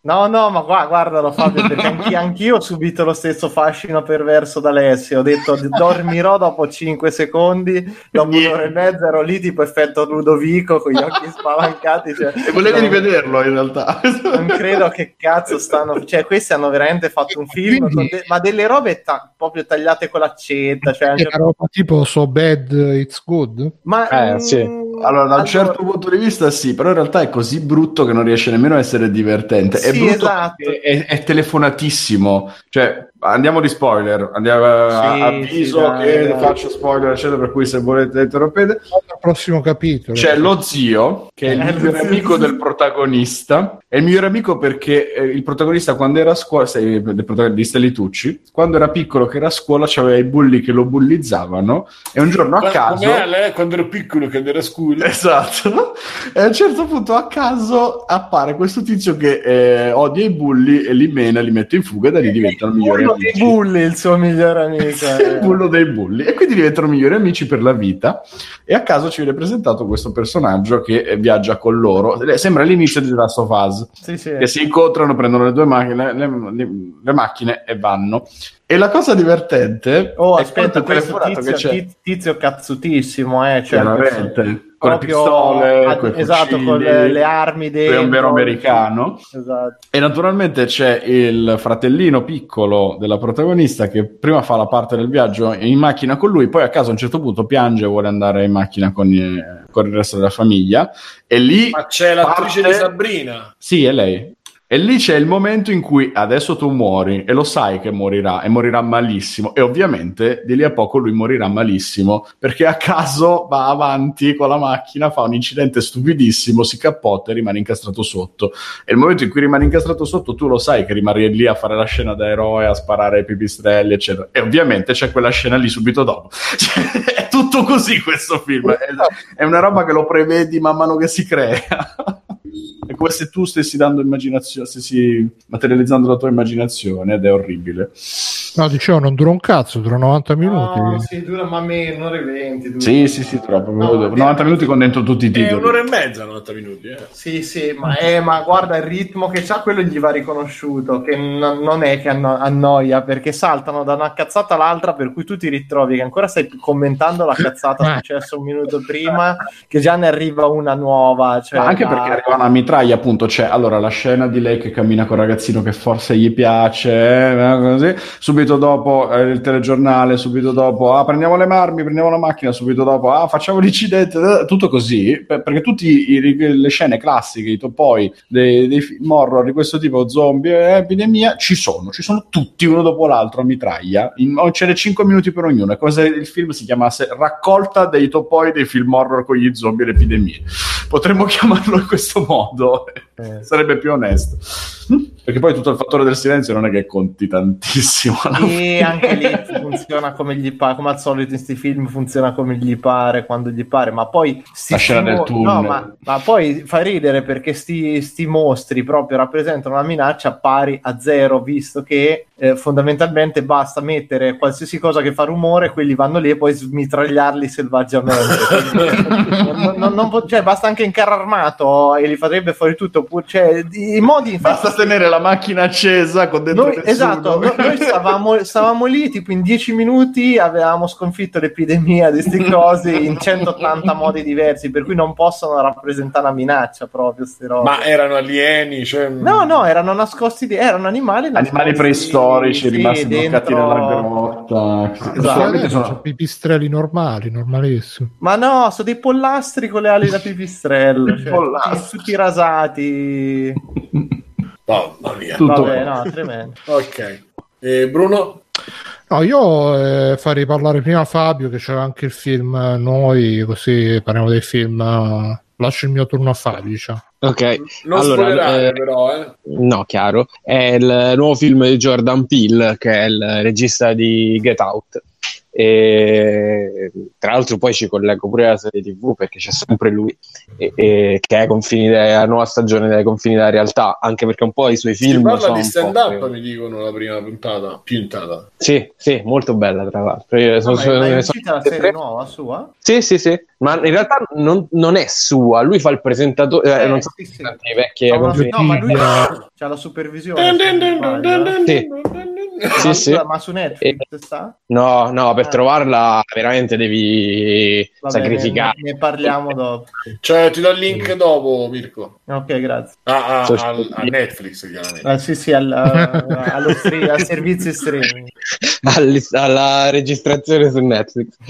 No, no, ma gua- guardalo Fabio, perché anche, anch'io ho subito lo stesso fascino perverso da Alessio. Ho detto dormirò dopo 5 secondi, dopo Niente. un'ora e mezza ero lì tipo effetto Ludovico con gli occhi spalancati. Cioè, E volevi no, rivederlo in realtà. Non credo che cazzo stanno... Cioè, questi hanno veramente fatto un film, con de- ma delle robe ta- proprio tagliate con l'accetta. Cioè, a un È una roba tipo So Bad It's Good? Ma, Eh, mm, sì. Allora, da un certo punto di vista sì, però in realtà è così brutto che non riesce nemmeno a essere divertente. è Sì, brutto esatto. è, è telefonatissimo. Cioè, andiamo di spoiler. Andiamo, Sì, avviso sì, dai, che dai. faccio spoiler, eccetera, per cui se volete interrompete. Al prossimo capitolo. C'è lo zio, che è il Eh, migliore amico del protagonista. È il migliore amico perché eh, il protagonista, quando era a scuola, sei del protagonista Litucci, quando era piccolo, che era a scuola, c'aveva i bulli che lo bullizzavano. E un giorno a Ma- caso. Lei quando ero piccolo che era a scuola. Esatto, e a un certo punto a caso appare questo tizio che eh, odia i bulli e li mena, li mette in fuga e da lì diventano migliori Bullo dei bulli, il suo migliore amico. Il bullo dei bulli. E quindi diventano migliori amici per la vita. E a caso ci viene presentato questo personaggio che eh, viaggia con loro. Eh, sembra l'inizio di Last of Us. Sì, sì. che si incontrano, prendono le due macchine, le, le- le macchine e vanno e la cosa divertente Oh, è aspetta, questo tizio, che c'è tiz- tizio cazzutissimo, eh, cioè, veramente con le proprio pistole ad- coi esatto, fucili, con le, le armi dentro. è un vero americano Esatto. E naturalmente c'è il fratellino piccolo della protagonista che prima fa la parte del viaggio in macchina con lui, poi a caso a un certo punto piange e vuole andare in macchina con, eh, con il resto della famiglia. E lì, Ma c'è l'attrice Parte- di Sabrina. sì, è lei. E lì c'è il momento in cui adesso tu muori e lo sai che morirà e morirà malissimo. E ovviamente di lì a poco lui morirà malissimo perché a caso va avanti con la macchina, fa un incidente stupidissimo, si cappotta e rimane incastrato sotto. E il momento in cui rimane incastrato sotto, tu lo sai che rimani lì a fare la scena da eroe, a sparare ai pipistrelli, eccetera. E ovviamente c'è quella scena lì subito dopo. Cioè, è tutto così questo film. È, è una roba che lo prevedi man mano che si crea. È come se tu stessi dando immaginazione, stessi materializzando la tua immaginazione ed è orribile. No, dicevo, non dura un cazzo, dura 90 minuti. No, sì, dura ma meno, un'ora e venti. dura. Sì, sì, sì, troppo. No, 90 minuti con dentro tutti i È titoli. un'ora e mezza, 90 minuti. Eh. Sì, sì, ma, eh, ma guarda il ritmo che c'ha, quello gli va riconosciuto, che non, non è che anno- annoia, perché saltano da una cazzata all'altra, per cui tu ti ritrovi che ancora stai commentando la cazzata successa un minuto prima, che già ne arriva una nuova. Cioè, Ma anche da- perché arriva una mitraglia, appunto, c'è allora la scena di lei che cammina con il ragazzino che forse gli piace, eh, così. subito dopo eh, il telegiornale, subito dopo ah, prendiamo le marmi, prendiamo la macchina, subito dopo ah, facciamo l'incidente, eh, tutto così, per- perché tutte le scene classiche, i topoi dei, dei film horror di questo tipo, zombie, eh, epidemia, ci sono, ci sono tutti uno dopo l'altro a mitraglia, in, ce n'è 5 minuti per ognuno, è come se il film si chiamasse raccolta dei topoi dei film horror con gli zombie e le epidemie. Potremmo chiamarlo in questo modo, Eh. Sarebbe più onesto. Perché poi tutto il fattore del silenzio non è che conti tantissimo. E anche lì funziona come gli pare, come al solito in questi film funziona come gli pare, quando gli pare, ma poi La scena sti del mo- tunnel. no, ma, ma poi fa ridere perché sti, sti mostri proprio rappresentano una minaccia pari a zero, visto che eh, fondamentalmente basta mettere qualsiasi cosa che fa rumore, quelli vanno lì e poi smitragliarli selvaggiamente. Non- non- non cioè, basta anche in carro armato e li farebbe fuori tutto, oppure, cioè, i modi infatti Basta tenere la macchina accesa con dentro noi, esatto, no- noi stavamo, stavamo lì tipo in 10 minuti avevamo sconfitto l'epidemia di questi cosi in 180 modi diversi, per cui non possono rappresentare una minaccia proprio ste robe. Ma erano alieni, cioè... No, no, erano nascosti, di- erano animali nascosti, Animali preistorici sì, rimasti bloccati dentro- nella grotta. Esatto. Sono pipistrelli normali, normalissimi. Ma no, sono dei pollastri con le ali da pipistrello, cioè, Pollastri. tutti, tutti Mamma mia. Tutto Vabbè, no, tremendo. Ok. E Bruno? No, io eh, farei parlare prima Fabio che c'era anche il film eh, Noi, così parliamo dei film. eh, lascio il mio turno a Fabio, diciamo. Ok, Non Allora, eh, però, eh. no, chiaro. È il nuovo film di Jordan Peele, che è il regista di Get Out. E tra l'altro poi ci collego pure alla serie tv perché c'è sempre lui e- e- che è ai confini de- la nuova stagione dei confini della realtà anche perché un po' i suoi Si film parla sono di stand up, mi dicono la prima puntata, puntata. sì, sì, molto bella tra l'altro Io sono- Ma è- ma sono- è sono- uscita la serie nuova sua? sì, sì, sì, ma in realtà non, non è sua, lui fa il presentatore, eh, Eh, non so sì, sì. se i vecchi No, ma, confini- no, ma lui c'ha la supervisione. Sì. Sì, Ma, sì. scusa, ma su Netflix sta? No, no, per Ah. trovarla veramente devi Va bene, sacrificare. Ne, ne parliamo dopo. Cioè, ti do il link dopo, Mirko. Ok, grazie. Ah, ah, So- al- a Netflix, chiaramente. Ah, sì, sì, al, eh, allo stre- al servizio streaming. All- alla registrazione su Netflix.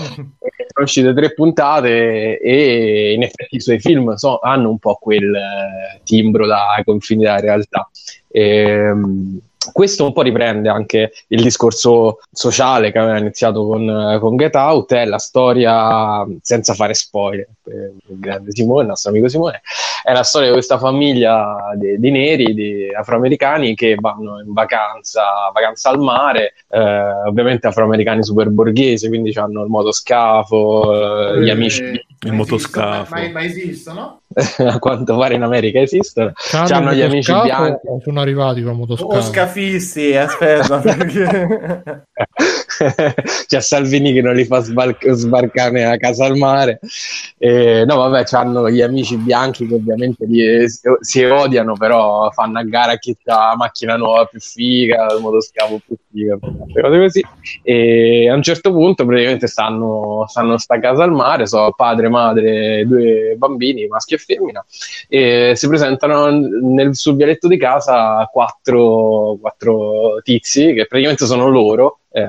Sono uscite tre puntate e in effetti i suoi film so- hanno un po' quel eh, timbro da confini della realtà. Ehm, questo un po' riprende anche il discorso sociale che aveva iniziato con, eh, con Get Out, è la storia, senza fare spoiler, il grande Simone, il nostro amico Simone, è la storia di questa famiglia di, di neri, di afroamericani che vanno in vacanza, vacanza al mare, eh, ovviamente afroamericani super borghesi, quindi hanno il motoscafo, eh, gli amici, Il motoscafo. Ma, ma, ma esistono? a quanto pare in America esistono, C'hanno C'hanno il gli amici bianchi. sono arrivati con O motoscafo? scafisti, aspetta. perché- c'è Salvini che non li fa sbarcare a casa al mare. E, no, vabbè, hanno gli amici bianchi che ovviamente li- si odiano, però fanno a gara chi ha la macchina nuova più figa, il motoscafo più figa, cose così. E a un certo punto praticamente stanno, stanno sta casa al mare, sono padre, madre, due bambini, maschio e femmina, e si presentano nel, sul vialetto di casa quattro, quattro tizi che praticamente sono loro, eh,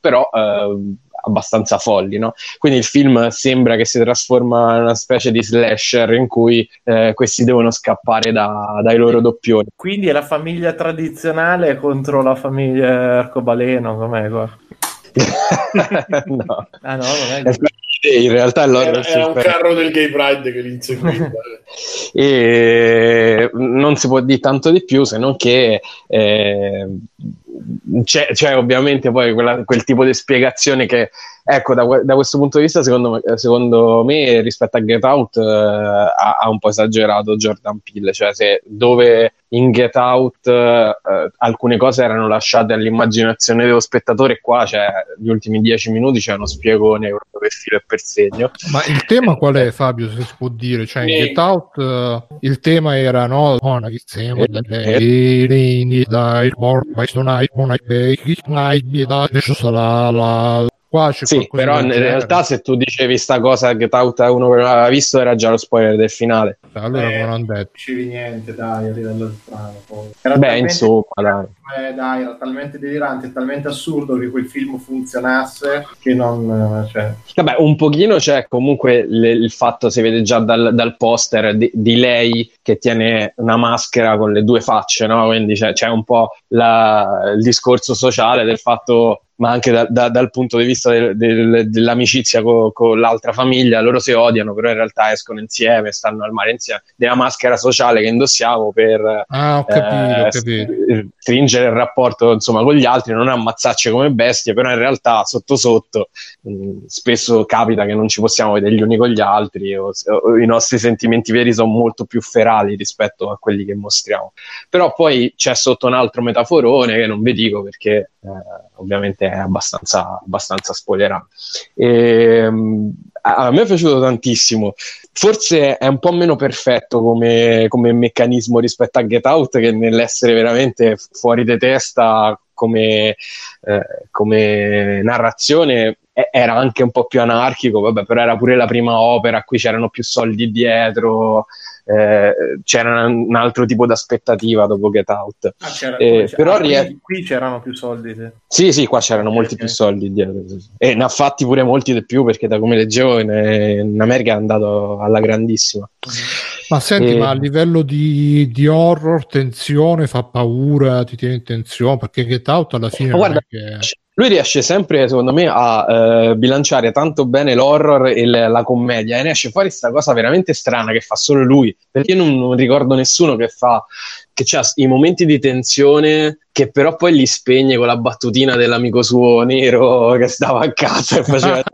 però eh, abbastanza folli, no? Quindi il film sembra che si trasforma in una specie di slasher in cui eh, questi devono scappare da- dai loro doppioni. Quindi è la famiglia tradizionale contro la famiglia arcobaleno, com'è qua? no. Ah no, non è È in realtà è l'horror Era, era un carro del gay pride che li inseguiva. e non si può dire tanto di più se non che eh, c'è, c'è ovviamente poi quella- quel tipo di spiegazione che ecco da, da questo punto di vista secondo me, secondo me rispetto a Get Out eh, ha, ha un po' esagerato Jordan Peele cioè se dove in Get Out eh, alcune cose erano lasciate all'immaginazione dello spettatore qua cioè gli ultimi dieci minuti c'è uno spiegone proprio per filo e per segno Ma il tema qual è, Fabio? Se si può dire, cioè in Sì. Get Out eh, il tema era no, Ona che siamo Eh, dai, ormai sono i buoni bei, dai, dai, adesso sarà la qua c'è Sì, però in genere. realtà se tu dicevi sta cosa Get Out è uno che non aveva visto era già lo spoiler del finale. allora Eh, come hanno detto Non dicevi niente, dai, a livello strano. poi. Era Beh, talmente- insomma, dai. eh, dai, era talmente delirante, talmente assurdo che quel film funzionasse che non... eh, Cioè, Vabbè, un pochino c'è comunque le- il fatto, si vede già dal, dal poster di, di lei che tiene una maschera con le due facce, no? Quindi c'è, c'è un po' la- il discorso sociale del fatto, ma anche da- da- dal punto di vista del- del- dell'amicizia co- con l'altra famiglia, loro si odiano, però in realtà escono insieme, stanno al mare insieme, della maschera sociale che indossiamo per ah capito, eh, stringere il rapporto insomma con gli altri, non ammazzarci come bestie, però in realtà sotto sotto mh, spesso capita che non ci possiamo vedere gli uni con gli altri o, o i nostri sentimenti veri sono molto più ferali rispetto a quelli che mostriamo. Però poi c'è sotto un altro metaforone che non vi dico perché eh, ovviamente è abbastanza, abbastanza spoilerato. Ehm, a me è piaciuto tantissimo. Forse è un po' meno perfetto come, come meccanismo rispetto a Get Out, che nell'essere veramente fuori di testa come, eh, come narrazione e- era anche un po' più anarchico, vabbè, però era pure la prima opera, qui c'erano più soldi dietro, eh, c'era un altro tipo di aspettativa dopo Get Out. ah, c'era- Eh, c'era- però ah, qui- rie- qui c'erano più soldi. sì. Sì, sì, qua c'erano Ok, molti ok. più soldi dietro. sì, sì. E ne ha fatti pure molti di più perché, da come leggevo, in, in America è andato alla grandissima. ma senti Eh. ma a livello di, di horror tensione fa paura ti tiene in tensione perché Get Out alla fine Ma non guarda, è che lui riesce sempre, secondo me, a eh, bilanciare tanto bene l'horror e l- la commedia e ne esce fuori questa cosa veramente strana che fa solo lui. Perché io non, non ricordo nessuno che fa che ha i momenti di tensione che però poi li spegne con la battutina dell'amico suo nero che stava a casa e faceva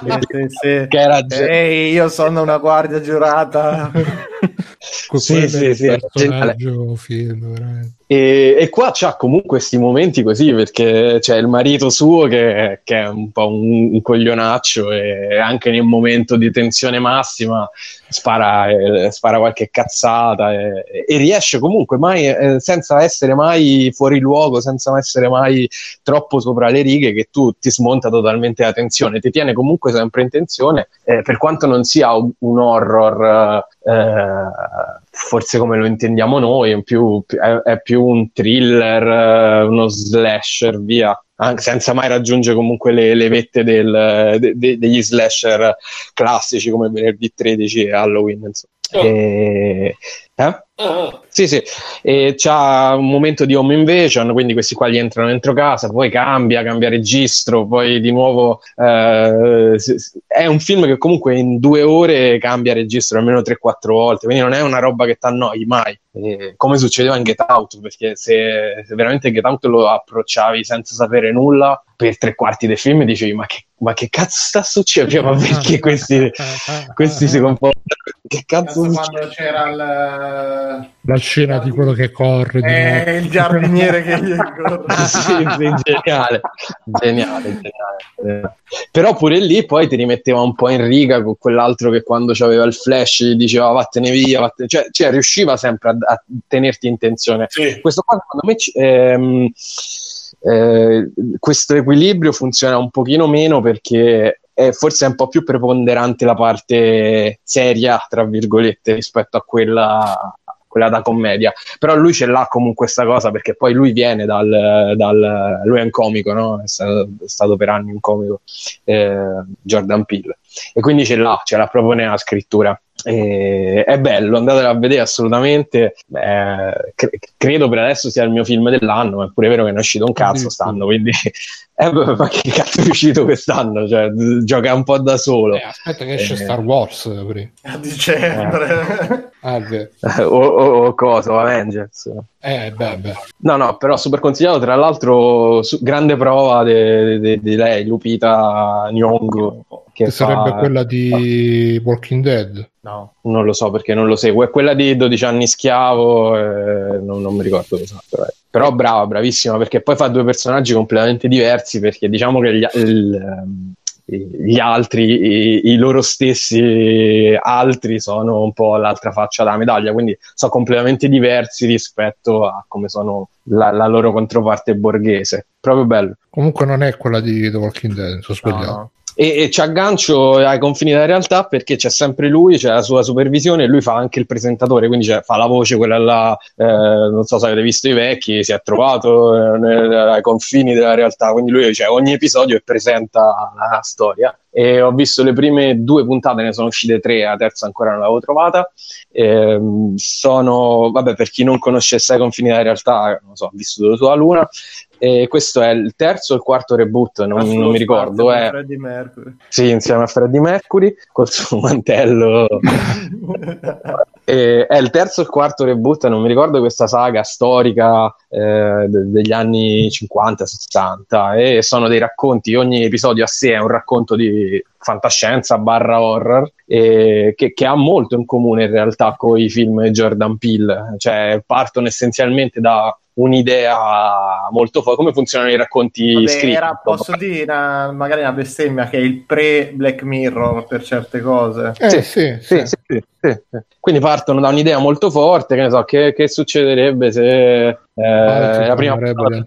Sì, sì, che era Ehi, io sono una guardia giurata. Sì, sì, il sì, film veramente. E, e qua c'ha comunque questi momenti così perché c'è il marito suo che, che è un po' un, un coglionaccio e anche nel momento di tensione massima spara, eh, spara qualche cazzata e, e riesce comunque mai eh, senza essere mai fuori luogo, senza essere mai troppo sopra le righe che tu ti smonta totalmente la tensione, ti tiene comunque sempre in tensione eh, per quanto non sia un, un horror eh, forse come lo intendiamo noi, è più, è, è più un thriller, eh, uno slasher, via, senza mai raggiungere comunque le, le vette del- de- de- degli slasher classici come venerdì 13 e Halloween. Insomma. Oh. E- eh? Ah, Sì, sì, e c'ha un momento di home invasion, quindi questi qua gli entrano dentro casa, poi cambia, cambia registro, poi di nuovo eh, è un film che comunque in due ore cambia registro almeno 3-4 volte, quindi non è una roba che ti annoi mai, Eh, come succedeva in Get Out, perché se, se veramente Get Out lo approcciavi senza sapere nulla, per tre quarti del film dicevi ma che, ma che cazzo sta succedendo? Ma perché questi, questi si comportano? Che cazzo Cazzo, succede? quando c'era il, la scena di quello che corre notte. eh, il giardiniere che gli corre. sì, sì, geniale, geniale, geniale. Però pure lì poi ti rimetteva un po' in riga con quell'altro che quando c'aveva il flash gli diceva vattene via, vattene... Cioè, cioè, riusciva sempre a, a tenerti in tensione. sì. Questo qua secondo me ehm, eh, questo equilibrio funziona un pochino meno perché è forse è un po' più preponderante la parte seria, tra virgolette, rispetto a quella quella da commedia. Però lui ce l'ha comunque questa cosa perché poi lui viene dal, dal lui è un comico, no? È stato, è stato per anni un comico, eh, Jordan Peele. E quindi ce l'ha, ce l'ha proprio nella scrittura. E è bello, andatelo a vedere assolutamente. Beh, cre- credo per adesso sia il mio film dell'anno, ma è pure vero che ne è uscito un cazzo stanno, quindi eh, ma che cazzo è uscito quest'anno? Cioè, gioca un po' da solo. Eh, aspetta che esce Eh. Star Wars. A dicembre. Ah, beh. o, o, o cosa, o Avengers. Eh, beh, beh. No, no, però super consigliato. Tra l'altro, su- grande prova di lei, Lupita Nyong'o. Che Che sarebbe fa- quella di Walking Dead. No. Non lo so perché non lo seguo. È quella di 12 anni schiavo, eh, non, non mi ricordo esatto. eh. Però brava, bravissima, perché poi fa due personaggi completamente diversi, perché diciamo che gli, il, ehm, gli altri, i, i loro stessi altri sono un po' l'altra faccia della medaglia, quindi sono completamente diversi rispetto a come sono la, la loro controparte borghese. Proprio bello. Comunque non è quella di The Walking Dead, sono sbagliato. no. E, e ci aggancio ai confini della realtà perché c'è sempre lui, c'è la sua supervisione e lui fa anche il presentatore, quindi c'è- fa la voce, quella là, eh, non so se avete visto i vecchi, si è trovato eh, nel- ai confini della realtà, quindi lui cioè, ogni episodio e presenta la, storia. E ho visto le prime due puntate, ne sono uscite tre, la terza ancora non l'avevo trovata. Ehm, sono, vabbè, per chi non conoscesse i confini della realtà, non so, ho vissuto sulla Luna. E questo è il terzo o il quarto reboot, non, non mi ricordo. È È, Freddie Mercury. sì, insieme a Freddie Mercury col suo mantello. E è il terzo o il quarto reboot, non mi ricordo questa saga storica eh, de- degli anni 50-60 e sono dei racconti, ogni episodio a sé è un racconto di fantascienza barra horror e che, che ha molto in comune in realtà con i film di Jordan Peele, cioè partono essenzialmente da un'idea molto forte, come funzionano i racconti Vabbè, scritti. era, posso dire una- magari una bestemmia che è il pre-Black Mirror per certe cose. Eh, Sì, sì, Sì, sì. Quindi partono da un'idea molto forte, che ne so, che, che succederebbe se eh, la prima puntata,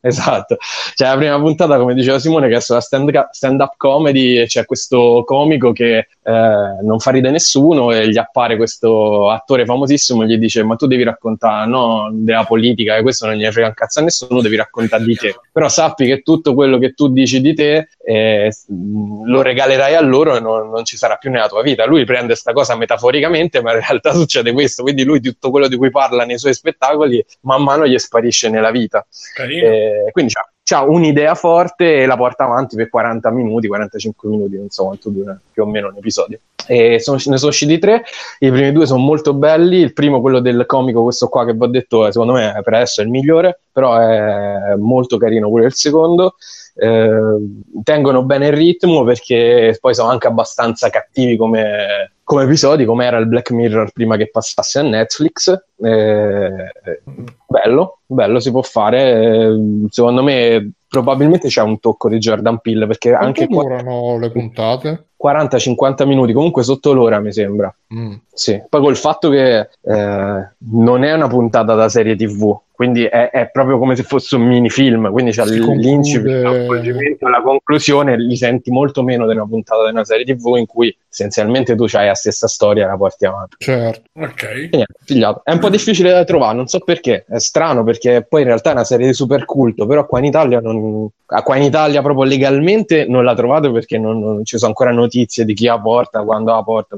esatto, cioè la prima puntata, come diceva Simone, che è sulla stand- stand-up comedy, e c'è questo comico che eh, non fa ridere nessuno e gli appare questo attore famosissimo e gli dice ma tu devi raccontare no, della politica, che questo non gli frega un cazzo a nessuno, devi raccontare di te. Però sappi che tutto quello che tu dici di te eh, lo regalerai a loro e non, non ci sarà più nella tua vita. Lui prende questa cosa metaforicamente, ma in realtà succede questo. Quindi lui tutto quello di cui parla nei suoi spettacoli man mano gli sparisce nella vita. Eh, quindi c'ha, c'ha un'idea forte e la porta avanti per 40 minuti, 45 minuti, non so quanto dura più o meno un episodio. E sono- ne sono usciti tre, i primi due sono molto belli, il primo quello del comico, questo qua che vi ho detto, è, secondo me per adesso è il migliore, però è molto carino pure il secondo. Eh, tengono bene il ritmo perché poi sono anche abbastanza cattivi come, come episodi, come era il Black Mirror prima che passasse a Netflix. Eh, bello, bello, si può fare. Eh, secondo me probabilmente c'è un tocco di Jordan Peele perché Quanto anche qua durano le puntate? 40-50 minuti, comunque sotto l'ora mi sembra. Mm. Sì, poi col fatto che eh, non è una puntata da serie TV, quindi è, è proprio come se fosse un mini film, quindi c'è l'incipit, l'avvolgimento la conclusione, li senti molto meno di una puntata di una serie TV in cui essenzialmente tu hai la stessa storia e la porti avanti. Certo. Ok. Niente. È un po' difficile da trovare, non so perché, è strano perché poi in realtà è una serie di super culto, però qua in Italia, non... qua in Italia proprio legalmente non la trovate perché non, non ci sono ancora notizie di chi la porta, quando la porta.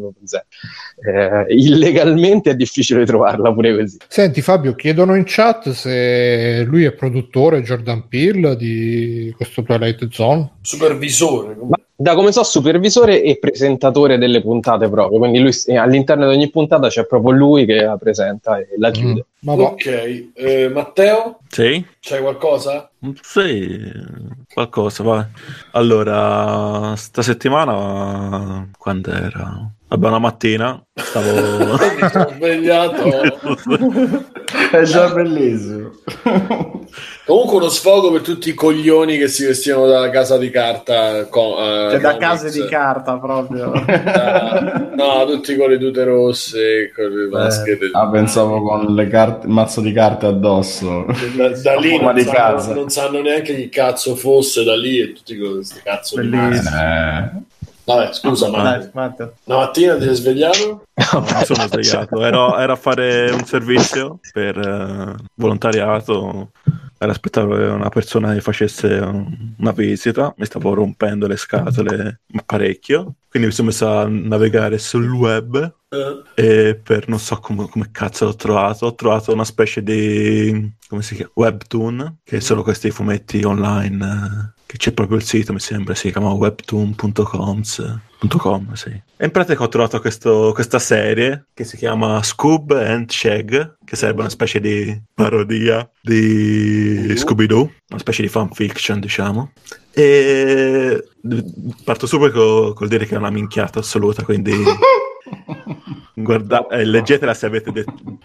Eh, illegalmente è difficile trovarla pure così. Senti Fabio, chiedono in chat se lui è produttore Jordan Peele di questo Twilight Zone. Supervisore. Ma da come so, supervisore e presentatore delle puntate proprio, quindi lui eh, all'interno di ogni puntata c'è proprio lui che la presenta e la chiude. Mm. Ma va. Ok. Eh, Matteo, Sì? c'hai qualcosa? Sì, qualcosa, vai. Allora, sta settimana, quando era? Vabbè, una mattina, stavo... Mi sono svegliato. È già bellissimo. Comunque uno sfogo per tutti i coglioni che si vestivano da casa di carta. co- eh, Cioè, da case di carta proprio. Da- no, tutti con le tute rosse, con le maschere. Ah, pensavo con le carte, il mazzo di carte addosso. Da, da lì non di sanno, casa. non sanno neanche chi cazzo fosse da lì e tutti con questi cazzo di Bellissimo. maschere. Eh, Vabbè, scusa, ma Dai, una mattina ti sei svegliato? No, mi sono svegliato, ero, ero a fare un servizio per eh, volontariato, era aspettare una persona che facesse un- una visita, mi stavo rompendo le scatole parecchio, quindi mi sono messo a navigare sul web Eh, e per non so come, come cazzo l'ho trovato, ho trovato una specie di come si chiama? webtoon, che sono questi fumetti online, eh, che c'è proprio il sito, mi sembra, si chiama webtoon.com. .com, sì. E in pratica ho trovato questo- questa serie che si chiama Scoob and Shag, che sarebbe una specie di parodia di Scooby-Doo, una specie di fanfiction, diciamo. E parto subito col, col dire che è una minchiata assoluta, quindi guarda, eh, leggetela se avete de-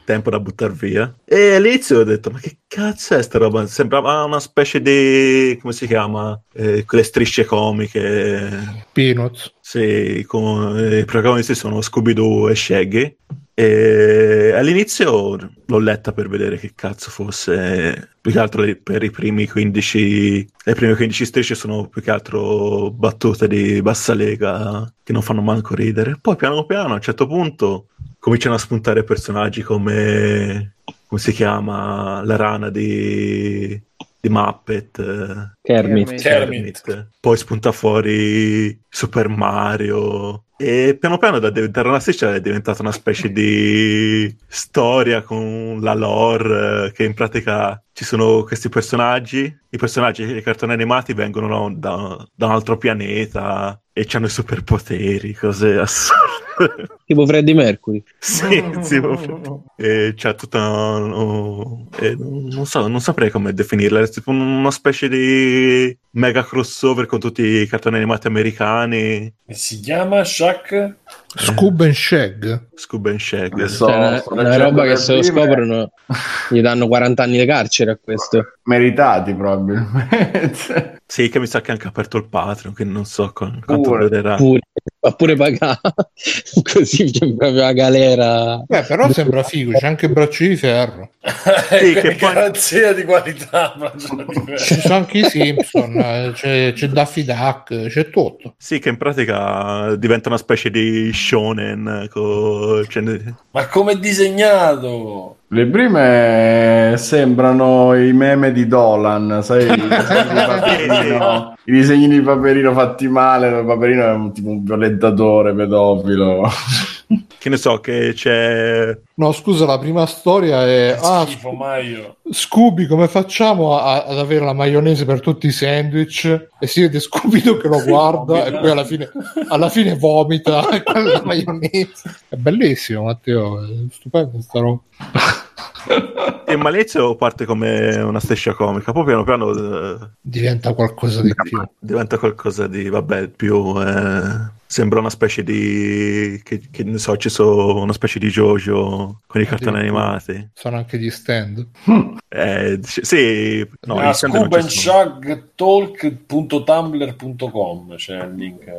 tempo da buttare via. E all'inizio ho detto, ma che cazzo è sta roba? Sembrava una specie di, come si chiama? Eh, quelle strisce comiche. Peanuts. Sì, con, eh, i protagonisti sono Scooby-Doo e Shaggy. E all'inizio l'ho letta per vedere che cazzo fosse, più che altro per i primi 15, le prime 15 strisce sono più che altro battute di bassa lega che non fanno manco ridere. Poi piano piano a un certo punto cominciano a spuntare personaggi come, come si chiama, la rana di, di Muppet. eh, Kermit. Kermit. Kermit. Poi spunta fuori Super Mario. E piano piano da diventare una striscia è diventata una specie di storia con la lore eh, che in pratica ci sono questi personaggi. I personaggi dei cartoni animati vengono da, da un altro pianeta e hanno i superpoteri, cose assurde. Tipo Freddie Mercury. sì, sì, proprio. E c'è tutta e non so, non saprei come definirla, è tipo una specie di mega crossover con tutti i cartoni animati americani, E si chiama Shaq? Scoob and Shag. Scoob and Shag. Adesso Cioè, una, una roba che se lo scoprono gli danno 40 anni di carcere a questo. Meritati probabilmente. Sì, che mi sa che ha anche aperto il Patreon, quindi non so con- quanto. Durerà. Pure, ma pure pagare così c'è proprio la galera. Beh, però sembra figo, c'è anche bracci di ferro. Sì, che garanzia di qualità. Ci sono anche i Simpson, eh, c'è, c'è Daffy Duck, c'è tutto. Sì, che in pratica diventa una specie di shonen. co- cioè, Ma come è disegnato? Le prime sembrano i meme di Dolan, sai, Paperino, i disegni di Paperino fatti male, il Paperino è un, tipo un violentatore pedofilo. che ne so, che c'è No, scusa, la prima storia è... Ah, Schifo, Maio. Scooby, come facciamo a- ad avere la maionese per tutti i sandwich? E si vede Scooby che lo guarda e poi alla fine, alla fine vomita con la maionese. È bellissimo, Matteo, è stupendo sta roba. E Malezio parte come una striscia comica, poi piano piano eh, Diventa qualcosa di più. diventa qualcosa di, vabbè, più... eh, sembra una specie di... Che, che ne so, ci sono una specie di Jojo con i cartoni animati. Sono anche gli stand. Eh, dic- sì, no, sono. scoobandshagtalk.tumblr.com c'è il link.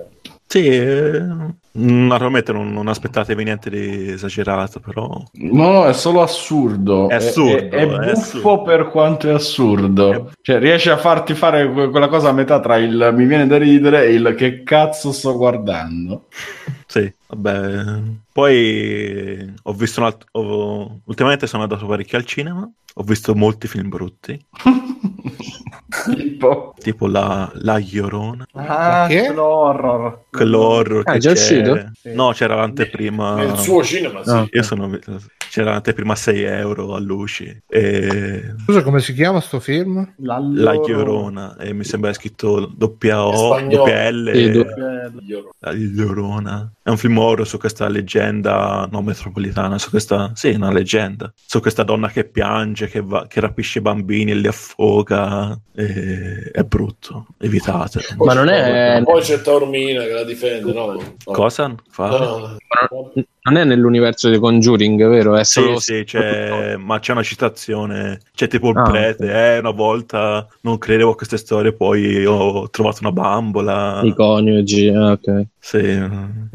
Sì, eh, naturalmente non, non aspettatevi niente di esagerato, però... No, no, è solo assurdo. È assurdo, È, è è buffo assurdo. per quanto è assurdo. Cioè, riesce a farti fare que- quella cosa a metà tra il mi viene da ridere e il che cazzo sto guardando. Sì, vabbè. Poi ho visto un alt- ho- ultimamente sono andato parecchio al cinema, ho visto molti film brutti, tipo, tipo la, la Llorona, Ah, Che? l'horror. quell'horror Ah, che è già c'è- uscito? Sì. No, c'era l'anteprima... Nel suo cinema, sì. No. Io sono... C'era l'anteprima a 6 euro a Luci e Scusa, come si chiama sto film? La Llorona e mi sembra scritto doppia O, doppia L Sì, do- Miglior. La Llorona. È un film horror su questa leggenda no metropolitana, su questa, sì, una leggenda, su questa donna che piange, che, va- che rapisce bambini e li affoga. e- È brutto, evitatelo. Ma non è, Poi c'è Taormina che la difende, no? no. Cosa? Fa? No, non è nell'universo di Conjuring, vero? È Sì, solo sì, c'è, ma c'è una citazione, c'è tipo il Ah, prete, eh, una volta non credevo a queste storie, poi ho trovato una bambola. i coniugi. ah, ok. Sì,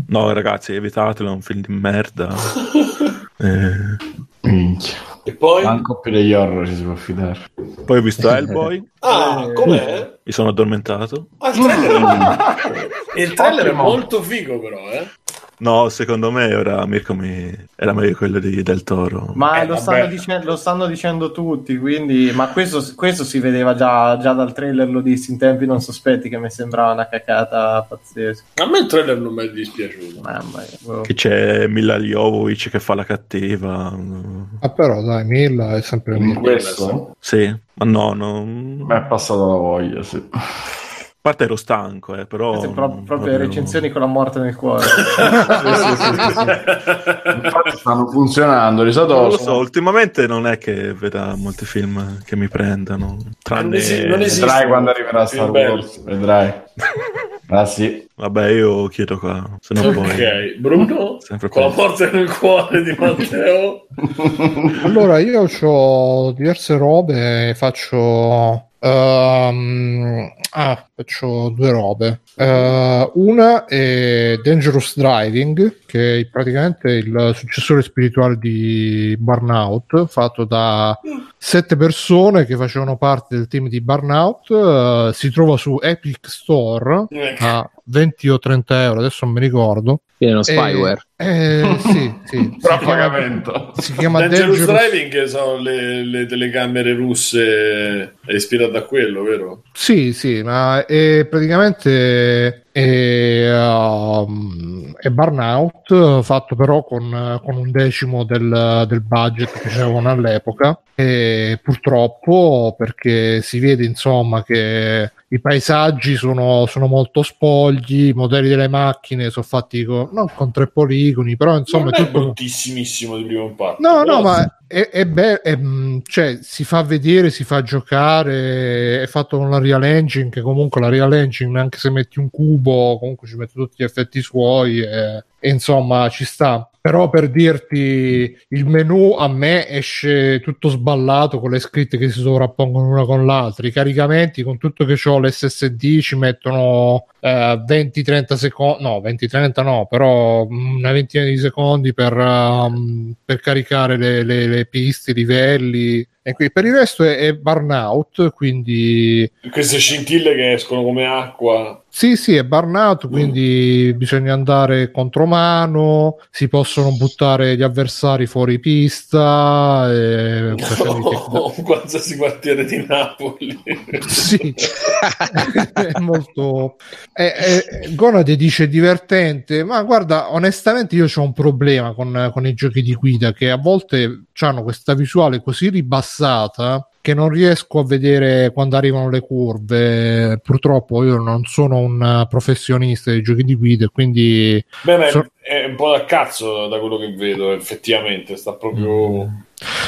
no ragazzi, evitatelo, è un film di merda. Eh, minchia. E poi? Manco più degli horror ci si può fidare. Poi ho visto Hellboy, Ah, com'è? mi sono addormentato. Ah, il trailer Il trailer è molto figo, però, eh. No, secondo me ora Mirko mi... era meglio quello di Del Toro. Ma Eh, lo, stanno dice- lo stanno dicendo tutti, quindi... Ma questo, questo si vedeva già, già dal trailer, lo dissi in tempi non sospetti, che mi sembrava una cacata pazzesca. A me il trailer non mi è dispiaciuto. Mamma mia. boh. Che c'è Mila Jovovic che fa la cattiva. Ah, però dai, Milla è sempre In Milla. questo Sì, ma no, non... mi è passata la voglia, sì. Parte ero stanco, eh, però... Pro- proprio proprio- recensioni con la morte nel cuore. Infatti stanno funzionando, di solito Non lo so, ultimamente non è che veda molti film che mi prendano, tranne... Non esi- non esiste. Vedrai quando arriverà Star Film bello. Wars, vedrai. Ah sì, Vabbè, io chiedo qua, se no poi... Ok, Bruno, Sempre con la morte nel cuore di Matteo. Allora, io ho diverse robe, faccio... ehm, ah, faccio due robe. Eh, una è Dangerous Driving, che è praticamente il successore spirituale di Burnout, fatto da sette persone che facevano parte del team di Burnout. Eh, si trova su Epic Store a 20 o 30 euro, adesso non mi ricordo. Viene uno spyware. Eh, eh, sì, sì. Si però chiama, pagamento. si chiama Dangerous, Dangerous Driving sono le, le telecamere russe ispirate a quello, vero? Sì, sì, ma è praticamente è, um, è Burnout fatto però con, con un decimo del, del budget che c'erano all'epoca e purtroppo perché si vede insomma che i paesaggi sono, sono molto spogli, i modelli delle macchine sono fatti con, non con tre poligoni, però insomma non è tutto... di primo impatto. No, però no, ma è, è bello, è, mh, cioè si fa vedere, si fa giocare, è fatto con la Real Engine, che comunque la Real Engine, anche se metti un cubo, comunque ci mette tutti gli effetti suoi e, e insomma ci sta. Però per dirti, il menu a me esce tutto sballato con le scritte che si sovrappongono una con l'altra. I caricamenti, con tutto che ho l'SSD, ci mettono eh, 20-30 secondi, no, 20-30 no, però una ventina di secondi per, um, per caricare le, le- le piste, i livelli. E qui, per il resto è, è burnout, quindi queste scintille che escono come acqua. sì, sì, è burnout, quindi bisogna andare contromano, si possono buttare gli avversari fuori pista. E No, qualsiasi quartiere di Napoli. sì, è molto. eh, eh, Gonade dice divertente, ma guarda, onestamente io ho un problema con, con i giochi di guida che a volte hanno questa visuale così ribassata che non riesco a vedere quando arrivano le curve. Purtroppo io non sono un professionista dei giochi di guida, quindi Beh, è, So- è un po' da cazzo da quello che vedo, effettivamente. Sta proprio.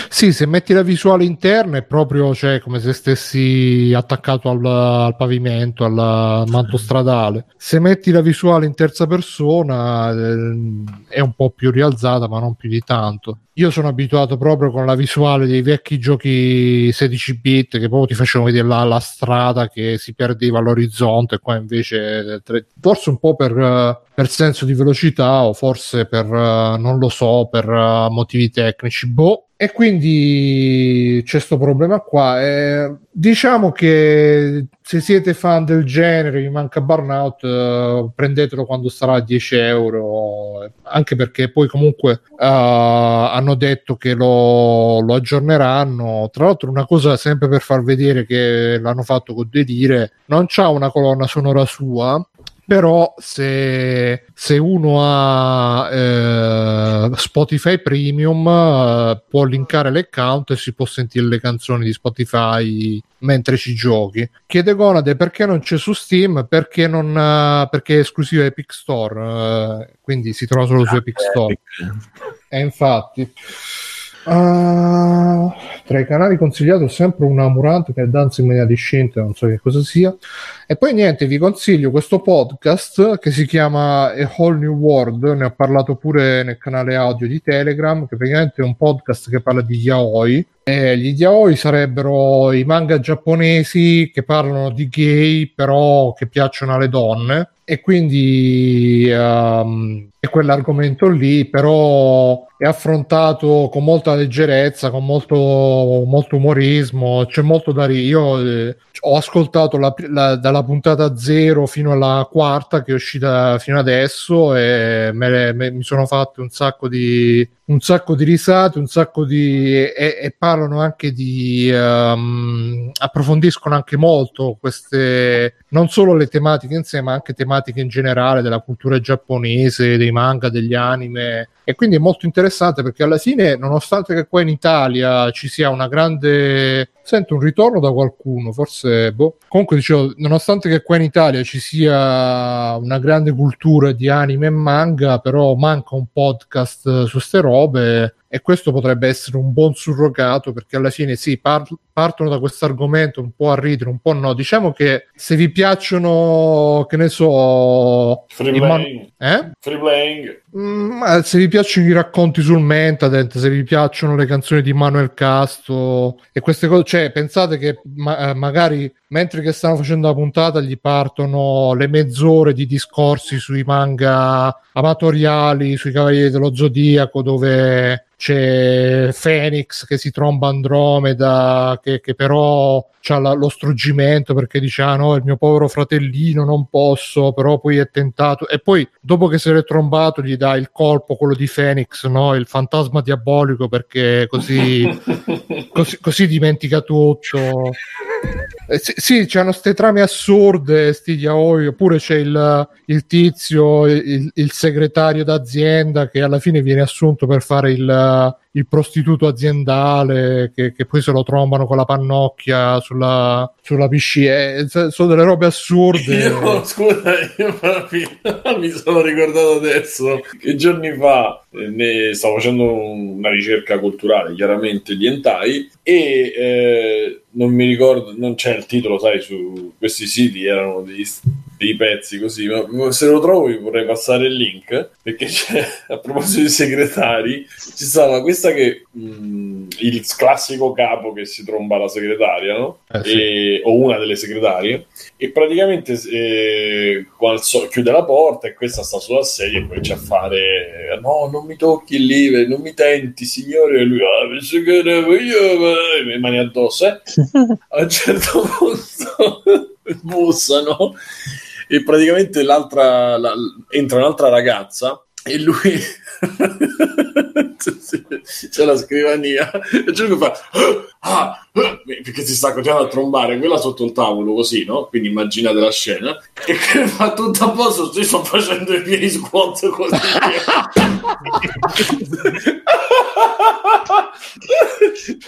Sì, se metti la visuale interna è proprio cioè, come se stessi attaccato al, al pavimento, al manto stradale. Se metti la visuale in terza persona eh, è un po' più rialzata, ma non più di tanto. Io sono abituato proprio con la visuale dei vecchi giochi 16 bit che proprio ti facevano vedere la, la strada che si perdeva all'orizzonte, qua invece eh, forse un po' per, eh, per senso di velocità o forse per eh, non lo so, per eh, motivi tecnici. Boh. E quindi c'è questo problema qua. Eh, diciamo che se siete fan del genere, vi manca Burnout, eh, prendetelo quando sarà a 10 euro, anche perché poi comunque eh, hanno detto che lo, lo aggiorneranno. Tra l'altro, una cosa sempre per far vedere che l'hanno fatto con Delire, non c'ha una colonna sonora sua. Però se, se uno ha eh, Spotify Premium eh, può linkare l'account e si può sentire le canzoni di Spotify mentre ci giochi. Chiede Gonade perché non c'è su Steam, perché, non, eh, perché è esclusiva Epic Store, eh, quindi si trova solo su Epic Store. E infatti. Ah, tra i canali consigliati ho sempre una Murante che danza in maniera discinta, non so che cosa sia. E poi niente, vi consiglio questo podcast che si chiama A Whole New World, ne ho parlato pure nel canale audio di Telegram, che praticamente è un podcast che parla di yaoi, Eh, gli yaoi sarebbero i manga giapponesi che parlano di gay, però che piacciono alle donne. E quindi ehm, è quell'argomento lì, però è affrontato con molta leggerezza, con molto, molto umorismo. C'è molto da ridere. Io eh, ho ascoltato la- la- dalla puntata zero fino alla quarta che è uscita fino adesso e me- me- mi sono fatto un sacco di un sacco di risate, un sacco di e, e parlano anche di ehm, approfondiscono anche molto queste non solo le tematiche in sé, ma anche tematiche in generale della cultura giapponese, dei manga, degli anime. E quindi è molto interessante perché alla fine, nonostante che qua in Italia ci sia una grande. Sento un ritorno da qualcuno, forse. Boh. Comunque dicevo, nonostante che qua in Italia ci sia una grande cultura di anime e manga, però manca un podcast su ste robe. E questo potrebbe essere un buon surrogato perché alla fine sì, par- partono da questo argomento un po' a ridere, un po' no. Diciamo che se vi piacciono, che ne so, Free i man- playing. eh? Free playing. Mm, se vi piacciono i racconti sul Mentadent, se vi piacciono le canzoni di Manuel Casto e queste cose, cioè pensate che ma- eh, magari mentre che stanno facendo la puntata gli partono le mezz'ore di discorsi sui manga amatoriali, sui Cavalieri dello Zodiaco, dove c'è Phoenix che si tromba Andromeda, che, che però ha lo struggimento perché dice ah no il mio povero fratellino non posso però poi è tentato e poi dopo che se l'è trombato gli dà il colpo quello di Phoenix no? Il fantasma diabolico perché così così, così dimentica tutto eh, sì, sì c'hanno ste trame assurde sti yaoi oppure c'è il, il tizio il, il segretario d'azienda che alla fine viene assunto per fare il il prostituto aziendale che, che, poi se lo trombano con la pannocchia sulla, sulla piscina. Eh, sono delle robe assurde. Io, scusa, io mi sono ricordato adesso che giorni fa eh, ne stavo facendo una ricerca culturale, chiaramente di hentai, e eh, non mi ricordo, non c'è il titolo, sai, su questi siti erano dei, dei pezzi così, ma se lo trovo vi vorrei passare il link, perché c'è, a proposito di segretari, ci stava questa che mh, il classico capo che si tromba la segretaria, no? Eh, sì. E- o una delle segretarie, e praticamente eh, so- chiude la porta e questa sta sulla sedia e comincia a fare no, non mi tocchi il live, non mi tenti, signore, e lui, ah, penso che devo io, ma-" e le mani addosso, eh? a un certo punto bussano e praticamente l'altra la- entra un'altra ragazza e lui c'è la scrivania e c'è lui che fa ah, ah, perché si sta continuando a trombare quella sotto il tavolo così no? quindi immaginate la scena e fa tutto a posto sto facendo i miei squat così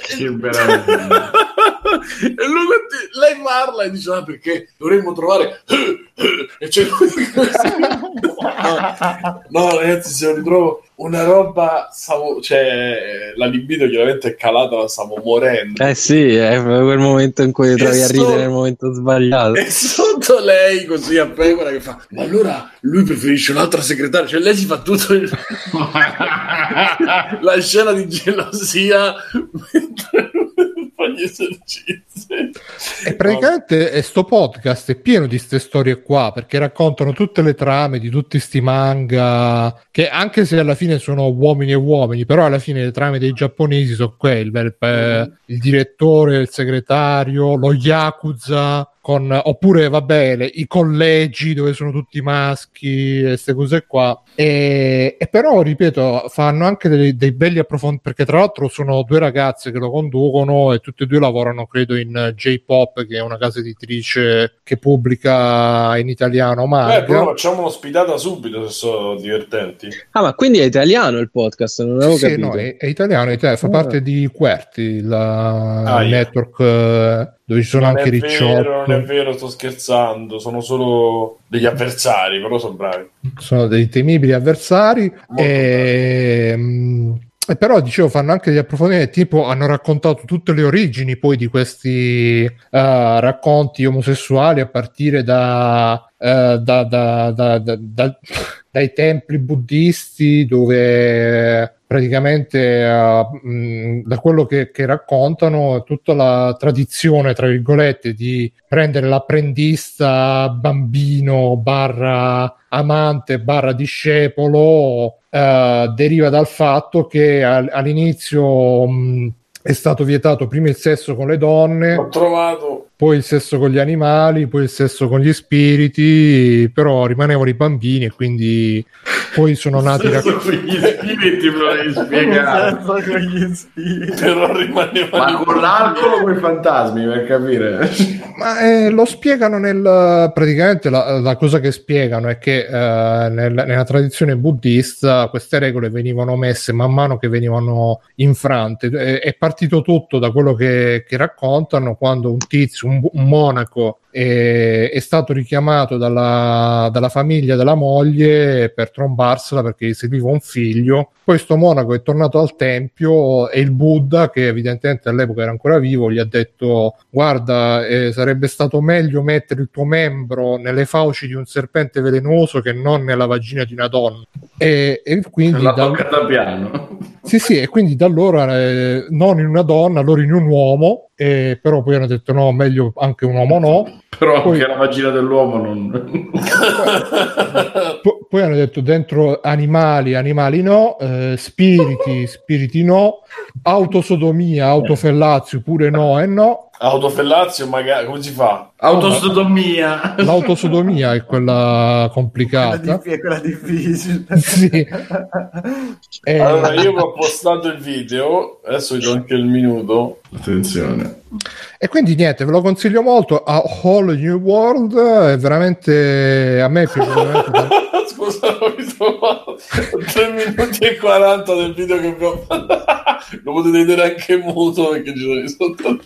Che meraviglia. e lui lei parla e dice ah, perché dovremmo trovare e c'è no, ragazzi se lo ritrovo una roba stavo, cioè la libido chiaramente è calata ma stavo morendo Eh sì, è quel momento in cui trovi a sto- ridere nel momento sbagliato. e sotto lei così a pecora che fa ma allora lui preferisce un'altra segretaria cioè lei si fa tutto il... la scena di gelosia mentre fa gli esercizi. E praticamente eh, sto podcast è pieno di queste storie qua perché raccontano tutte le trame di tutti sti manga che anche se alla fine sono uomini e uomini, però alla fine le trame dei giapponesi sono quelle, il, eh, il direttore, il segretario, lo yakuza con, oppure vabbè le- i collegi dove sono tutti maschi e queste cose qua e, e però ripeto fanno anche dei, dei belli approfondimenti perché tra l'altro sono due ragazze che lo conducono e tutte e due lavorano credo in eh, J-Pop che è una casa editrice che pubblica in italiano eh, manga però facciamo un'ospitata subito se sono divertenti Ah, ma quindi è italiano il podcast, non avevo Sì, capito. no, è, è italiano, è italiano, fa Ah. parte di la- Ah, il yeah. network eh, dove ci sono non anche vero, non è vero, sto scherzando sono solo degli avversari però sono bravi sono dei temibili avversari. E, mm, e però dicevo, fanno anche degli approfondimenti, tipo hanno raccontato tutte le origini poi di questi eh, racconti omosessuali a partire da, da- da- da- da- dai templi buddisti dove praticamente eh, mh, da quello che, che raccontano tutta la tradizione tra virgolette di prendere l'apprendista bambino barra amante barra discepolo eh, deriva dal fatto che al- all'inizio mh, è stato vietato prima il sesso con le donne poi il sesso con gli animali, poi il sesso con gli spiriti, però rimanevano i bambini e quindi poi sono nati con gli spiriti me lo devi spiegare. Però rimaneva Ma con l'alcol o con i fantasmi per capire? Ma eh, lo spiegano nel praticamente la, la cosa che spiegano è che eh, nel- nella tradizione buddista queste regole venivano messe man mano che venivano infrante. È, è partito tutto da quello che, che raccontano quando un tizio, un, un monaco, è, è stato richiamato dalla, dalla famiglia della moglie per trombarsela perché serviva un figlio. Poi sto monaco è tornato al tempio e il Buddha, che evidentemente all'epoca era ancora vivo, gli ha detto: Guarda, eh, sarebbe stato meglio mettere il tuo membro nelle fauci di un serpente velenoso che non nella vagina di una donna. E, e quindi L'ha da- piano. sì, sì, e quindi da allora eh, non in una donna, allora in un uomo, eh, però poi hanno detto no, meglio anche un uomo no. Però Poi- anche la vagina dell'uomo non... Po- poi hanno detto dentro animali, animali no, eh, spiriti, spiriti no, autosodomia, autofellazio pure no e no. Autofellazio magari come si fa? Autosodomia. L'autosodomia è quella Quella, complicata. è quella difficile. Sì. Eh, Allora io vi ho postato il video, adesso vi do anche il minuto. Attenzione. E quindi niente, ve lo consiglio molto. A Whole New World è veramente a me è piaciuto veramente tanto. Scusa, ho trovato 3 minuti e 40 del video che vi ho Lo potete vedere anche muto perché ci sono i sotto.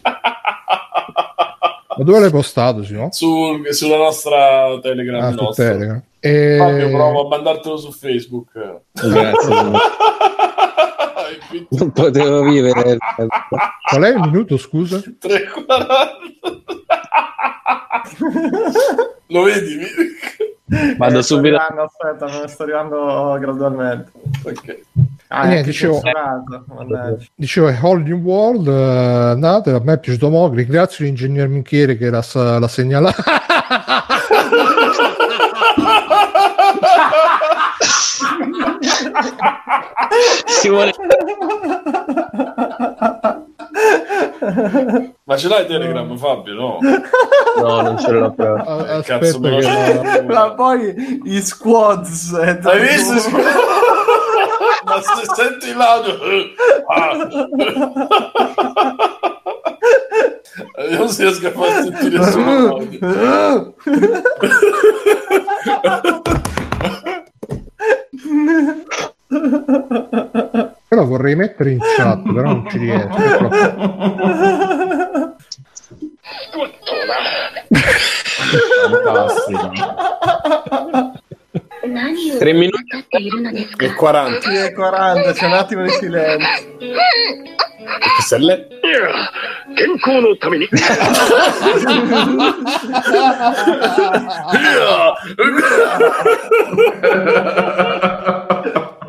Ma dove l'hai postato, sì, no? Sul- sulla nostra Telegram Ah, nostra. Telegram. E... Fabio, provo a mandartelo su Facebook. Grazie. non potevo vivere. Qual è il minuto, scusa? 3,40 Lo vedi? Vado Eh, sto subito. arrivando, aspetta, me ne sto arrivando gradualmente. Ok. Ah, Niente, dicevo-. Dicevo, è Whole New World, eh, andate, a me è piaciuto molto, ringrazio l'ingegner Minchieri che l'ha, l'ha segnalato. Si vuole... Ma ce l'hai Telegram, Fabio? No. No, non ce l'ho proprio. A- Eh, cazzo, che... Ma poi i squads. eh, Hai visto? Ma se senti il l'audio... Ah. Io non si riesco a far sentire l'audio. Però vorrei mettere in chat, però non ci riesco. è troppo- Fantastico. Tre minuti. E 40. Sì, è 40, c'è un attimo di silenzio. Questa è lei? 健康のために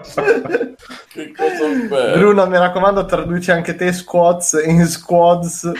Che cosa bella. Bruno, mi raccomando, traduci anche te squats in squads.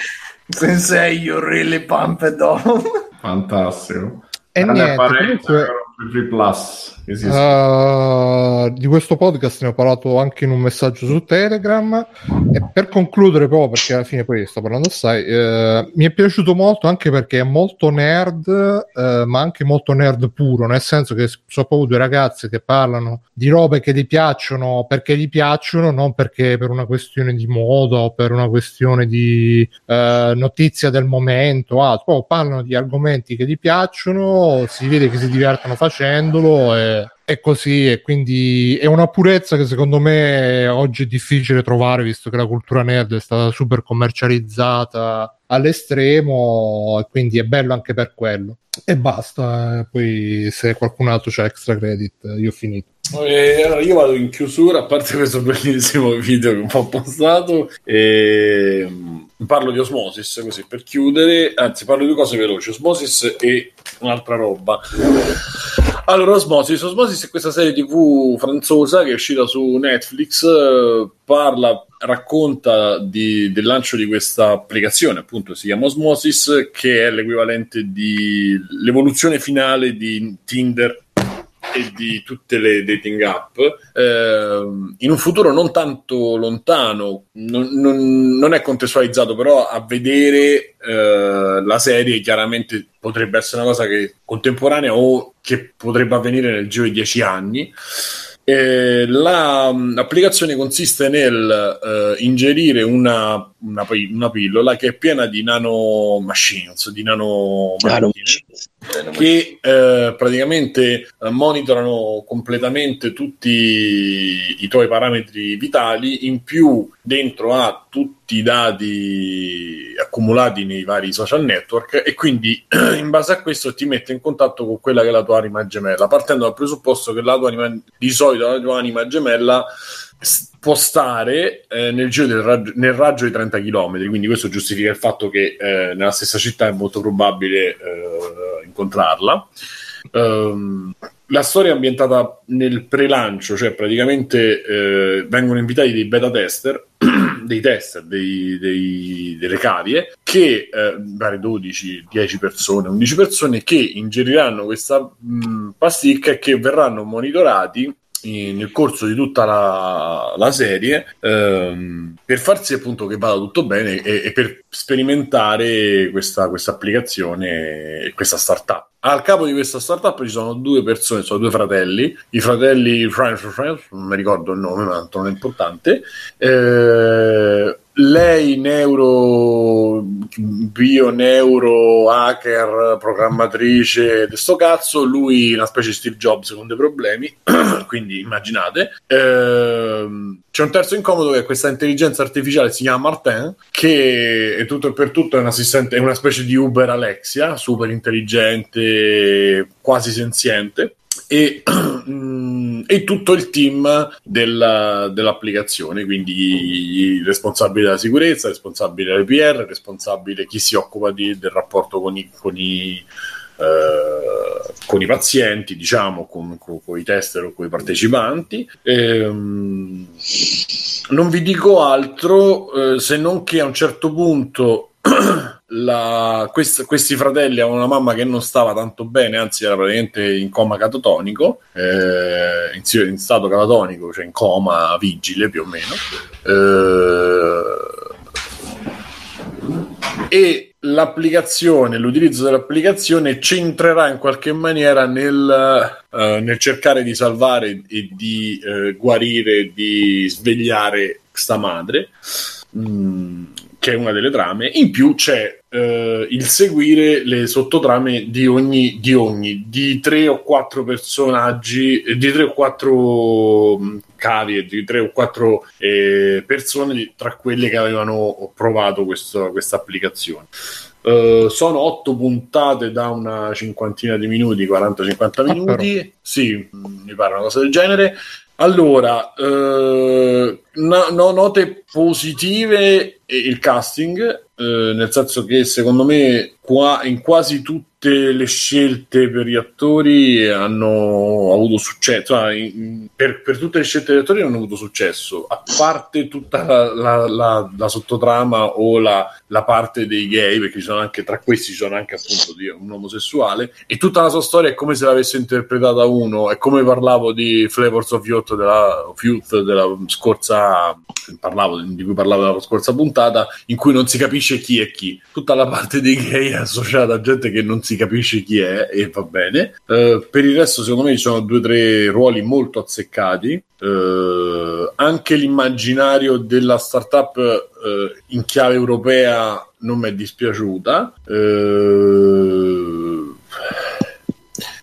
Sensei, you really pumped on. Fantastico. E niente, comunque... Free Plus. Si Uh, di questo podcast ne ho parlato anche in un messaggio su Telegram e per concludere proprio perché alla fine poi sto parlando assai eh, mi è piaciuto molto anche perché è molto nerd eh, ma anche molto nerd puro nel senso che sono proprio due ragazze che parlano di robe che gli piacciono perché gli piacciono non perché per una questione di moda o per una questione di eh, notizia del momento altro proprio parlano di argomenti che gli piacciono si vede che si divertono facendolo e è così e quindi è una purezza che secondo me oggi è difficile trovare visto che la cultura nerd è stata super commercializzata all'estremo e quindi è bello anche per quello. E basta eh, poi se qualcun altro c'ha extra credit io ho finito E allora io vado in chiusura, a parte questo bellissimo video che ho postato, e mm, parlo di Osmosis così per chiudere, anzi parlo di due cose veloci, Osmosis e un'altra roba. Allora, Osmosis. Osmosis è questa serie TV franzosa che è uscita su Netflix, eh, parla, racconta di- del lancio di questa applicazione, appunto si chiama Osmosis, che è l'equivalente di l'evoluzione finale di Tinder e di tutte le dating app ehm, in un futuro non tanto lontano non, non- non è contestualizzato però a vedere eh, la serie chiaramente potrebbe essere una cosa che contemporanea o che potrebbe avvenire nel giro di dieci anni. Eh, la, l'applicazione consiste nel eh, ingerire una, una, una pillola che è piena di nano machines, di nano che eh, praticamente eh, monitorano completamente tutti i tuoi parametri vitali, in più dentro ha tutti i dati accumulati nei vari social network e quindi in base a questo ti mette in contatto con quella che è la tua anima gemella, partendo dal presupposto che la tua anima, di solito la tua anima gemella può stare eh, nel raggio, nel raggio di 30 km, quindi questo giustifica il fatto che eh, nella stessa città è molto probabile eh, incontrarla. Ehm, la storia è ambientata nel pre-lancio, cioè praticamente eh, vengono invitati dei beta tester, dei tester, dei- dei- delle cavie, che eh, magari 12, 10 persone, 11 persone che ingeriranno questa mh, pasticca e che verranno monitorati nel corso di tutta la, la serie ehm, per far sì appunto che vada tutto bene e, e per sperimentare questa, applicazione e questa startup. Al capo di questa startup ci sono due persone, sono due fratelli, i fratelli French, non mi ricordo il nome, ma non è importante. Eh, lei neuro bio neuro hacker programmatrice di sto cazzo lui una specie di Steve Jobs con dei problemi quindi immaginate. Ehm, c'è un terzo incomodo che è questa intelligenza artificiale si chiama Martin che è tutto e per tutto è un assistente è una specie di Uber Alexia super intelligente quasi senziente. E, e tutto il team della- dell'applicazione, quindi il responsabile della sicurezza, responsabile dell'EPR, responsabile chi si occupa di- del rapporto con i, con i, eh, con i pazienti, diciamo, con, con- con i tester o con i partecipanti. Ehm, non vi dico altro eh, se non che a un certo punto la- quest- questi fratelli avevano una mamma che non stava tanto bene, anzi era praticamente in coma catatonico, eh, in, in stato catatonico, cioè in coma vigile più o meno. Eh, e l'applicazione, l'utilizzo dell'applicazione centrerà in qualche maniera nel, eh, nel cercare di salvare e di eh, guarire, di svegliare sta madre, mm, che è una delle trame. In più c'è eh, il seguire le sottotrame di ogni, di ogni, di tre o quattro personaggi, eh, di tre o quattro mh, cavi e di tre o quattro eh, persone tra quelle che avevano provato questa applicazione. Eh, sono otto puntate da una cinquantina di minuti, 40-50 minuti. Sì, mh, mi pare una cosa del genere. Allora, eh, no- no- note positive il casting, eh, nel senso che secondo me qua, in quasi tutte le scelte per gli attori hanno avuto successo, in- per, per tutte le scelte degli attori hanno avuto successo, a parte tutta la, la- la- la sottotrama o la, la parte dei gay, perché ci sono anche, tra questi ci sono anche appunto di un omosessuale, e tutta la sua storia è come se l'avesse interpretata uno, è come parlavo di Flavors of Youth della, of Youth della scorsa, parlavo, di cui parlavo nella scorsa puntata, in cui non si capisce chi è chi. Tutta la parte dei gay è associata a gente che non si capisce chi è, e va bene. Eh, per il resto, secondo me, ci sono due o tre ruoli molto azzeccati. Eh, anche l'immaginario della startup eh, in chiave europea non mi è dispiaciuta.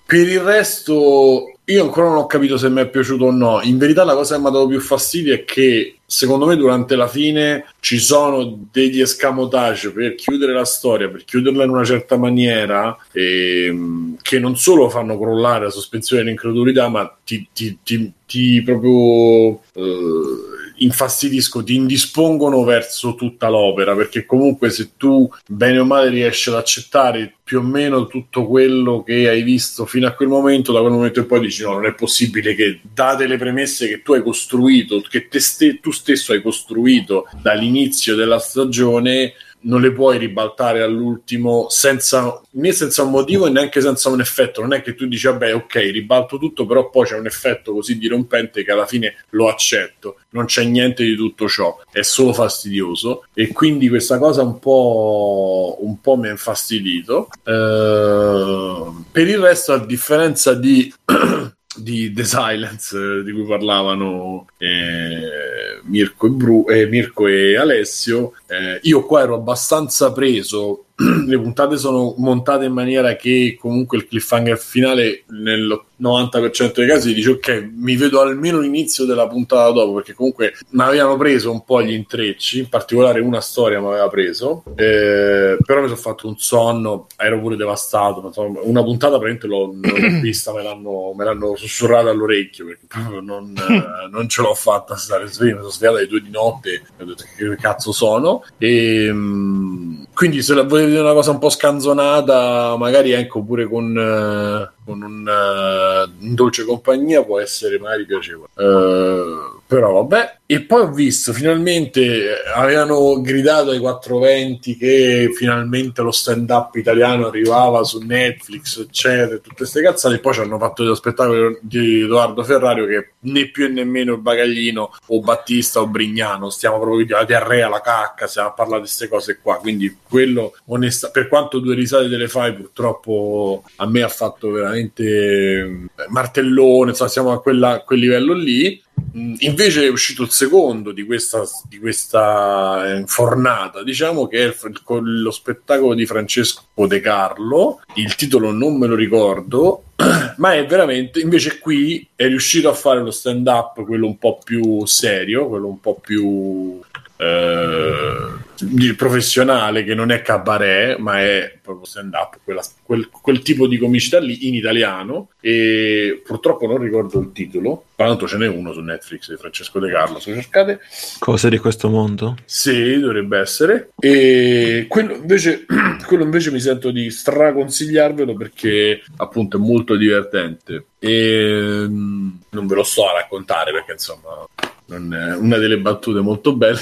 Per il resto, io ancora non ho capito se mi è piaciuto o no. In verità, la cosa che mi ha dato più fastidio è che secondo me durante la fine ci sono degli escamotage per chiudere la storia, per chiuderla in una certa maniera, ehm, che non solo fanno crollare la sospensione dell'incredulità, ma ti, ti- ti- ti proprio. eh, infastidiscono, ti indispongono verso tutta l'opera, perché comunque se tu bene o male riesci ad accettare più o meno tutto quello che hai visto fino a quel momento, da quel momento in poi dici no, non è possibile che date le premesse che tu hai costruito, che te ste- tu stesso hai costruito dall'inizio della stagione, non le puoi ribaltare all'ultimo senza, né senza un motivo e neanche senza un effetto. Non è che tu dici, vabbè, ok, ribalto tutto, però poi c'è un effetto così dirompente che alla fine lo accetto. Non c'è niente di tutto ciò, è solo fastidioso. E quindi questa cosa un po', un po' mi ha infastidito. Eh, per il resto, a differenza di. di The Silence eh, di cui parlavano eh, Mirko, e Bru- eh, Mirko e Alessio. Eh, io qua ero abbastanza preso le puntate sono montate in maniera che comunque il cliffhanger finale nel 90% dei casi dice ok mi vedo almeno l'inizio della puntata dopo perché comunque mi avevano preso un po' gli intrecci in particolare una storia mi aveva preso eh, però mi sono fatto un sonno ero pure devastato insomma, una puntata praticamente l'ho, l'ho vista me l'hanno, me l'hanno sussurrata all'orecchio perché proprio non, eh, non ce l'ho fatta stare sveglio mi sono svegliato alle due di notte ho detto che cazzo sono? E mh, quindi se la volete vedere una cosa un po' scanzonata magari ecco pure con, eh, con un, uh, un dolce compagnia può essere magari piacevole. Uh, però vabbè e poi ho visto finalmente eh, avevano gridato ai 420 che finalmente lo stand up italiano arrivava su Netflix eccetera tutte queste cazzate e poi ci hanno fatto lo spettacolo di Edoardo Ferrario che né più e nemmeno il bagaglino o Battista o Brignano stiamo proprio la diarrea la cacca stiamo a parlare di queste cose qua. Quindi quello onesta per quanto due risate te le fai purtroppo a me ha fatto veramente eh, martellone insomma siamo a, quella, a quel livello lì Invece è uscito il secondo di questa, di questa eh, fornata, diciamo che è il, lo spettacolo di Francesco De Carlo. Il titolo non me lo ricordo, ma è veramente invece qui è riuscito a fare lo stand up, quello un po' più serio, quello un po' più eh, professionale che non è cabaret ma è proprio stand up quella, quel, quel, tipo di comicità lì in italiano. E purtroppo non ricordo il titolo. L'altro ce n'è uno su Netflix di Francesco De Carlo se cercate. Cose di questo mondo? Sì dovrebbe essere. E quello invece, quello invece mi sento di straconsigliarvelo perché appunto è molto divertente. E mm, non ve lo so a raccontare perché insomma una delle battute molto belle.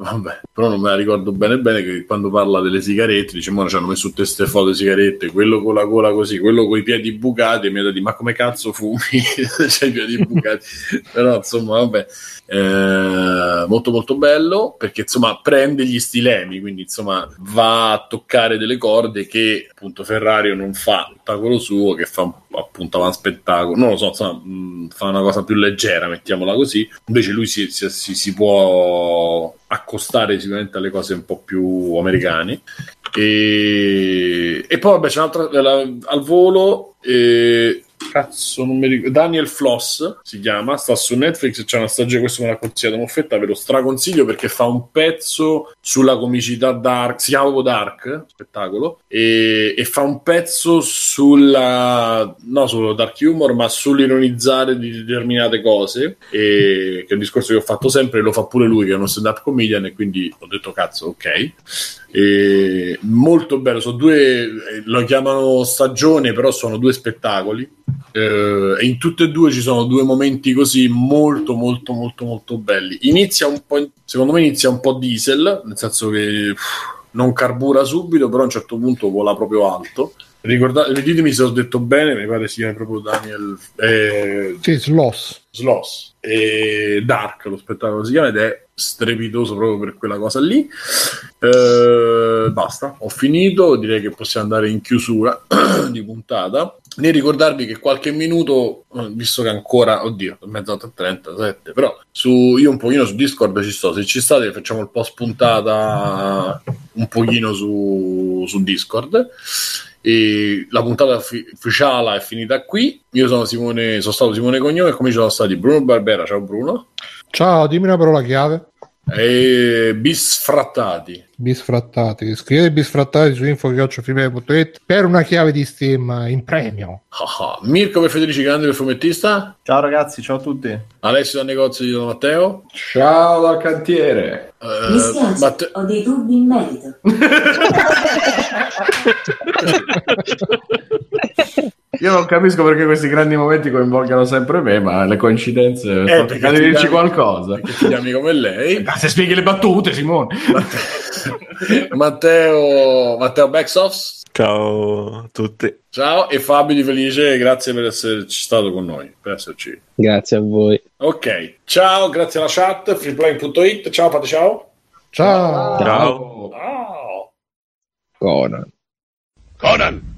Vabbè, però non me la ricordo bene bene che quando parla delle sigarette dice ma ci hanno messo tutte queste foto di sigarette quello con la gola così, quello con i piedi bucati e mi ha detto ma come cazzo fumi? C'hai i piedi bucati però insomma vabbè eh, molto molto bello perché insomma prende gli stilemi quindi insomma va a toccare delle corde che appunto Ferrario non fa spettacolo suo che fa appunto un spettacolo non lo so insomma fa una cosa più leggera mettiamola così. Invece lui si, si, si, si può accostare sicuramente alle cose un po' più americane. E, e poi vabbè c'è un'altra la, al volo e, cazzo non mi ricordo Daniel Floss si chiama sta su Netflix c'è una stagione questo me l'ha consigliato Moffetta ve lo straconsiglio perché fa un pezzo sulla comicità dark si chiama dark spettacolo e, e fa un pezzo sulla no solo dark humor ma sull'ironizzare di determinate cose e, che è un discorso che ho fatto sempre e lo fa pure lui che è uno stand up comedian e quindi ho detto cazzo ok e molto bello sono due lo chiamano stagione però sono due spettacoli. Eh, e in tutte e due ci sono due momenti così molto molto molto molto belli. Inizia un po' secondo me inizia un po' diesel nel senso che uff, non carbura subito però a un certo punto vola proprio alto. Ricordate ditemi se ho detto bene mi pare si chiama proprio Daniel eh, sì, Sloss. Sloss. E Dark lo spettacolo si chiama ed è strepitoso proprio per quella cosa lì. Eh, basta ho finito direi che possiamo andare in chiusura di puntata nel ricordarvi che qualche minuto eh, visto che ancora oddio mezzanotte e 37 però su, io un pochino su Discord ci sto se ci state facciamo il post puntata un pochino su, su Discord e la puntata fi- ufficiale è finita qui. Io sono Simone, sono stato Simone Cognome e come ci sono stati Bruno Barbera. Ciao Bruno. Ciao, dimmi una parola chiave. E bisfrattati. Bisfrattati. Scrivete bisfrattati su info.it per una chiave di Steam in premio. Ah, ah. Mirko per Federici Grande per fumettista. Ciao ragazzi, ciao a tutti. Alessio dal negozio di Don Matteo. Ciao dal cantiere. Eh, Mi spiace, Matte- ho dei dubbi in merito. Io non capisco perché questi grandi momenti coinvolgano sempre me, ma le coincidenze sono Eh, perché di dirci qualcosa. Perché ti chiami come lei. Ma se spieghi le battute, Simone. Matteo, Matteo Backsoft. Ciao a tutti. Ciao e Fabio di Felice, grazie per esserci stato con noi, per esserci. Grazie a voi. Ok, ciao, grazie alla chat, freeplaying.it, ciao, fate ciao. Ciao. Ciao. Ciao. Conan. Conan,